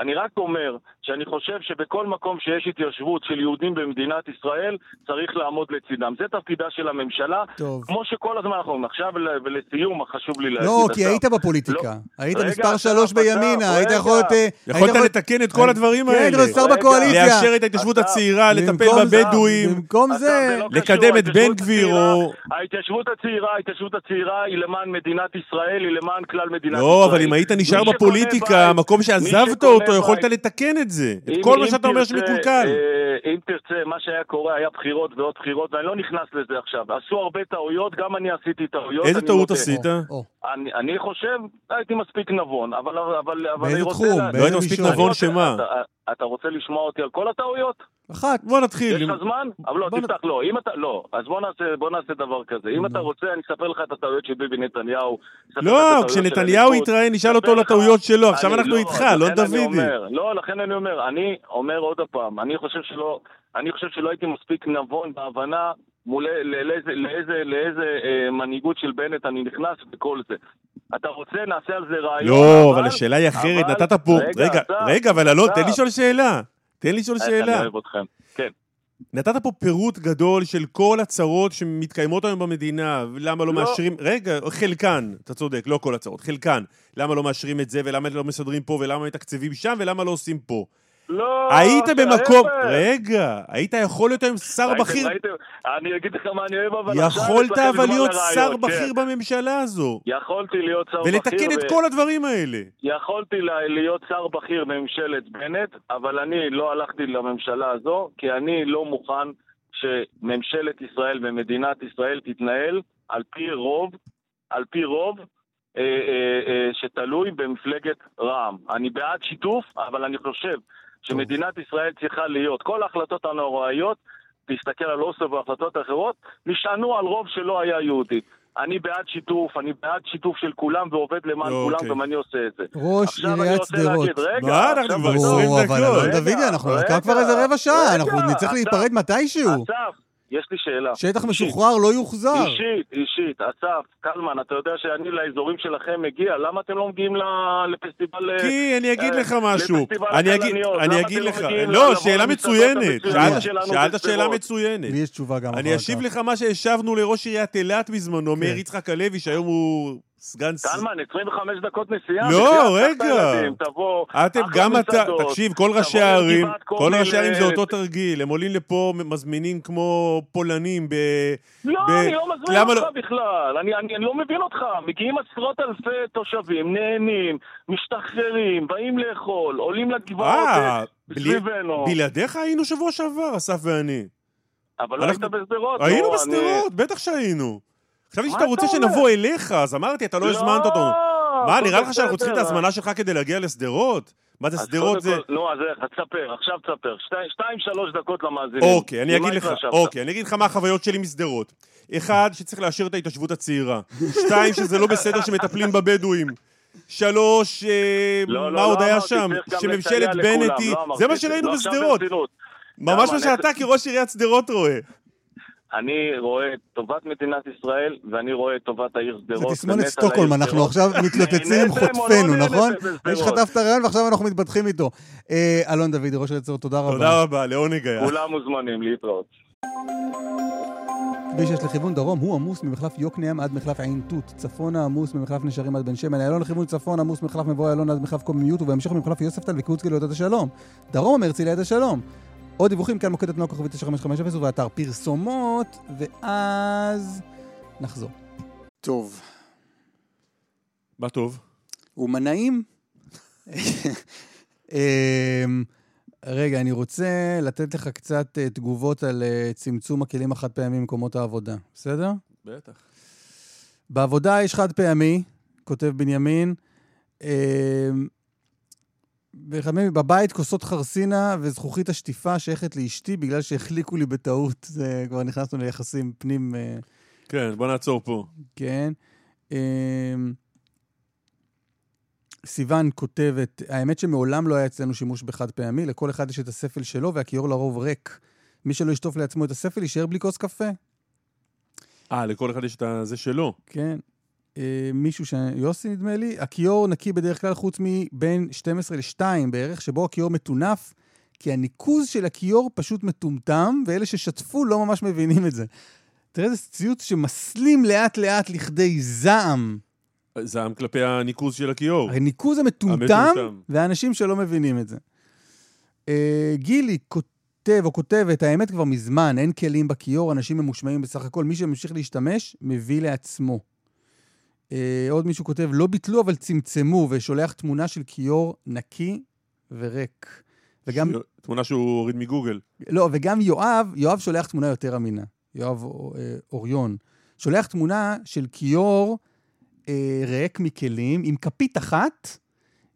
Speaker 14: אני רק אומר שאני חושב שבכל מקום שיש התיישבות של יהודים במדינת ישראל, צריך לעמוד לצידם. זה תפקידה של הממשלה.
Speaker 3: טוב.
Speaker 14: כמו שכל הזמן אנחנו אומרים. עכשיו ולסיום, חשוב לי להגיד...
Speaker 3: לא, כי היית בפוליטיקה. לא. היית רגע, מספר שלוש בימינה, היית יכול להיות... אה,
Speaker 2: יכולת לתקן את כל הדברים
Speaker 3: כן,
Speaker 2: האלה.
Speaker 3: כן, היית שר בקואליציה.
Speaker 2: לאשר את ההתיישבות הצעירה, לטפל בבדואים.
Speaker 3: במקום זה...
Speaker 14: לא
Speaker 2: לקדם את בן גביר או...
Speaker 14: ההתיישבות הצעירה, ההתיישבות הצעירה היא למען מדינת ישראל, היא למען כלל מדינת ישראל.
Speaker 2: לא, אבל אם היית נשאר בפוליטיקה, המקום שעזבת אותו, יכולת לתקן את זה. את כל מה שאתה אומר שמקולקל.
Speaker 14: אה, אם תרצה, מה שהיה קורה היה בחירות ועוד בחירות, ואני לא נכנס לזה עכשיו. עשו הרבה טעויות, גם אני עשיתי טעויות.
Speaker 2: איזה טעות עשית?
Speaker 14: אני חושב, הייתי מספיק נבון, אבל...
Speaker 3: באיזה תחום?
Speaker 2: לא היית מספיק נבון שמה?
Speaker 14: אתה רוצה לשמוע אותי על כל הטעויות?
Speaker 3: אחת.
Speaker 2: בוא נתחיל.
Speaker 14: יש לך זמן? אבל לא, תפתח, לא. אם אתה, לא. אז בוא נעשה, בוא נעשה דבר כזה. אם אתה רוצה, אני אספר לך את הטעויות של ביבי נתניהו.
Speaker 2: לא, כשנתניהו יתראיין, נשאל אותו לטעויות שלו. עכשיו אנחנו איתך, לא דודי.
Speaker 14: לא, לכן אני אומר. אני אומר עוד פעם, אני חושב שלא, אני חושב שלא הייתי מספיק נבון בהבנה מול לאיזה, לאיזה, לאיזה אה, מנהיגות של בנט אני נכנס וכל זה. אתה רוצה, נעשה על זה רעיון.
Speaker 2: לא, אבל השאלה היא אחרת, נתת פה... רגע, רגע, אבל אלון, תן לי לשאול שאלה. תן לי לשאול שאלה.
Speaker 14: אני אוהב אתכם, כן.
Speaker 2: נתת פה פירוט גדול של כל הצרות שמתקיימות היום במדינה, ולמה לא, לא מאשרים... רגע, חלקן, אתה צודק, לא כל הצרות, חלקן. למה לא מאשרים את זה, ולמה לא מסדרים פה, ולמה מתקצבים שם, ולמה לא עושים פה.
Speaker 14: לא,
Speaker 2: היית במקום... רגע, היית יכול להיות היום שר בכיר...
Speaker 14: אני אגיד לך מה אני אוהב, אבל...
Speaker 2: יכולת אבל להיות שר בכיר בממשלה הזו.
Speaker 14: יכולתי להיות שר בכיר...
Speaker 2: ולתקן את כל הדברים האלה.
Speaker 14: יכולתי להיות שר בכיר בממשלת בנט, אבל אני לא הלכתי לממשלה הזו, כי אני לא מוכן שממשלת ישראל ומדינת ישראל תתנהל על פי רוב, על פי רוב, אה, אה, אה, שתלוי במפלגת רע"מ. אני בעד שיתוף, אבל אני חושב שמדינת ישראל צריכה להיות, כל ההחלטות הנוראיות, תסתכל על אוסלו והחלטות אחרות, נשענו על רוב שלא היה יהודי. אני בעד שיתוף, אני בעד שיתוף של כולם ועובד למען לא, כולם, אוקיי. גם אני עושה את זה.
Speaker 3: ראש עיריית שדרות.
Speaker 2: מה, אנחנו כבר 20 דקות.
Speaker 3: אבל אלון דוידי, אנחנו נקע כבר איזה רבע שעה, אנחנו נצטרך להיפרד מתישהו.
Speaker 14: אסף, יש לי שאלה.
Speaker 3: שטח משוחרר לא יוחזר.
Speaker 14: אישית, אישית. אסף, קלמן, אתה יודע שאני לאזורים שלכם מגיע, למה אתם לא מגיעים לפסטיבל...
Speaker 2: כי אני אגיד לך משהו. אני אגיד, אני אגיד לך, לא, שאלה מצוינת. שאלת שאלה מצוינת.
Speaker 3: לי יש תשובה גם אחר כך.
Speaker 2: אני אשיב לך מה שהשבנו לראש עיריית אילת בזמנו, מאיר כן. יצחק הלוי, שהיום הוא סגן...
Speaker 14: קלמן, 25 דקות נסיעה.
Speaker 2: לא, רגע. אתם, גם אתה, תקשיב, כל ראשי הערים, כל ראשי הערים זה אותו תרגיל. הם עולים לפה, מזמינים כמו פולנים ב...
Speaker 14: לא, אני לא מזמין לא- אותך בכלל. אני לא מבין אותך. מגיעים עשרות אלפי תושבים, נהנים, משתחררים, באים לאכול, עולים לגבעות אה, סביבנו.
Speaker 2: בלעדיך היינו שבוע שעבר, אסף ואני.
Speaker 14: אבל לא היית בשדרות.
Speaker 2: היינו בשדרות, בטח שהיינו. חשבתי שאתה רוצה שנבוא אליך, אז אמרתי, אתה לא הזמנת אותו. מה, נראה לך שאנחנו צריכים את ההזמנה שלך כדי להגיע לשדרות? מה זה, שדרות זה...
Speaker 14: לא, אז תספר, עכשיו תספר. שתיים, שלוש דקות למאזינים.
Speaker 2: אוקיי, אני אגיד לך, אוקיי, אני אגיד לך מה החוויות שלי משדרות. אחד, שצריך לאשר את ההתיישבות הצעירה. שתיים, שזה לא בסדר שמטפלים בבדואים. שלוש, אה,
Speaker 14: לא,
Speaker 2: מה עוד היה שם? שממשלת בנט היא... זה מה שראינו בשדרות. ממש מה שאתה כראש עיריית שדרות רואה.
Speaker 14: אני רואה את טובת מדינת ישראל, ואני רואה את טובת העיר שדרות.
Speaker 3: זה תסמונת סטוקהולם, אנחנו עכשיו מתלוצצים עם חוטפינו, נכון? יש חטפת רעיון ועכשיו אנחנו מתבדחים איתו. אה, אלון דודי, ראש היצור, תודה רבה.
Speaker 2: תודה רבה, לעונג היה.
Speaker 14: כולם מוזמנים להתראות.
Speaker 3: כביש 6 לכיוון דרום הוא עמוס ממחלף יוקנעם עד מחלף עין תות. צפונה עמוס ממחלף נשרים עד בן שמן. איילון לכיוון צפון עמוס ממחלף מבוא איילון עד מחלף קוממיות ובהמשך ממחלף יוספטל וקיבוץ גלויות עד השלום. דרום הרצליה עד השלום. עוד דיווחים כאן מוקד התנועה כוכבית 9550 ובאתר פרסומות, ואז נחזור. טוב.
Speaker 2: מה טוב?
Speaker 3: ומנעים? אמ, רגע, אני רוצה לתת לך קצת uh, תגובות על uh, צמצום הכלים החד פעמיים במקומות העבודה, בסדר?
Speaker 2: בטח.
Speaker 3: בעבודה יש חד פעמי, כותב בנימין. Uh, בבית כוסות חרסינה וזכוכית השטיפה שייכת לאשתי בגלל שהחליקו לי בטעות. זה כבר נכנסנו ליחסים פנים...
Speaker 2: כן, בוא נעצור פה.
Speaker 3: כן. סיוון כותבת, האמת שמעולם לא היה אצלנו שימוש בחד פעמי, לכל אחד יש את הספל שלו והכיור לרוב ריק. מי שלא ישטוף לעצמו את הספל יישאר בלי כוס קפה.
Speaker 2: אה, לכל אחד יש את זה שלו.
Speaker 3: כן. אה, מישהו ש... יוסי נדמה לי, הכיור נקי בדרך כלל חוץ מבין 12 ל-2 בערך, שבו הכיור מטונף, כי הניקוז של הכיור פשוט מטומטם, ואלה ששטפו לא ממש מבינים את זה. תראה איזה ציוץ שמסלים לאט לאט לכדי זעם.
Speaker 2: זעם כלפי הניקוז של הכיור.
Speaker 3: הניקוז המטומטם, ואנשים שלא מבינים את זה. אה, גילי כותב או כותבת, האמת כבר מזמן, אין כלים בכיור, אנשים ממושמעים בסך הכל, מי שממשיך להשתמש, מביא לעצמו. אה, עוד מישהו כותב, לא ביטלו אבל צמצמו, ושולח תמונה של כיור נקי וריק.
Speaker 2: וגם... ש... תמונה שהוא הוריד מגוגל.
Speaker 3: לא, וגם יואב, יואב שולח תמונה יותר אמינה. יואב אה, אוריון. שולח תמונה של כיור אה, ריק מכלים, עם כפית אחת,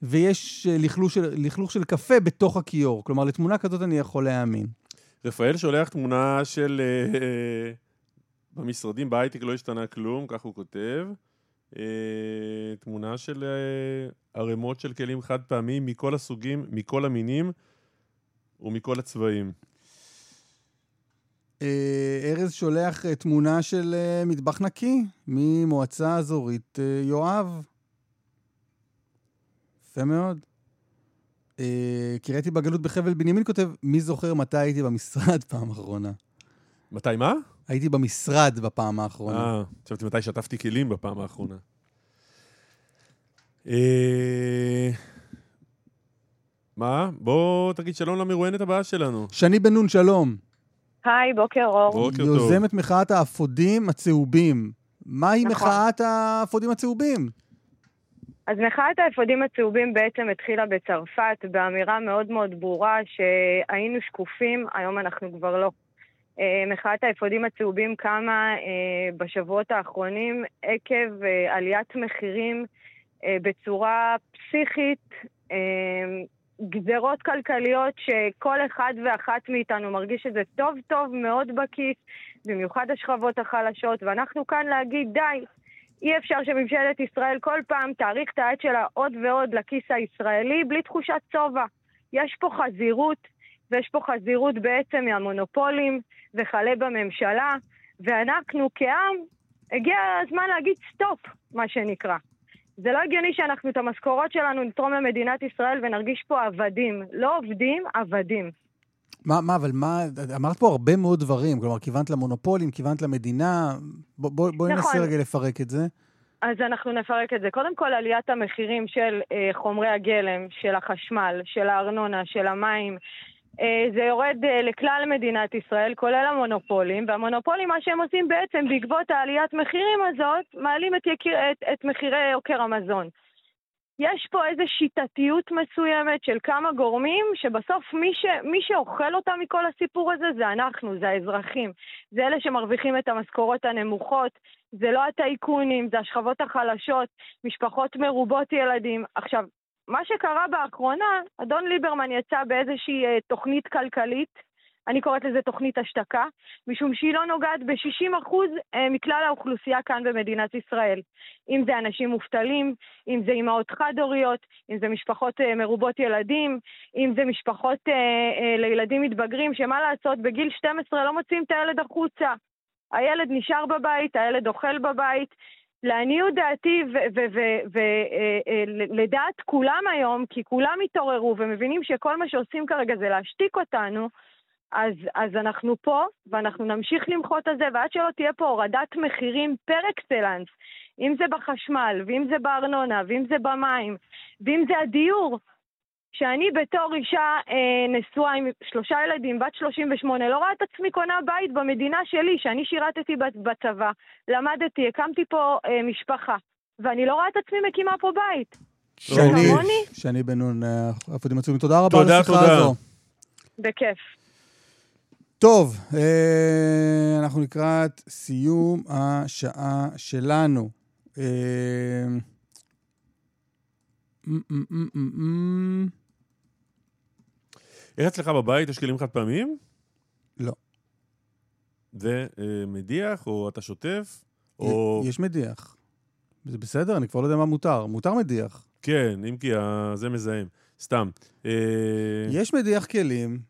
Speaker 3: ויש אה, לכלוך של, לכלוך של קפה בתוך הכיור. כלומר, לתמונה כזאת אני יכול להאמין.
Speaker 2: רפאל שולח תמונה של... אה, אה, במשרדים בהייטק לא השתנה כלום, כך הוא כותב. אה, תמונה של אה, ערימות של כלים חד פעמיים מכל הסוגים, מכל המינים ומכל הצבעים.
Speaker 3: אה, ארז שולח תמונה של מטבח נקי ממועצה אזורית יואב. יפה מאוד. קראתי בגלות בחבל בנימין כותב, מי זוכר מתי הייתי במשרד פעם אחרונה?
Speaker 2: מתי מה?
Speaker 3: הייתי במשרד בפעם האחרונה.
Speaker 2: אה, חשבתי מתי שטפתי כלים בפעם האחרונה. מה? בוא תגיד שלום למרואיינת הבאה שלנו.
Speaker 3: שני בן נון, שלום.
Speaker 15: היי, בוקר אור.
Speaker 2: בוקר טוב.
Speaker 3: יוזמת מחאת האפודים הצהובים. מהי נכון. מחאת האפודים הצהובים?
Speaker 15: אז מחאת האפודים הצהובים בעצם התחילה בצרפת באמירה מאוד מאוד ברורה שהיינו שקופים, היום אנחנו כבר לא. אה, מחאת האפודים הצהובים קמה אה, בשבועות האחרונים עקב אה, עליית מחירים בצורה פסיכית, גזרות כלכליות שכל אחד ואחת מאיתנו מרגיש את זה טוב טוב מאוד בכיס, במיוחד השכבות החלשות, ואנחנו כאן להגיד די, אי אפשר שממשלת ישראל כל פעם תאריך את העט שלה עוד ועוד לכיס הישראלי בלי תחושת שובע. יש פה חזירות, ויש פה חזירות בעצם מהמונופולים וכלה בממשלה, ואנחנו כעם, הגיע הזמן להגיד סטופ, מה שנקרא. זה לא הגיוני שאנחנו את המשכורות שלנו נתרום למדינת ישראל ונרגיש פה עבדים. לא עובדים, עבדים.
Speaker 3: מה, מה, אבל מה, אמרת פה הרבה מאוד דברים, כלומר, כיוונת למונופולים, כיוונת למדינה, בואי בוא, בוא נכון. ננסה רגע לפרק את זה.
Speaker 15: אז אנחנו נפרק את זה. קודם כל, עליית המחירים של אה, חומרי הגלם, של החשמל, של הארנונה, של המים, זה יורד אה, לכלל מדינת ישראל, כולל המונופולים, והמונופולים, מה שהם עושים בעצם, בעקבות העליית מחירים הזאת, מעלים את, יקיר, את, את מחירי יוקר המזון. יש פה איזו שיטתיות מסוימת של כמה גורמים, שבסוף מי, ש, מי שאוכל אותם מכל הסיפור הזה זה אנחנו, זה האזרחים. זה אלה שמרוויחים את המשכורות הנמוכות, זה לא הטייקונים, זה השכבות החלשות, משפחות מרובות ילדים. עכשיו, מה שקרה באחרונה, אדון ליברמן יצא באיזושהי אה, תוכנית כלכלית, אני קוראת לזה תוכנית השתקה, משום שהיא לא נוגעת ב-60% אה, מכלל האוכלוסייה כאן במדינת ישראל. אם זה אנשים מובטלים, אם זה אימהות חד-הוריות, אם זה משפחות אה, מרובות ילדים, אם זה משפחות לילדים מתבגרים, שמה לעשות, בגיל 12 לא מוציאים את הילד החוצה. הילד נשאר בבית, הילד אוכל בבית. לעניות דעתי ולדעת כולם היום, כי כולם התעוררו ומבינים שכל מה שעושים כרגע זה להשתיק אותנו, אז, אז אנחנו פה, ואנחנו נמשיך למחות על זה, ועד שלא תהיה פה הורדת מחירים פר אקסלנס, אם זה בחשמל, ואם זה בארנונה, ואם זה במים, ואם זה הדיור, שאני בתור אישה אה, נשואה עם שלושה ילדים, בת 38, לא רואה את עצמי קונה בית במדינה שלי, שאני שירתתי בצבא, למדתי, הקמתי פה אה, משפחה, ואני לא רואה את עצמי מקימה פה בית.
Speaker 3: שני, שני בן נון, עפודים עצומים, תודה רבה על השיחה הזו.
Speaker 15: בכיף.
Speaker 3: טוב, אה, אנחנו לקראת סיום השעה שלנו. אה,
Speaker 2: איך אצלך בבית יש כלים חד פעמיים?
Speaker 3: לא.
Speaker 2: זה אה, מדיח, או אתה שוטף, או...
Speaker 3: יש מדיח. זה בסדר, אני כבר לא יודע מה מותר. מותר מדיח.
Speaker 2: כן, אם כי זה מזהם. סתם.
Speaker 3: יש מדיח כלים,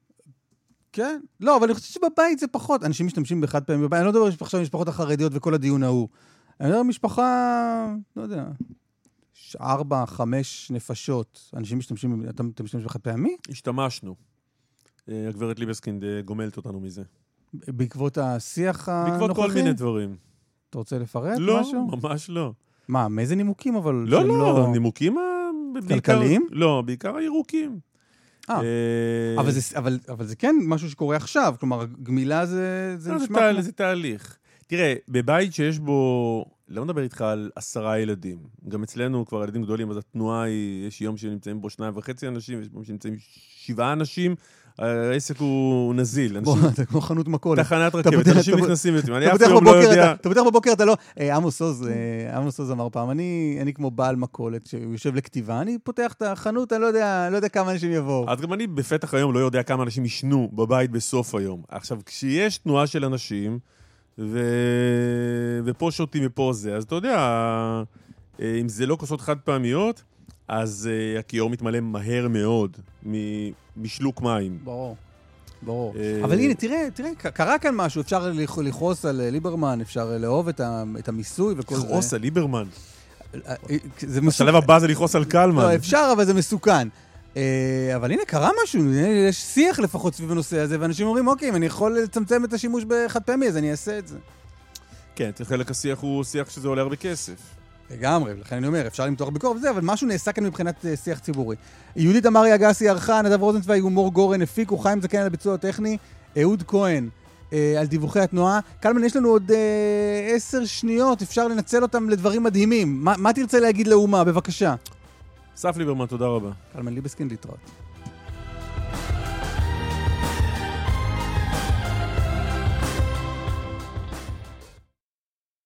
Speaker 3: כן. לא, אבל אני חושב שבבית זה פחות. אנשים משתמשים בחד פעמים בבית. אני לא מדבר עכשיו על משפחות החרדיות וכל הדיון ההוא. אני מדבר על משפחה, לא יודע, ארבע, חמש נפשות. אנשים משתמשים, אתה, אתה משתמש בחד פעמי?
Speaker 2: השתמשנו. אה, הגברת ליבסקינד אה, גומלת אותנו מזה.
Speaker 3: בעקבות השיח הנוכחי?
Speaker 2: בעקבות כל מיני דברים.
Speaker 3: אתה רוצה לפרט
Speaker 2: לא,
Speaker 3: משהו?
Speaker 2: לא, ממש לא.
Speaker 3: מה, מאיזה נימוקים אבל?
Speaker 2: לא, לא, לא, נימוקים...
Speaker 3: כלכליים?
Speaker 2: לא, בעיקר הירוקים.
Speaker 3: אה, אבל, זה, אבל, אבל זה כן משהו שקורה עכשיו, כלומר, גמילה זה, זה
Speaker 2: לא,
Speaker 3: נשמע...
Speaker 2: זה, כמו... זה תהליך. תראה, בבית שיש בו, לא מדבר איתך על עשרה ילדים, גם אצלנו כבר ילדים גדולים, אז התנועה היא, יש יום שנמצאים בו שניים וחצי אנשים, יש יום שנמצאים שבעה אנשים, העסק הוא נזיל.
Speaker 3: אתה כמו חנות מכולת.
Speaker 2: תחנת רכבת, אנשים נכנסים ויוצאים. אני אף פעם לא יודע...
Speaker 3: אתה פותח בבוקר, אתה לא... אה, עמוס עוז, אה, עמוס עוז אמר פעם, אני כמו בעל מכולת שהוא יושב לכתיבה, אני פותח את החנות, אני לא יודע לא כמה אנשים יבואו.
Speaker 2: אז גם אני בפתח היום לא יודע כמה אנשים ישנו בבית בסוף היום. עכשיו, כשיש תנועה של אנשים, ופה שותים ופה זה, אז אתה יודע, אה, אם זה לא כוסות חד פעמיות, אז הכיור מתמלא מהר מאוד משלוק מים.
Speaker 3: ברור. ברור. Uh, אבל הנה, תראה, תראה, קרה כאן משהו, אפשר לכעוס על ליברמן, אפשר לאהוב את, המיסוי וכל זה.
Speaker 2: לכעוס על ליברמן? השלב הבא זה לכעוס על קלמן.
Speaker 3: לא, אפשר, אבל זה מסוכן. אבל הנה, קרה משהו, יש שיח לפחות סביב הנושא הזה, ואנשים אומרים, אוקיי, אם אני יכול לצמצם את השימוש בחד פעמי, אז אני אעשה את זה.
Speaker 2: כן, חלק השיח הוא שיח שזה עולה הרבה כסף.
Speaker 3: לגמרי, לכן אני אומר, אפשר למתוח ביקורת וזה, אבל משהו נעשה כאן מבחינת uh, שיח ציבורי. יהודית אמרי אגסי ערכה, נדב רוזנצוויג ומור גורן הפיקו, חיים זקן על הביצוע הטכני, אהוד כהן uh, על דיווחי התנועה. קלמן, יש לנו עוד uh, עשר שניות, אפשר לנצל אותם לדברים מדהימים. מה, מה תרצה להגיד לאומה? בבקשה.
Speaker 2: אסף ליברמן, תודה רבה.
Speaker 3: קלמן ליבסקין, להתראות.